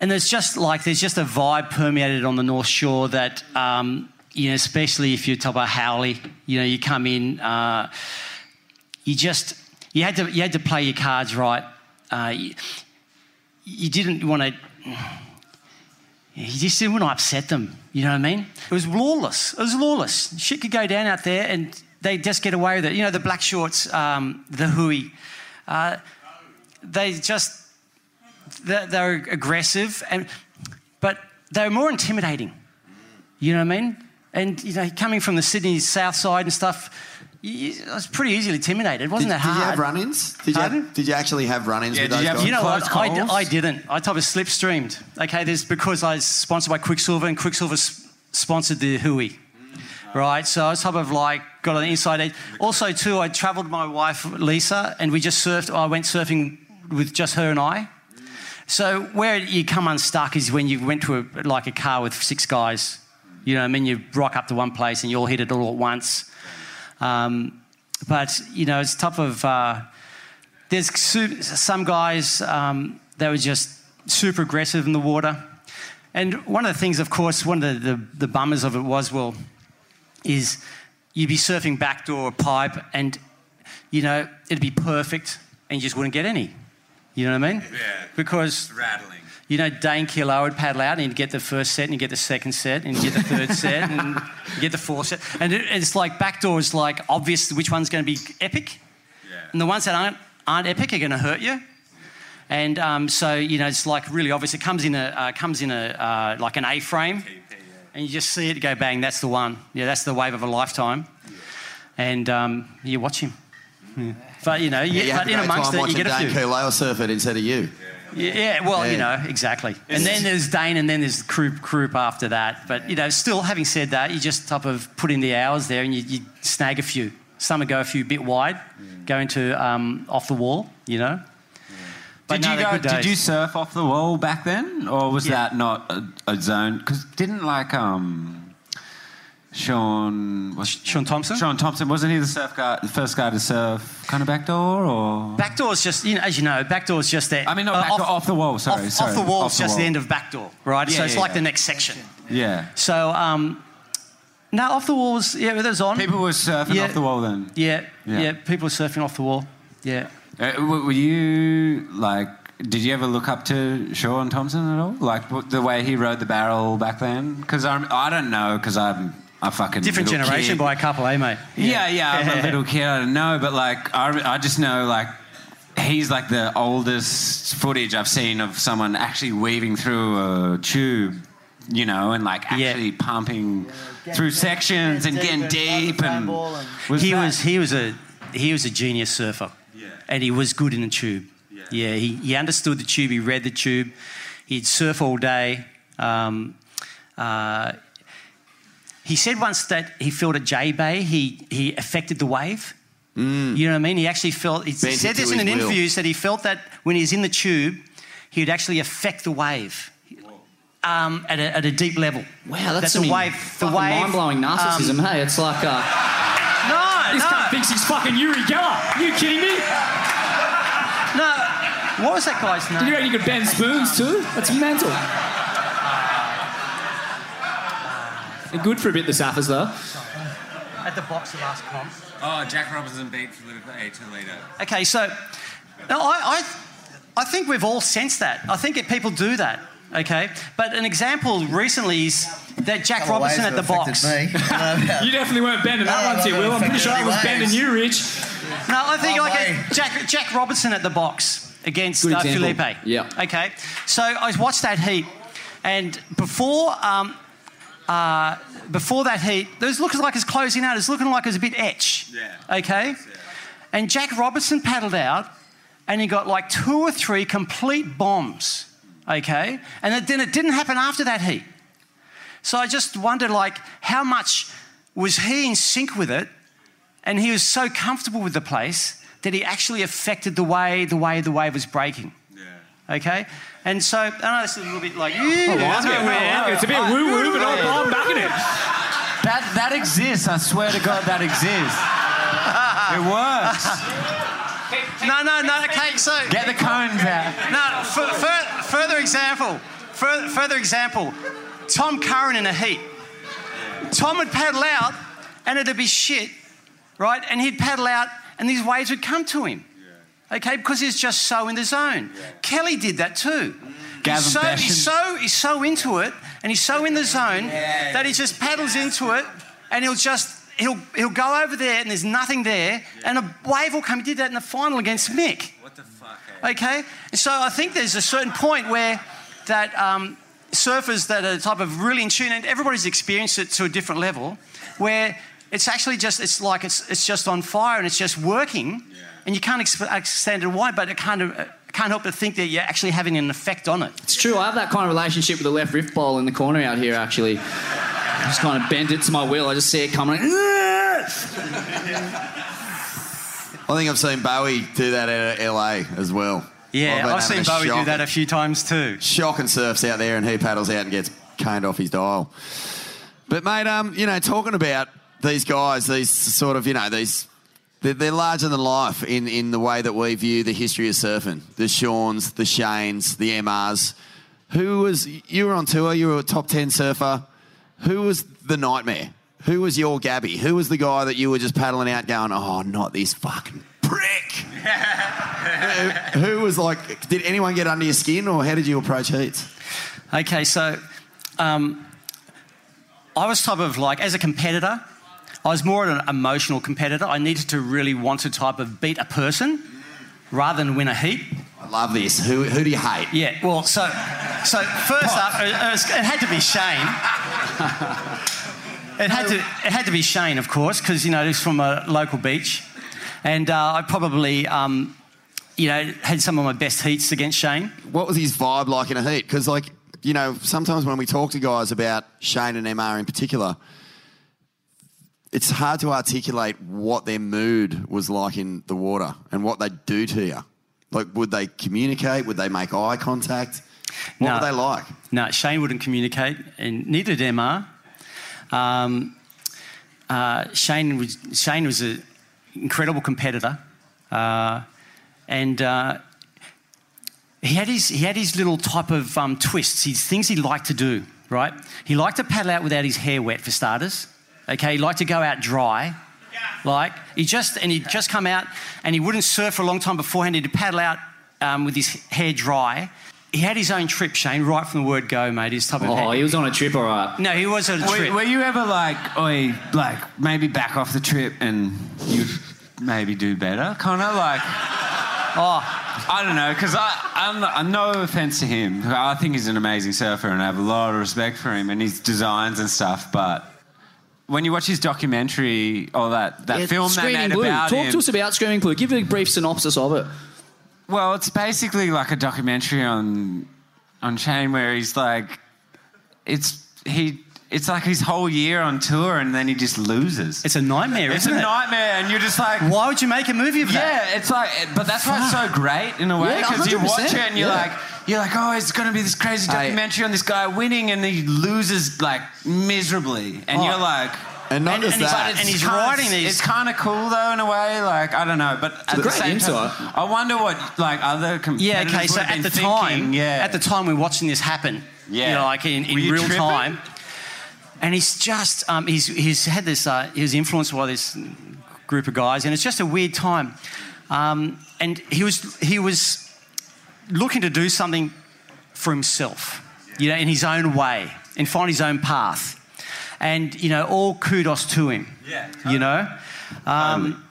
and there's just like there's just a vibe permeated on the North Shore that um, you know, especially if you're top of Howley, you know, you come in, uh, you just you had to you had to play your cards right. Uh, you, you didn't want to. You just didn't want to upset them. You know what I mean? It was lawless. It was lawless. Shit could go down out there, and they just get away with it. You know, the black shorts, um, the Hui. uh, they just they, they were aggressive, and but they were more intimidating. You know what I mean? And you know, coming from the Sydney south side and stuff, you, I was pretty easily intimidated. Wasn't did, that did you have run-ins? Did you, have, did you actually have run-ins with those guys? You know what? I, d- I didn't. I type of slipstreamed. Okay, there's because I was sponsored by Quiksilver and Quiksilver s- sponsored the Hui. Right, so I was type of like got an inside edge. Also, too, I travelled with my wife Lisa, and we just surfed. I went surfing with just her and I. So where you come unstuck is when you went to a, like a car with six guys. You know, what I mean, you rock up to one place and you all hit it all at once. Um, but you know, it's tough of. Uh, there's su- some guys um, that were just super aggressive in the water. And one of the things, of course, one of the, the, the bummers of it was, well, is you'd be surfing backdoor or pipe, and you know it'd be perfect, and you just wouldn't get any. You know what I mean? Yeah. Because rattling. You know, Dane Kealoha would paddle out and you'd get the first set and you get the second set and you get the third set and (laughs) you get the fourth set. And it, it's like backdoor is like obvious which one's going to be epic. And the ones that aren't, aren't epic are going to hurt you. And um, so, you know, it's like really obvious. It comes in a, uh, comes in a uh, like an A-frame and you just see it go bang, that's the one. Yeah, that's the wave of a lifetime. And um, you watch him. Yeah. But, you know, you, Yeah, you but in amongst it, you get a few. Dane few. Kealoha surf it instead of you. Yeah, well, you know, exactly. And then there's Dane, and then there's Croup, Croup after that. But, you know, still, having said that, you just type of put in the hours there and you, you snag a few. Some would go a few bit wide, go into um, off the wall, you know. But Did no, you they're go? good Did days. you surf off the wall back then, or was Yeah. that not a, a zone? Because didn't like um, Shaun was Shaun Tomson. Shaun Tomson wasn't he the surf guy, the first guy to surf kind of backdoor or? Backdoor's just, you know, as you know, backdoor's just there. I mean, not backdoor, off the wall, sorry, Off, sorry, off the wall off is the just the end of backdoor, right? Yeah, so it's yeah, like yeah. the next section. Yeah. So, um, no, off the wall was, yeah, that was on. People were surfing off the wall then. Yeah, Yeah. yeah, people were surfing off the wall. Yeah. Uh, were you like? Did you ever look up to Shaun Tomson at all? Like the way he rode the barrel back then? Because I don't know. Because I'm a fucking Different generation kid. by a couple, eh, mate? Yeah, yeah, I'm a (laughs) little kid. I don't know, but like, I, I just know like he's like the oldest footage I've seen of someone actually weaving through a tube, you know, and like actually pumping through sections and getting deep and. Was he that- was he was a he was a genius surfer, yeah. and he was good in the tube. Yeah, he, he understood the tube. He read the tube. He'd surf all day. Um, uh, he said once that he felt at J Bay he he affected the wave. You know what I mean? He actually felt. He Mm. Bent said this in an will. interview. Said he felt that when he was in the tube, he'd actually affect the wave. Um, at, a, at a deep level. Wow, that's that the wave, the fucking wave, mind-blowing narcissism. um, hey, it's like, uh, no, this no. guy thinks he's fucking Uri Geller. Are you kidding me? No, what was that guy's name? Did you reckon you could bend spoons too? That's mental. They're good for a bit, the Saffers, though. At the box, the last comp. Oh, Jack Robinson beat Filipe Toledo. Okay, so no, I, I, I think we've all sensed that. I think that people do that. Okay, but an example recently is that Jack Couple Robinson at the that box. affected me. (laughs) You definitely weren't bending that No, one too, no, Will. I'm pretty sure I was affected bending ways. you, Rich. No, I think Oh, like a Jack Jack Robinson at the box against Good uh. Filipe. Yeah. Okay, so I watched that heat, and before um, uh, before that heat, it was looking like it's closing out. It's looking like it's a bit etch. Yeah. Okay, and Jack Robertson paddled out, and he got like two or three complete bombs. Okay, and it, then it didn't happen after that heat. So I just wondered, like, how much was he in sync with it, and he was so comfortable with the place that he actually affected the way the way the wave was breaking. Yeah. Okay, and so I know it's a little bit like, oh, I yeah, like it. I like. It's a bit woo-woo, but I'm I'm backing it. That that exists. I swear to God, that exists. (laughs) it works. No, no, no. Okay, so Get the cones out. No, f- fur- further example. Fur- further example. Tom Curren in a heat. Tom would paddle out, and it'd be shit, right? And he'd paddle out, and these waves would come to him. Okay, because he's just so in the zone. Kelly did that too. Gavin He's so, Basham. he's so he's so into it, and he's so in the zone that he just paddles into it, and he'll just he'll he'll go over there, and there's nothing there, and a wave will come. He did that in the final against Mick. What the fuck? Okay, so I think there's a certain point where that um, surfers that are type of really in tune, and everybody's experienced it to a different level, where it's actually just it's like it's it's just on fire and it's just working, and you can't exp- understand it why, but it kind of can't help but think that you're actually having an effect on it. It's true. I have that kind of relationship with the left rift bowl in the corner out here. Actually, I just kind of bend it to my will. I just see it coming. (laughs) I think I've seen Bowie do that at LA as well. Yeah, been I've seen a Bowie do that a few times too. Shock and surfs out there, and he paddles out and gets caned off his dial. But mate, um, you know, talking about these guys, these sort of, you know, these they're, they're larger than life in in the way that we view the history of surfing. The Shauns, the Cheynes, the MRs. Who was you were on tour? You were a top ten surfer. Who was the nightmare Who was your Gabby? Who was the guy that you were just paddling out going, oh, not this fucking prick? who, (laughs) who was like, did anyone get under your skin or how did you approach heats? Okay, so um, I was type of like, as a competitor, I was more of an emotional competitor. I needed to really want to type of beat a person rather than win a heat. I love this. Who, who do you hate? Yeah, well, so so first up, (laughs) it, it, had to be Cheyne. It had to it had to be Cheyne, of course, because you know he's from a local beach, and uh, I probably um, you know had some of my best heats against Cheyne. What was his vibe like in a heat? Because, like, you know, sometimes when we talk to guys about Cheyne and MR in particular, it's hard to articulate what their mood was like in the water and what they'd do to you. Like, would they communicate? Would they make eye contact? What No. were they like? No, Cheyne wouldn't communicate, and neither did MR. Um, uh, Cheyne was Cheyne was an incredible competitor, uh, and uh, he had his he had his little type of um, twists, his things he liked to do. Right, he liked to paddle out without his hair wet for starters. Okay, he liked to go out dry. Like he just and he'd just come out and he wouldn't surf for a long time beforehand. He'd paddle out um, with his hair dry. He had his own trip, Cheyne, right from the word go, mate. His type of Oh, he was on a trip, all right. no, he was on a trip. Were, were you ever like, oi, like maybe back off the trip and you maybe do better? Kind of like, (laughs) oh, I don't know, because I, I'm, I'm no offense to him. I think he's an amazing surfer and I have a lot of respect for him and his designs and stuff. But when you watch his documentary or that, that Yeah, film they Screaming made Blue. about Talk him, to us about Screaming Blue. Give a brief synopsis of it. Well, it's basically like a documentary on on Cheyne where he's like, it's he. It's like his whole year on tour, and then he just loses. It's a nightmare, It's isn't a it? nightmare, and you're just like, why would you make a movie of that? Yeah, it's like, but that's why it's so great in a way Yeah, because you watch it and you're yeah. like, you're like, oh, it's going to be this crazy Hey. documentary on this guy winning, and he loses like miserably, and Oh. you're like. And not just and he's, that. and he's kinda- writing these- It's kind of cool though, in a way. Like I don't know, but at the great same insight. time, I wonder what like other competitors Yeah, okay, so would have at been the time, yeah, at the time we're watching this happen, Yeah. you know, like in, in Were you real tripping? time, and he's just, um, he's, he's had this, uh, he was influenced by this group of guys, and it's just a weird time. Um, and he was, he was looking to do something for himself, you know, in his own way, and find his own path. And, you know, all kudos to him, Yeah. you know. Um,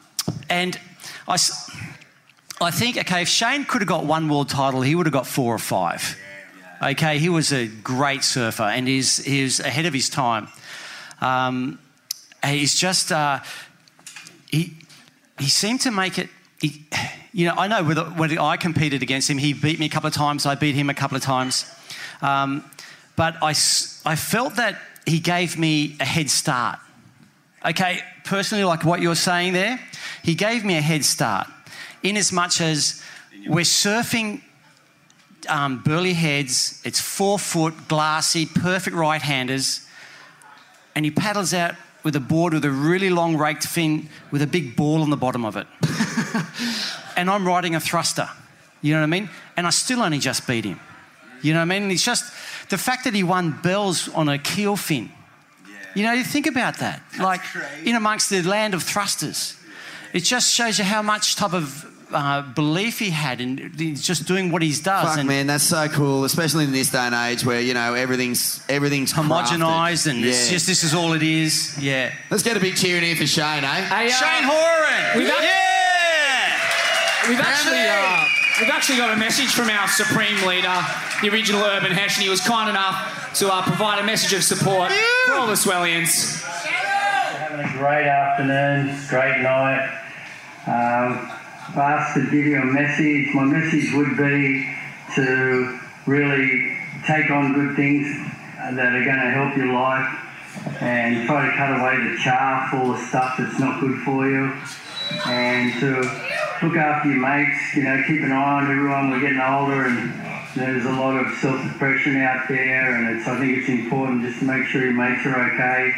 and I think, okay, if Cheyne could have got one world title, he would have got four or five. Okay, he was a great surfer and he's, he's ahead of his time. Um, he's just, uh, he, he seemed to make it, he, you know, I know when I competed against him, he beat me a couple of times, I beat him a couple of times. Um, but I felt that he gave me a head start. Okay, personally, like what you're saying there, he gave me a head start in as much as we're surfing um, Burleigh Heads, it's four foot, glassy, perfect right handers, and he paddles out with a board with a really long raked fin with a big ball on the bottom of it. (laughs) and I'm riding a thruster, you know what I mean? And I still only just beat him. You know what I mean? And it's just the fact that he won bells on a keel fin. You know, you think about that. like in amongst the land of thrusters. It just shows you how much type of uh, belief he had in he's just doing what he does. Fuck, and man, that's so cool, especially in this day and age where you know everything's everything's homogenized crafted. and it's just this is all it is. Yeah. Let's get a big cheer in here for Cheyne, eh? Hey, uh, Cheyne Horan! We've, act- yeah! we've actually uh, we've actually got a message from our supreme leader, the original Urban Hesh, and he was kind enough to uh, provide a message of support for all the Swellians. Having a great afternoon, great night. Um, I've asked to give you a message. My message would be to really take on good things that are going to help your life and try to cut away the chaff, all the stuff that's not good for you, and to look after your mates. You know, keep an eye on everyone. We're getting older, and there's a lot of self-suppression out there, and it's, I think it's important just to make sure your mates are okay.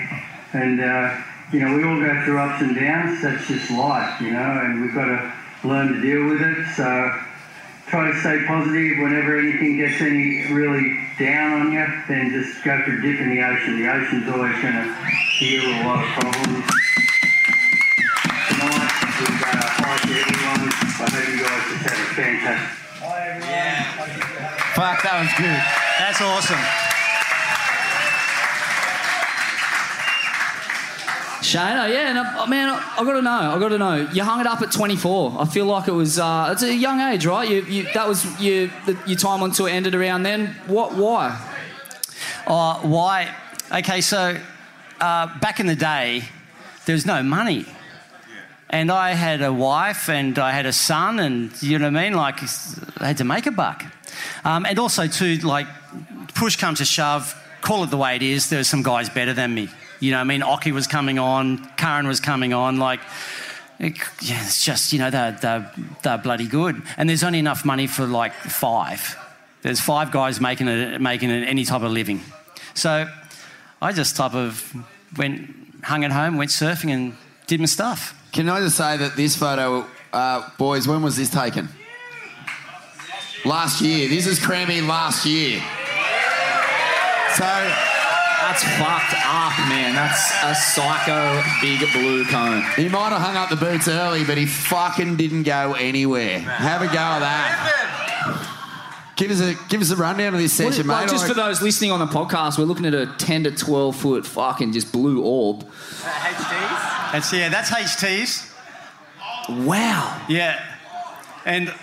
And uh, you know, we all go through ups and downs. That's just life, you know, and we've got to learn to deal with it. So try to stay positive. Whenever anything gets any really down on you, then just go for a dip in the ocean. The ocean's always going to heal a lot of problems. Tonight, we've got a hi to everyone. I hope you guys just have a fantastic. Fuck, that was good. That's awesome. Shane, oh, yeah, no, oh, man, I, I got to know. I got to know. You hung it up at 24. I feel like it was. Uh, it's a young age, right? You, you, that was you, the, your time on tour ended around then. What? Why? Uh, why? Okay, so uh, back in the day, there was no money. And I had a wife and I had a son, and you know what I mean? Like, I had to make a buck. Um, and also, too, like, push comes to shove, call it the way it is, there's some guys better than me. You know I mean? Occy was coming on, Curren was coming on, like, it, yeah, it's just, you know, they're, they're, they're bloody good. And there's only enough money for like five. There's five guys making, a, making a, any type of living. So I just type of went, hung at home, went surfing and did my stuff. Can I just say that this photo, uh, boys, when was this taken? Last year. This is Crammy last year. So that's fucked up, man. That's a psycho big blue cone. He might have hung up the boots early, but he fucking didn't go anywhere. Have a go at that. Give us a give us a rundown of this What- session, like, mate. just for those listening on the podcast, we're looking at a 10 to 12 foot fucking just blue orb. That's, yeah, that's HTs. Wow. Yeah. And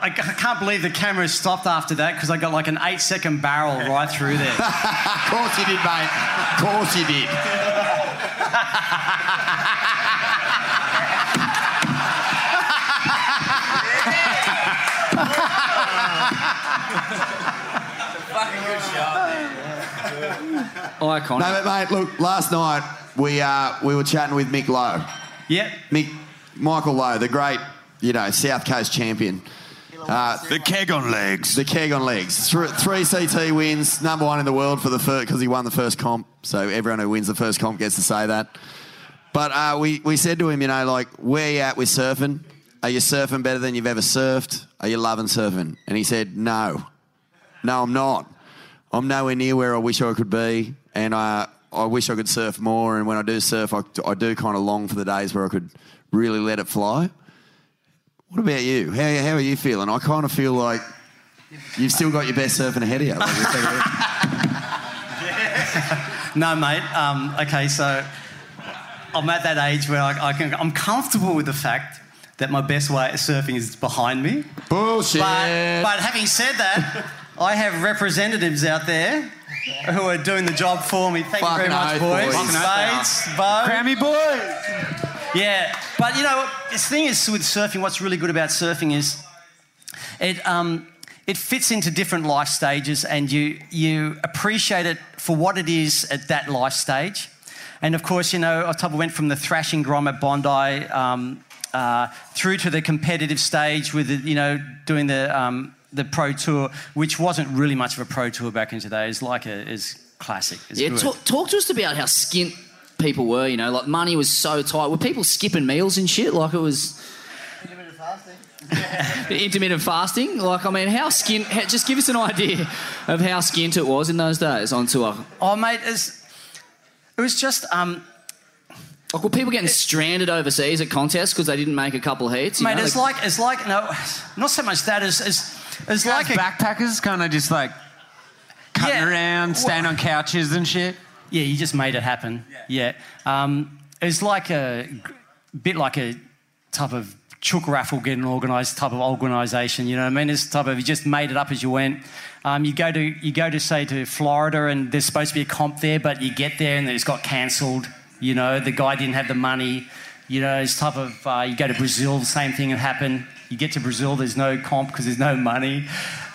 I, I can't believe the camera stopped after that because I got like an eight second barrel (laughs) right through there. of course you did, mate. Of course you did. Fucking good shot, Iconic. No, but mate, look, last night we uh, we were chatting with Mick Lowe. Yep. Mick, Michael Lowe, the great, you know, South Coast champion. Uh, the keg on legs. The keg on legs. Thr- Three CT wins, number one in the world for the first because he won the first comp. So everyone who wins the first comp gets to say that. But uh, we we said to him, you know, like where you at with surfing? Are you surfing better than you've ever surfed? Are you loving surfing? And he said, no, no, I'm not. I'm nowhere near where I wish I could be, and I I wish I could surf more. And when I do surf, I, I do kind of long for the days where I could really let it fly. What about you? How, how are you feeling? I kind of feel like you've still got your best surfing ahead of you. Like we (laughs) no, mate. Um, okay, so I'm at that age where I, I can, I'm comfortable with the fact that my best way at surfing is behind me. Bullshit. But, but having said that, I have representatives out there who are doing the job for me. Thank Fucking you very much, oath, boys. boys. Spades, Bo. Grammy boys. Yeah, but you know, the thing is with surfing, what's really good about surfing is it um, it fits into different life stages, and you you appreciate it for what it is at that life stage. And of course, you know, I top went from the thrashing grom at Bondi um, uh, through to the competitive stage with the, you know doing the um, the pro tour, which wasn't really much of a pro tour back in today. It's like a is classic. It's yeah, good. talk, talk to us about how skint people were, you know, like money was so tight. Were people skipping meals and shit? Like it was. Intermittent fasting, (laughs) Intermittent fasting. like I mean, how skint? How, just give us an idea of how skint it was in those days on tour. Oh, mate, it's, it was just um, like were people getting stranded overseas at contests because they didn't make a couple of heats? you Mate, know? it's like it's like no, not so much that as as it's like a, backpackers kind of just like cutting Yeah. around, staying on couches and shit. Yeah, you just made it happen. Yeah, Um, it's like a bit like a type of chook raffle getting organised type of organisation. You know what I mean? It's type of you just made it up as you went. Um, you go to you go to say to Florida and there's supposed to be a comp there, but you get there and it's got cancelled. You know, the guy didn't have the money. You know, it's type of uh, you go to Brazil, the same thing had happened. You get to Brazil, there's no comp because there's no money.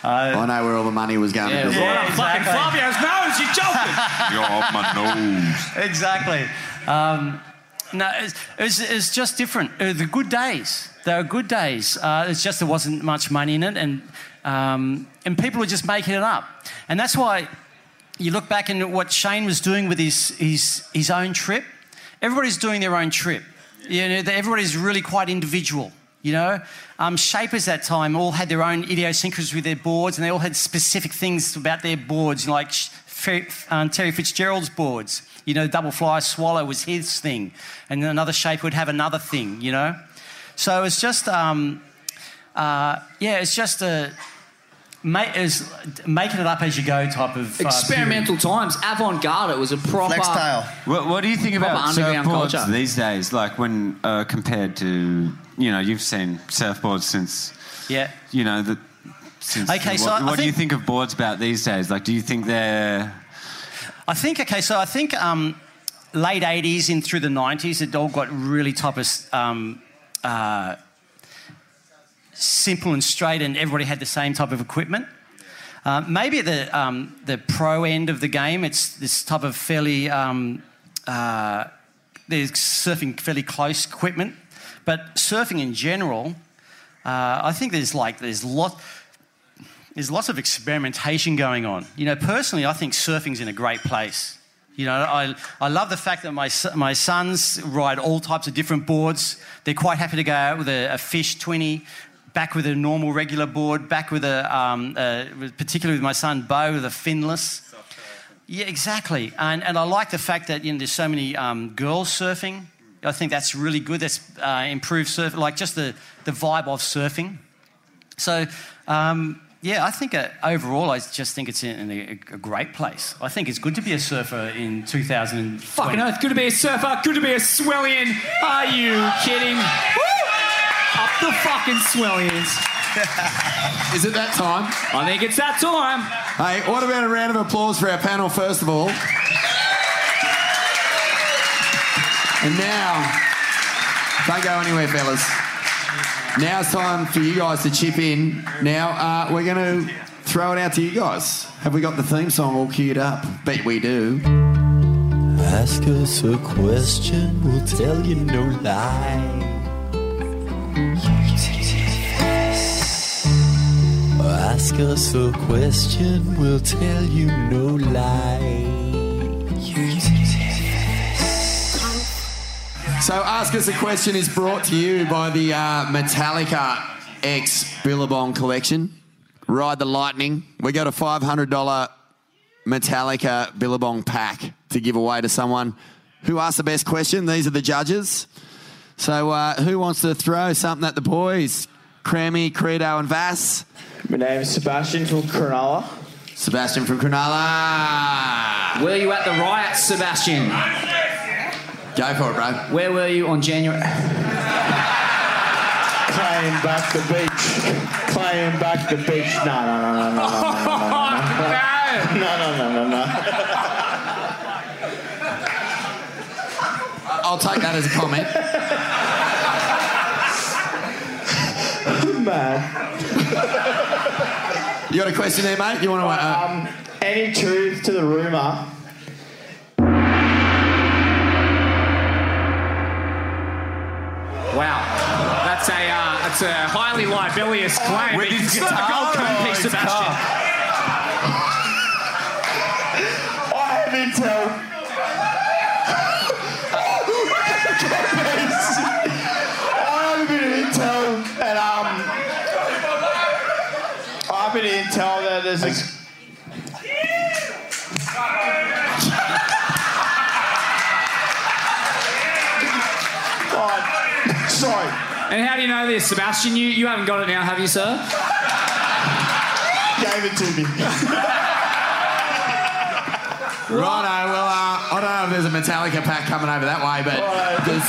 Uh, I know where all the money was going. Yeah, because yeah, of- exactly. Fabio's nose, you're joking. (laughs) You're off my nose. exactly. Um, no, it's, it's, it's just different. Uh, the good days, they were good days. Uh, it's just there wasn't much money in it, and um, and people were just making it up. And that's why you look back and what Cheyne was doing with his his his own trip. Everybody's doing their own trip. You know, everybody's really quite individual. You know, um, shapers that time all had their own idiosyncrasies with their boards, and they all had specific things about their boards, like um, Terry Fitzgerald's boards. You know, double fly swallow was his thing, and then another shaper would have another thing. You know, so it's just, um, uh, yeah, it's just a ma- it's making it up as you go type of uh, Experimental times, avant-garde. It was a proper What, what do you think about underground surfboards culture. these days? Like when uh, compared to, you know, you've seen surfboards since, Yeah. you know, the. Since Okay, what, so I what do you think- think of boards about these days? Like, do you think they're I think okay, so I think um, late '80s and through the '90s, it all got really type of um, uh, simple and straight, and everybody had the same type of equipment. Uh, maybe at the um, the pro end of the game, it's this type of fairly um, uh, there's surfing fairly close equipment, but surfing in general, uh, I think there's like there's lot there's lots of experimentation going on. You know, personally, I think surfing's in a great place. You know, I, I love the fact that my, my sons ride all types of different boards. They're quite happy to go out with a, a fish 20, back with a normal regular board, back with a, um, uh, particularly with my son Bo, with a finless. Yeah, exactly. And, and I like the fact that you know, there's so many um, girls surfing. I think that's really good. That's uh, improved surf, like just the, the vibe of surfing. So, um, yeah, I think uh, overall, I just think it's in a, a great place. I think it's good to be a surfer in 2000. Fucking oath, good to be a surfer, good to be a swellian. Are you kidding? Woo! Up the fucking swellians. (laughs) Is it that time? I think it's that time. Hey, what about a round of applause for our panel, first of all? And now, don't go anywhere, fellas. Now it's time for you guys to chip in. Now, uh, we're going to throw it out to you guys. Have we got the theme song all queued up? Bet we do. Ask us a question, we'll tell you no lie. Ask us a question, we'll tell you no lie. So, Ask Us a Question is brought to you by the uh, Metallica X Billabong collection. Ride the Lightning. We got a $500 Metallica Billabong pack to give away to someone who asked the best question. These are the judges. So, uh, who wants to throw something at the boys? Crammy, Credo, and Vass. My name is Sebastian from Cronulla. Sebastian from Cronulla. Were you at the riots, Sebastian? Go for it, bro. Where were you on January? Claim back the beach. Claim back the beach. No, no, no, no, no, no, no, no, no, no, (laughs) no, no, no, no. I'll take that as a comment. Man. You got a question there, mate? You want to? Uh, Um, any truth to the rumour? Wow. That's a, uh, that's a highly libelous claim. With but his it's a gold or cone piece, Sebastian. I have intel. I have a bit that there's a. God, sorry. And how do you know this, Sebastian? You, you haven't got it now, have you, sir? Gave it to me. (laughs) Righto, well, uh, I don't know if there's a Metallica pack coming over that way, but there's,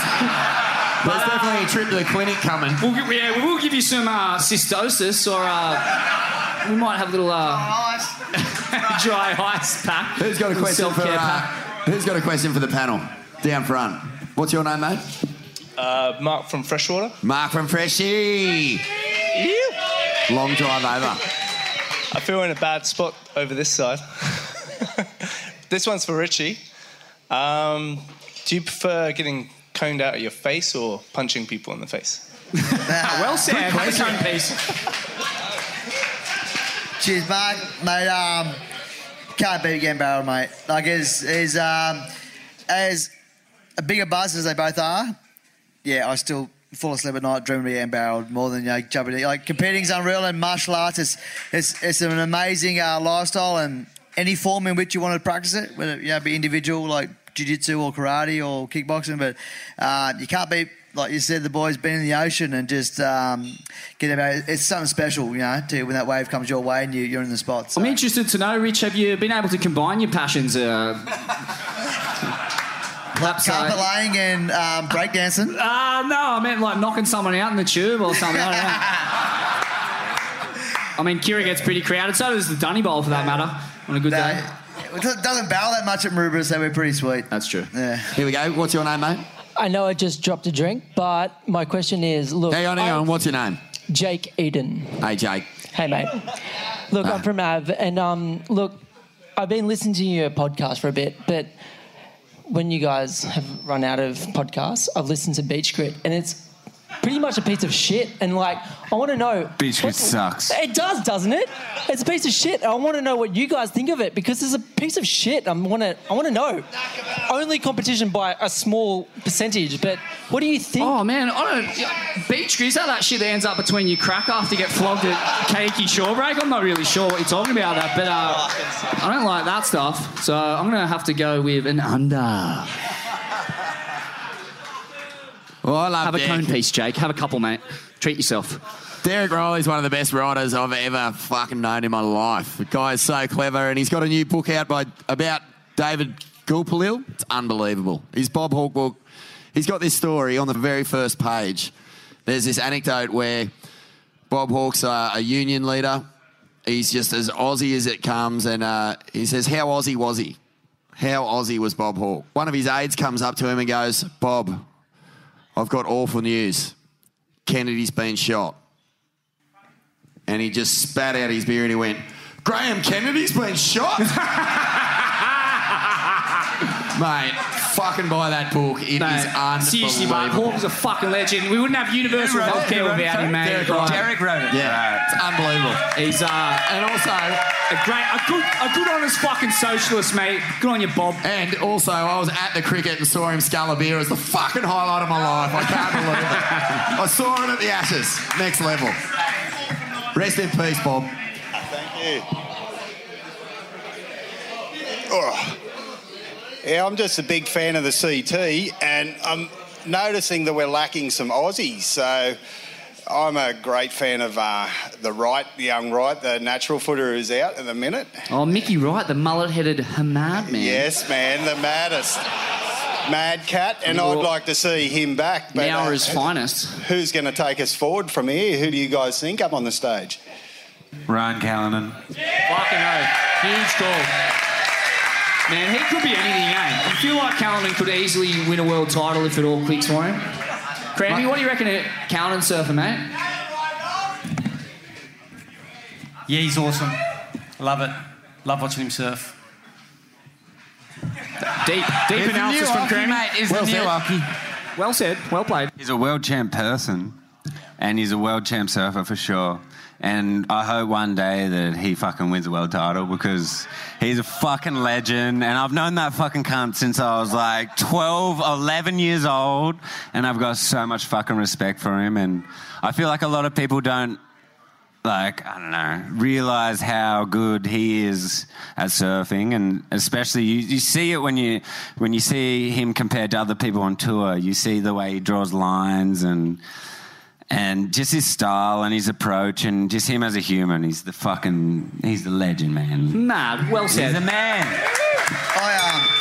there's definitely a trip to the clinic coming. We'll, yeah, we'll give you some uh, cystosis, or uh, we might have a little uh, dry ice (laughs) pack. Who's got a question for uh, pack. Who's got a question for the panel? Down front. What's your name, mate? Uh, Mark from Freshwater. Mark from Freshie. Long drive over. I feel in a bad spot over this side. (laughs) this one's for Richie. Um, do you prefer getting coned out of your face or punching people in the face? (laughs) well said. Have a cone piece. Cheers, Mark. Mate, um, can't beat again barrel, mate. Like, as, as, um, as a bigger buzz as they both are, yeah, I still fall asleep at night dreaming of being barreled more than you know, jumping. Like competing's unreal, and martial arts is it's, an amazing uh, lifestyle, and any form in which you want to practice it, whether you know, be individual like jiu-jitsu or karate or kickboxing, but uh, you can't beat. Like you said, the boys been in the ocean and just um, get about. It's something special, you know, to when that wave comes your way and you, you're in the spot. So. I'm interested to know, Rich, have you been able to combine your passions? Uh, uh, Carpet laying and um, breakdancing. Uh, no, I meant like knocking someone out in the tube or something. I don't know. (laughs) I mean, Kirra gets pretty crowded, so does the Dunny Bowl for that matter, on a good day. It doesn't barrel that much at Maroubra, so we're pretty sweet. That's true. Yeah. Here we go. What's your name, mate? I know I just dropped a drink, but my question is look. Hang on, hang on. What's your name? Jake Eden. Hey, Jake. Hey, mate. Look, I'm from Av, and um, look, I've been listening to your podcast for a bit, but when you guys have run out of podcasts, I've listened to Beach Grit, and it's pretty much a piece of shit. And like, I want to know. Beach Grit what's- sucks. It does, doesn't it? It's a piece of shit. I want to know what you guys think of it because it's a piece of shit. I want to. I want to know. Only competition by a small percentage, but what do you think? Oh man, I don't. Beach Grit, is that that shit that ends up between your crack after you get flogged at Keiki Shorebreak? I'm not really sure what you're talking about that, but uh, I don't like that stuff. So I'm gonna have to go with an under. Well, I love Have a cone piece, Jake. Have a couple, mate. Treat yourself. Derek Rielly's one of the best writers I've ever fucking known in my life. The guy is so clever, and he's got a new book out by about David Gulpilil. It's unbelievable. His Bob Hawke book. He's got this story on the very first page. There's this anecdote where Bob Hawke's a, a union leader. He's just as Aussie as it comes, and uh, he says, "How Aussie was he? How Aussie was Bob Hawke?" One of his aides comes up to him and goes, "Bob, I've got awful news. Kennedy's been shot." And he just spat out his beer and he went, Graham Kennedy's been shot? (laughs) Mate, fucking buy that book. It is Mate, unbelievable. seriously, mate, Hawke's a fucking legend. We wouldn't have universal Who wrote healthcare Who without him, mate. Derek wrote it. Derek wrote it. Yeah, it's unbelievable. He's uh, and also a great, a good, a good honest fucking socialist, mate. Good on you, Bob. And also, I was at the cricket and saw him scull a beer as the fucking highlight of my life. I can't believe it. (laughs) I saw him at the Ashes. Next level. Rest in peace, Bob. Thank you. Oh. Yeah, I'm just a big fan of the CT, and I'm noticing that we're lacking some Aussies. So I'm a great fan of uh, the Wright, the young Wright, the natural footer who's out at the minute. Oh, Mickey Wright, the mullet-headed Hamad man. Yes, man, the maddest. Mad cat, and I'd like to see him back. But, Now uh, his finest. Who's going to take us forward from here? Who do you guys think up on the stage? Ryan Callinan. Yeah! Fucking oath. Huge call. Man, he could be anything, eh? You feel like Callinan could easily win a world title if it all clicks for him? Crammy, what do you reckon of Callinan surfer, mate? Yeah, he's awesome. Love it. Love watching him surf. Deep, deep He's the analysis new from hockey, Crammy. mate. He's the well new said. Well said. Well played. He's a world champ person, and he's a world champ surfer for sure. And I hope one day that he fucking wins a world title because he's a fucking legend. And I've known that fucking cunt since I was like 12, 11 years old. And I've got so much fucking respect for him. And I feel like a lot of people don't like I don't know, realize how good he is at surfing, and especially you, you see it when you when you see him compared to other people on tour. You see the way he draws lines and and just his style and his approach and just him as a human. He's the fucking he's the legend, man. Mad. Well said. He's the man. I um.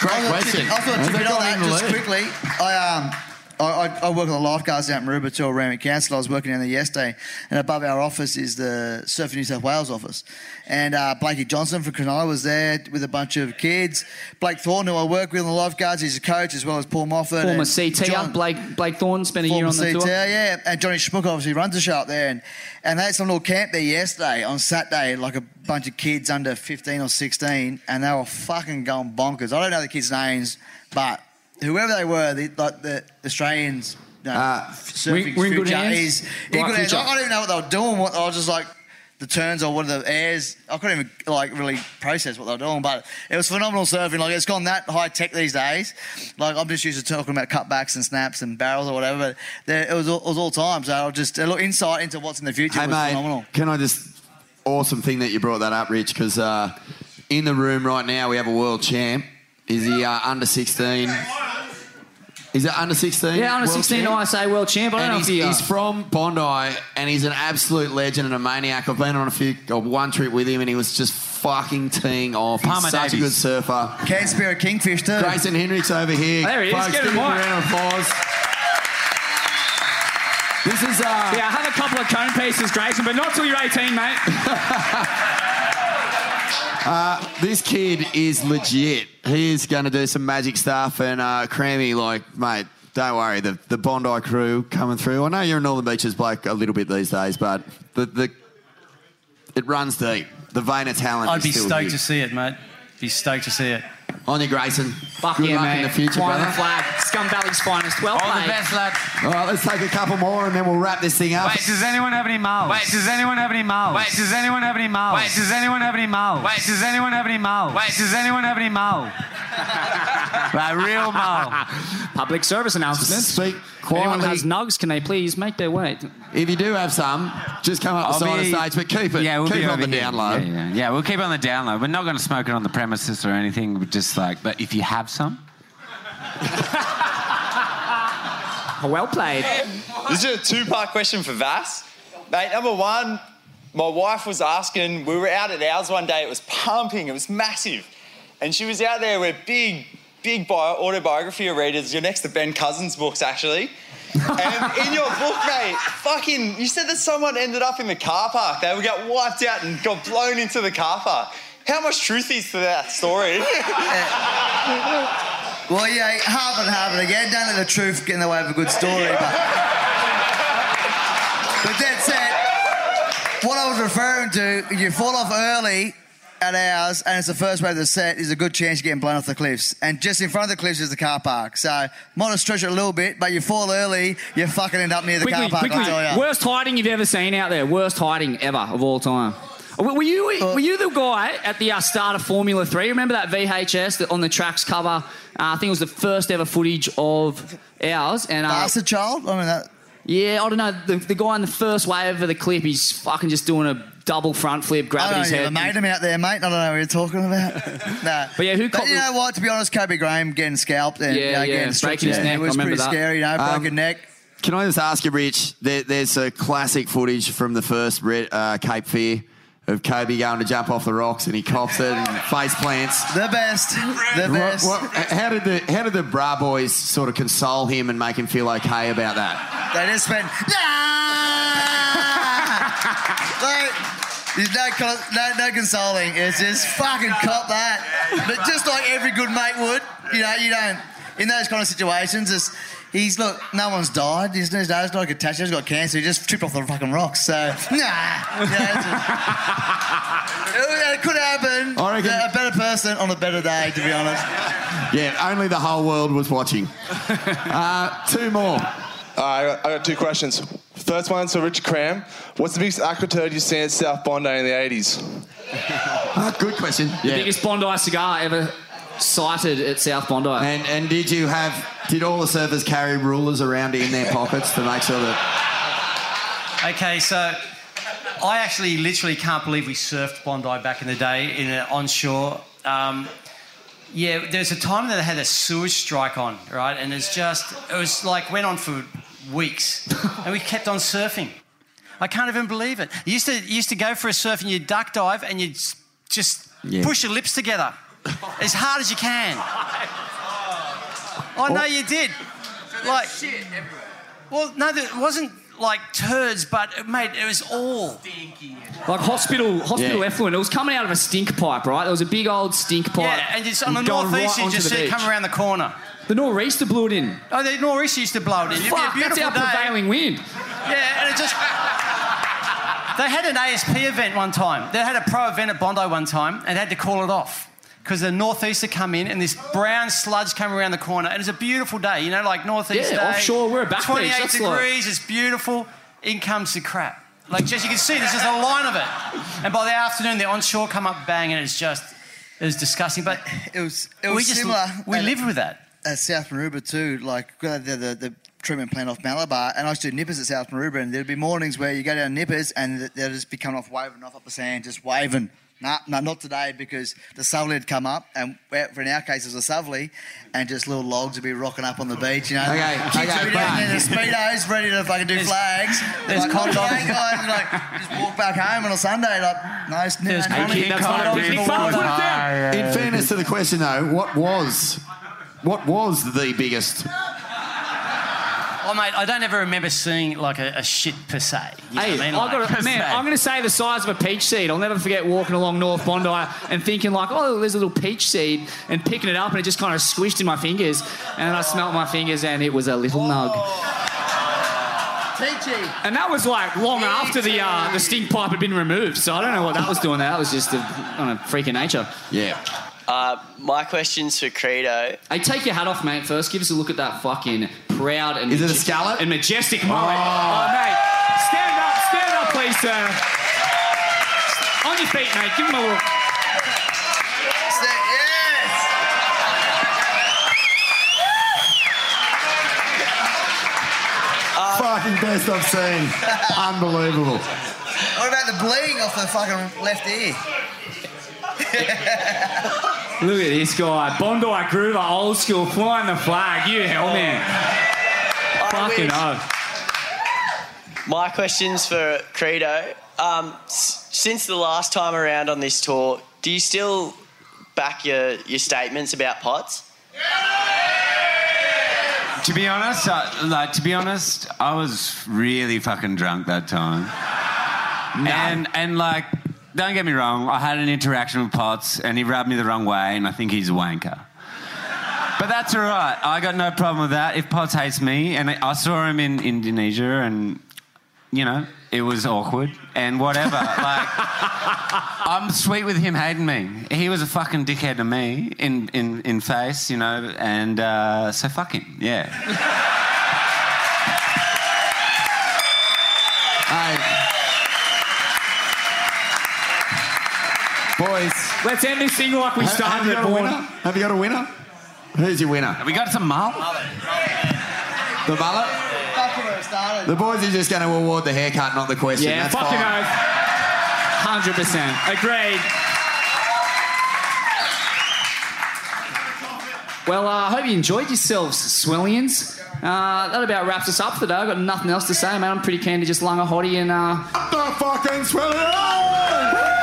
Great I question. I thought How's to that bit on gone that just quickly. I um. I, I, I work on the lifeguards out in Maroubra around Council. I was working down there yesterday, and above our office is the Surfing New South Wales office. And uh, Blakey Johnson from Cronulla was there with a bunch of kids. Blake Thorne, who I work with on the lifeguards, he's a coach as well as Paul Moffat. Former CT John- Blake Blake Thorne spent a year on the CT, tour. yeah. And Johnny Schmuck obviously runs the show up there. And, and they had some little camp there yesterday on Saturday, like a bunch of kids under 15 or 16, and they were fucking going bonkers. I don't know the kids' names, but whoever they were, the, like the Australians, you know, surfing we're in good future hands? is in Right good future. I don't even know what they were doing. What I was just like, the turns or what are the airs. I couldn't even like really process what they were doing, but it was phenomenal surfing. Like it's gone that high tech these days. Like I'm just used to talking about cutbacks and snaps and barrels or whatever. But there, it was all, it was all time. So I'll just a little insight into what's in the future Hey, was mate, phenomenal. can I just. Awesome thing that you brought that up, Rich, because uh, in the room right now we have a world champ. Is he uh, under 16? Is it under 16? Yeah, under 16 champ? ISA world champ. I don't And know he's, if he. Uh, he's from Bondi and he's an absolute legend and a maniac. I've been on a few, or one trip with him and he was just fucking teeing off. He's Palmer such a good surfer. Can spear a kingfish too. Grayson Hinrichs over here. There he is. Folks, Give him give him a round of applause. This is. Uh, yeah, have a couple of cone pieces, Grayson, but not till you're 18, mate. (laughs) Uh, this kid is legit. He is going to do some magic stuff. And uh, Crammy, like, mate, don't worry. The, the Bondi crew coming through. I know you're a Northern Beaches bloke a little bit these days, but the, the it runs deep. The vein of talent I'd be stoked here. to see it, mate. Be stoked to see it. On you, Grayson. Fuck Good yeah, luck man. in the future, Flying brother. the flag. Scum Valley's finest. Well All the best, lad. All right, let's take a couple more and then we'll wrap this thing up. Wait, does anyone have any mouths? Wait, does anyone have any mouths? Wait, does anyone have any mouths? Wait, does anyone have any mouths? Wait, does anyone have any mouths? Wait, does anyone have any mouths? (laughs) (laughs) like real mouth. (laughs) Public service announcement. Speak If anyone quietly. has nugs, can they please make their way? If you do have some, just come up the I'll side be- of the stage, but keep it. Yeah, we'll keep be it on over the here. down low. Yeah, yeah, yeah, we'll keep it on the down low. We're not going to smoke it on the premises or anything. We're just like, but if you have some, (laughs) well played. This is a two part question for Vass. Mate, number one, my wife was asking, we were out at ours one day, it was pumping, it was massive. And she was out there with big, big bio, autobiography readers. You're next to Ben Cousins' books, actually. and in your book, mate, fucking, you said that someone ended up in the car park. They got wiped out and got blown into the car park. How much truth is to that story? (laughs) Well, yeah, half and half and again. Don't let the truth get in the way of a good story. But, but that said, what I was referring to, you fall off early at ours, and it's the first wave of the set, is a good chance you're getting blown off the cliffs. And just in front of the cliffs is the car park. So, might have stretched it a little bit, but you fall early, you fucking end up near the quickly, car park, quickly. I tell you. Worst hiding you've ever seen out there. Worst hiding ever of all time. Were were you were you the guy at the uh, start of Formula Three? Remember that VHS that on the tracks cover? Uh, I think it was the first ever footage of ours. And uh, Bastard child? I mean, that. Yeah, I don't know. The, the guy in the first wave of the clip, he's fucking just doing a double front flip, I grabbing don't his know, you head. made him out there, mate. I don't know what you're talking about. (laughs) nah. But yeah, who But caught you the- know what? To be honest, Kobe Graham getting scalped and Yeah, you know, yeah, getting stripped breaking his down, neck, It was I remember pretty that. scary, you know, Um, broken neck. Can I just ask you, Rich? There, there's a classic footage from the first red, uh, Cape Fear of Koby going to jump off the rocks and he cops it and face plants. The best. The What- best. what- how did the how did the Bra Boys sort of console him and make him feel okay about that? They just went, like, there's no, con- no, no consoling. It's just fucking cop that. But just like every good mate would, you know, you don't, in those kind of situations, it's, he's, look, no one's died. He's, he's not like attached. He's got cancer. He just tripped off the fucking rocks. So, nah. You know, just- it, it could happen. I reckon- A better person on a better day, to be honest. Yeah, only the whole world was watching. Uh, two more. I got, I got two questions. First one's for Richard Cram. What's the biggest aqua turd you've seen at South Bondi in the 80s? (laughs) Ah, good question. The Yeah. biggest Bondi cigar ever sighted at South Bondi. And and did you have did all the surfers carry rulers around in their pockets to make sure that Okay, so I actually literally can't believe we surfed Bondi back in the day in an onshore. Um, yeah, there's a time that they had a sewage strike on, right? And it's just, it was like, went on for weeks. and we kept on surfing. I can't even believe it. You used to, you used to go for a surf and you'd duck dive and you'd just Yeah. push your lips together as hard as you can. I know you did. Like, shit everywhere. well, no, it wasn't like turds, but mate, it was all. stinky. Like hospital, hospital Yeah. effluent. It was coming out of a stink pipe, right? There was a big old stink pipe. Yeah, and it's on the northeast, you just see it come around the corner. The nor'easter blew it in. Oh, the nor'easter used to blow it in. It'd be a that's beautiful our day. prevailing wind. Yeah, and it just. They had an ASP event one time. They had a pro event at Bondi one time and had to call it off because the northeaster come in and this brown sludge came around the corner. And it's a beautiful day, you know, like northeast Yeah, day. offshore, we're at Back Beach, 28 that's like- degrees, it's beautiful. In comes the crap. Like just you can see, there's just a line of it. And by the afternoon, the onshore come up bang, and it's just it was disgusting. But it was it we was just similar. we at- lived with that. At South Maroubra too, like the, the, the, the treatment plant off Malabar, and I used to do nippers at South Maroubra, and there'd be mornings where you go down nippers and they'll just be coming off waving off up the sand, just waving. Nah, no, not today because the Suvley had come up, and for in our case it was a Suvley, and just little logs would be rocking up on the beach, you know. Okay, Kids okay, would be down there in the speedos, ready to fucking do flags. there's like, con "What dogs." are you doing, guys?" like just walk back home on a Sunday, like no, it's There's no, con- no, that's con what dogs it in is. the Fuck water. with them. In fairness to the question, though, what was what was the biggest? Oh mate, I don't ever remember seeing like a, a shit per se. You know Hey, I mean? Like, got a, man, I'm going to say the size of a peach seed. I'll never forget walking along North Bondi and thinking like, oh, there's a little peach seed, and picking it up, and it just kind of squished in my fingers, and then I smelt my fingers, and it was a little nug. Peachy. And that was like long after the uh, the stink pipe had been removed, so I don't know what that was doing. There. That was just a, on a freak of nature. Yeah. Uh, my question's for Credo. Hey, take your hat off, mate. First, give us a look at that fucking proud and Is it a scallop? and majestic mullet. Oh. Oh. mate, stand up, stand up, please, sir. On your feet, mate. Give him a look. (laughs) Fucking best I've seen. Unbelievable. What about the bleeding off the fucking left ear? (laughs) Look at this guy, Bondi Groover, old school, flying the flag. You hell man. Fucking oh. My question's for Credo. Um, s- since the last time around on this tour, do you still back your, your statements about Potts? To be honest, I, like to be honest, I was really fucking drunk that time. And and like, don't get me wrong, I had an interaction with Potts, and he rubbed me the wrong way, and I think he's a wanker. But that's all right. I got no problem with that. If Potts hates me, and I saw him in Indonesia, and you know, it was awkward and whatever. (laughs) like, I'm sweet with him hating me. He was a fucking dickhead to me in in in face, you know, and uh, so fuck him. Yeah. Let's end this thing like we Have- started have you got a winner? Have you got a winner? Who's your winner? Have we got some mullet? The mullet? Back to where it started. The boys are just going to award the haircut, not the question. Yeah, That's fucking fine. oath. Hundred percent agreed. Well, uh, I hope you enjoyed yourselves, Swellians. Uh, that about wraps us up for today. I've got nothing else to say, man. I'm pretty keen to just lung a hottie and uh, The fucking Swellians!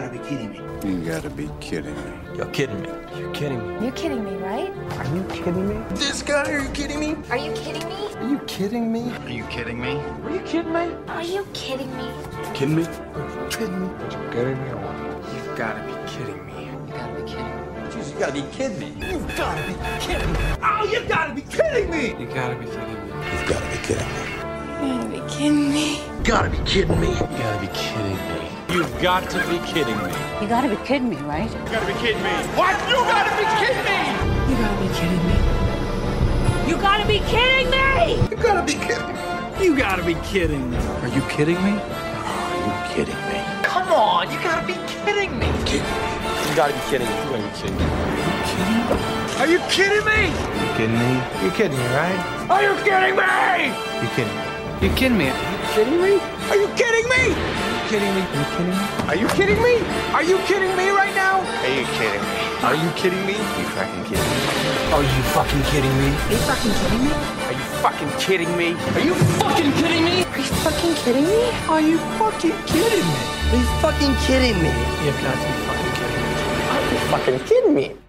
Gotta be kidding me. You gotta be kidding me. You're kidding me. You're kidding me. You're kidding me, right? Are you kidding me? This guy, are you kidding me? Are you kidding me? Are you kidding me? Are you kidding me? Are you kidding me? Are you kidding me? Kidding me? Kidding me? Are you kidding me or what? You've got to be kidding me. You got to be kidding me. Jeez, you got to be kidding me. You've got to be kidding me. Oh, you got to be kidding me. You got to be kidding me. You've got to be kidding me. You gotta be kidding me. Gotta be kidding me. You gotta be kidding me. You've got to be kidding me. You gotta be kidding me, right? You gotta be kidding me. What? You gotta be kidding me. You gotta be kidding me. You gotta be kidding me! You gotta be kidding me. You gotta be kidding me. Are you kidding me? Are you kidding me? Come on, you gotta be kidding me. You gotta be kidding me. You gotta be kidding me. Are you kidding me? You kidding me? You kidding me, right? Are you kidding me? You kidding me? You kidding me? Are you kidding me? Are you kidding me? You kidding me? Are you kidding me? Are you kidding me? Are you kidding me right now? Are you kidding me? Are you kidding me? You fucking kidding me? Are you fucking kidding me? Are you fucking kidding me? Are you fucking kidding me? Are you fucking kidding me? Are you fucking kidding me? Are you fucking kidding me? Are you fucking kidding me? You've got to be fucking kidding me. Are you fucking kidding me?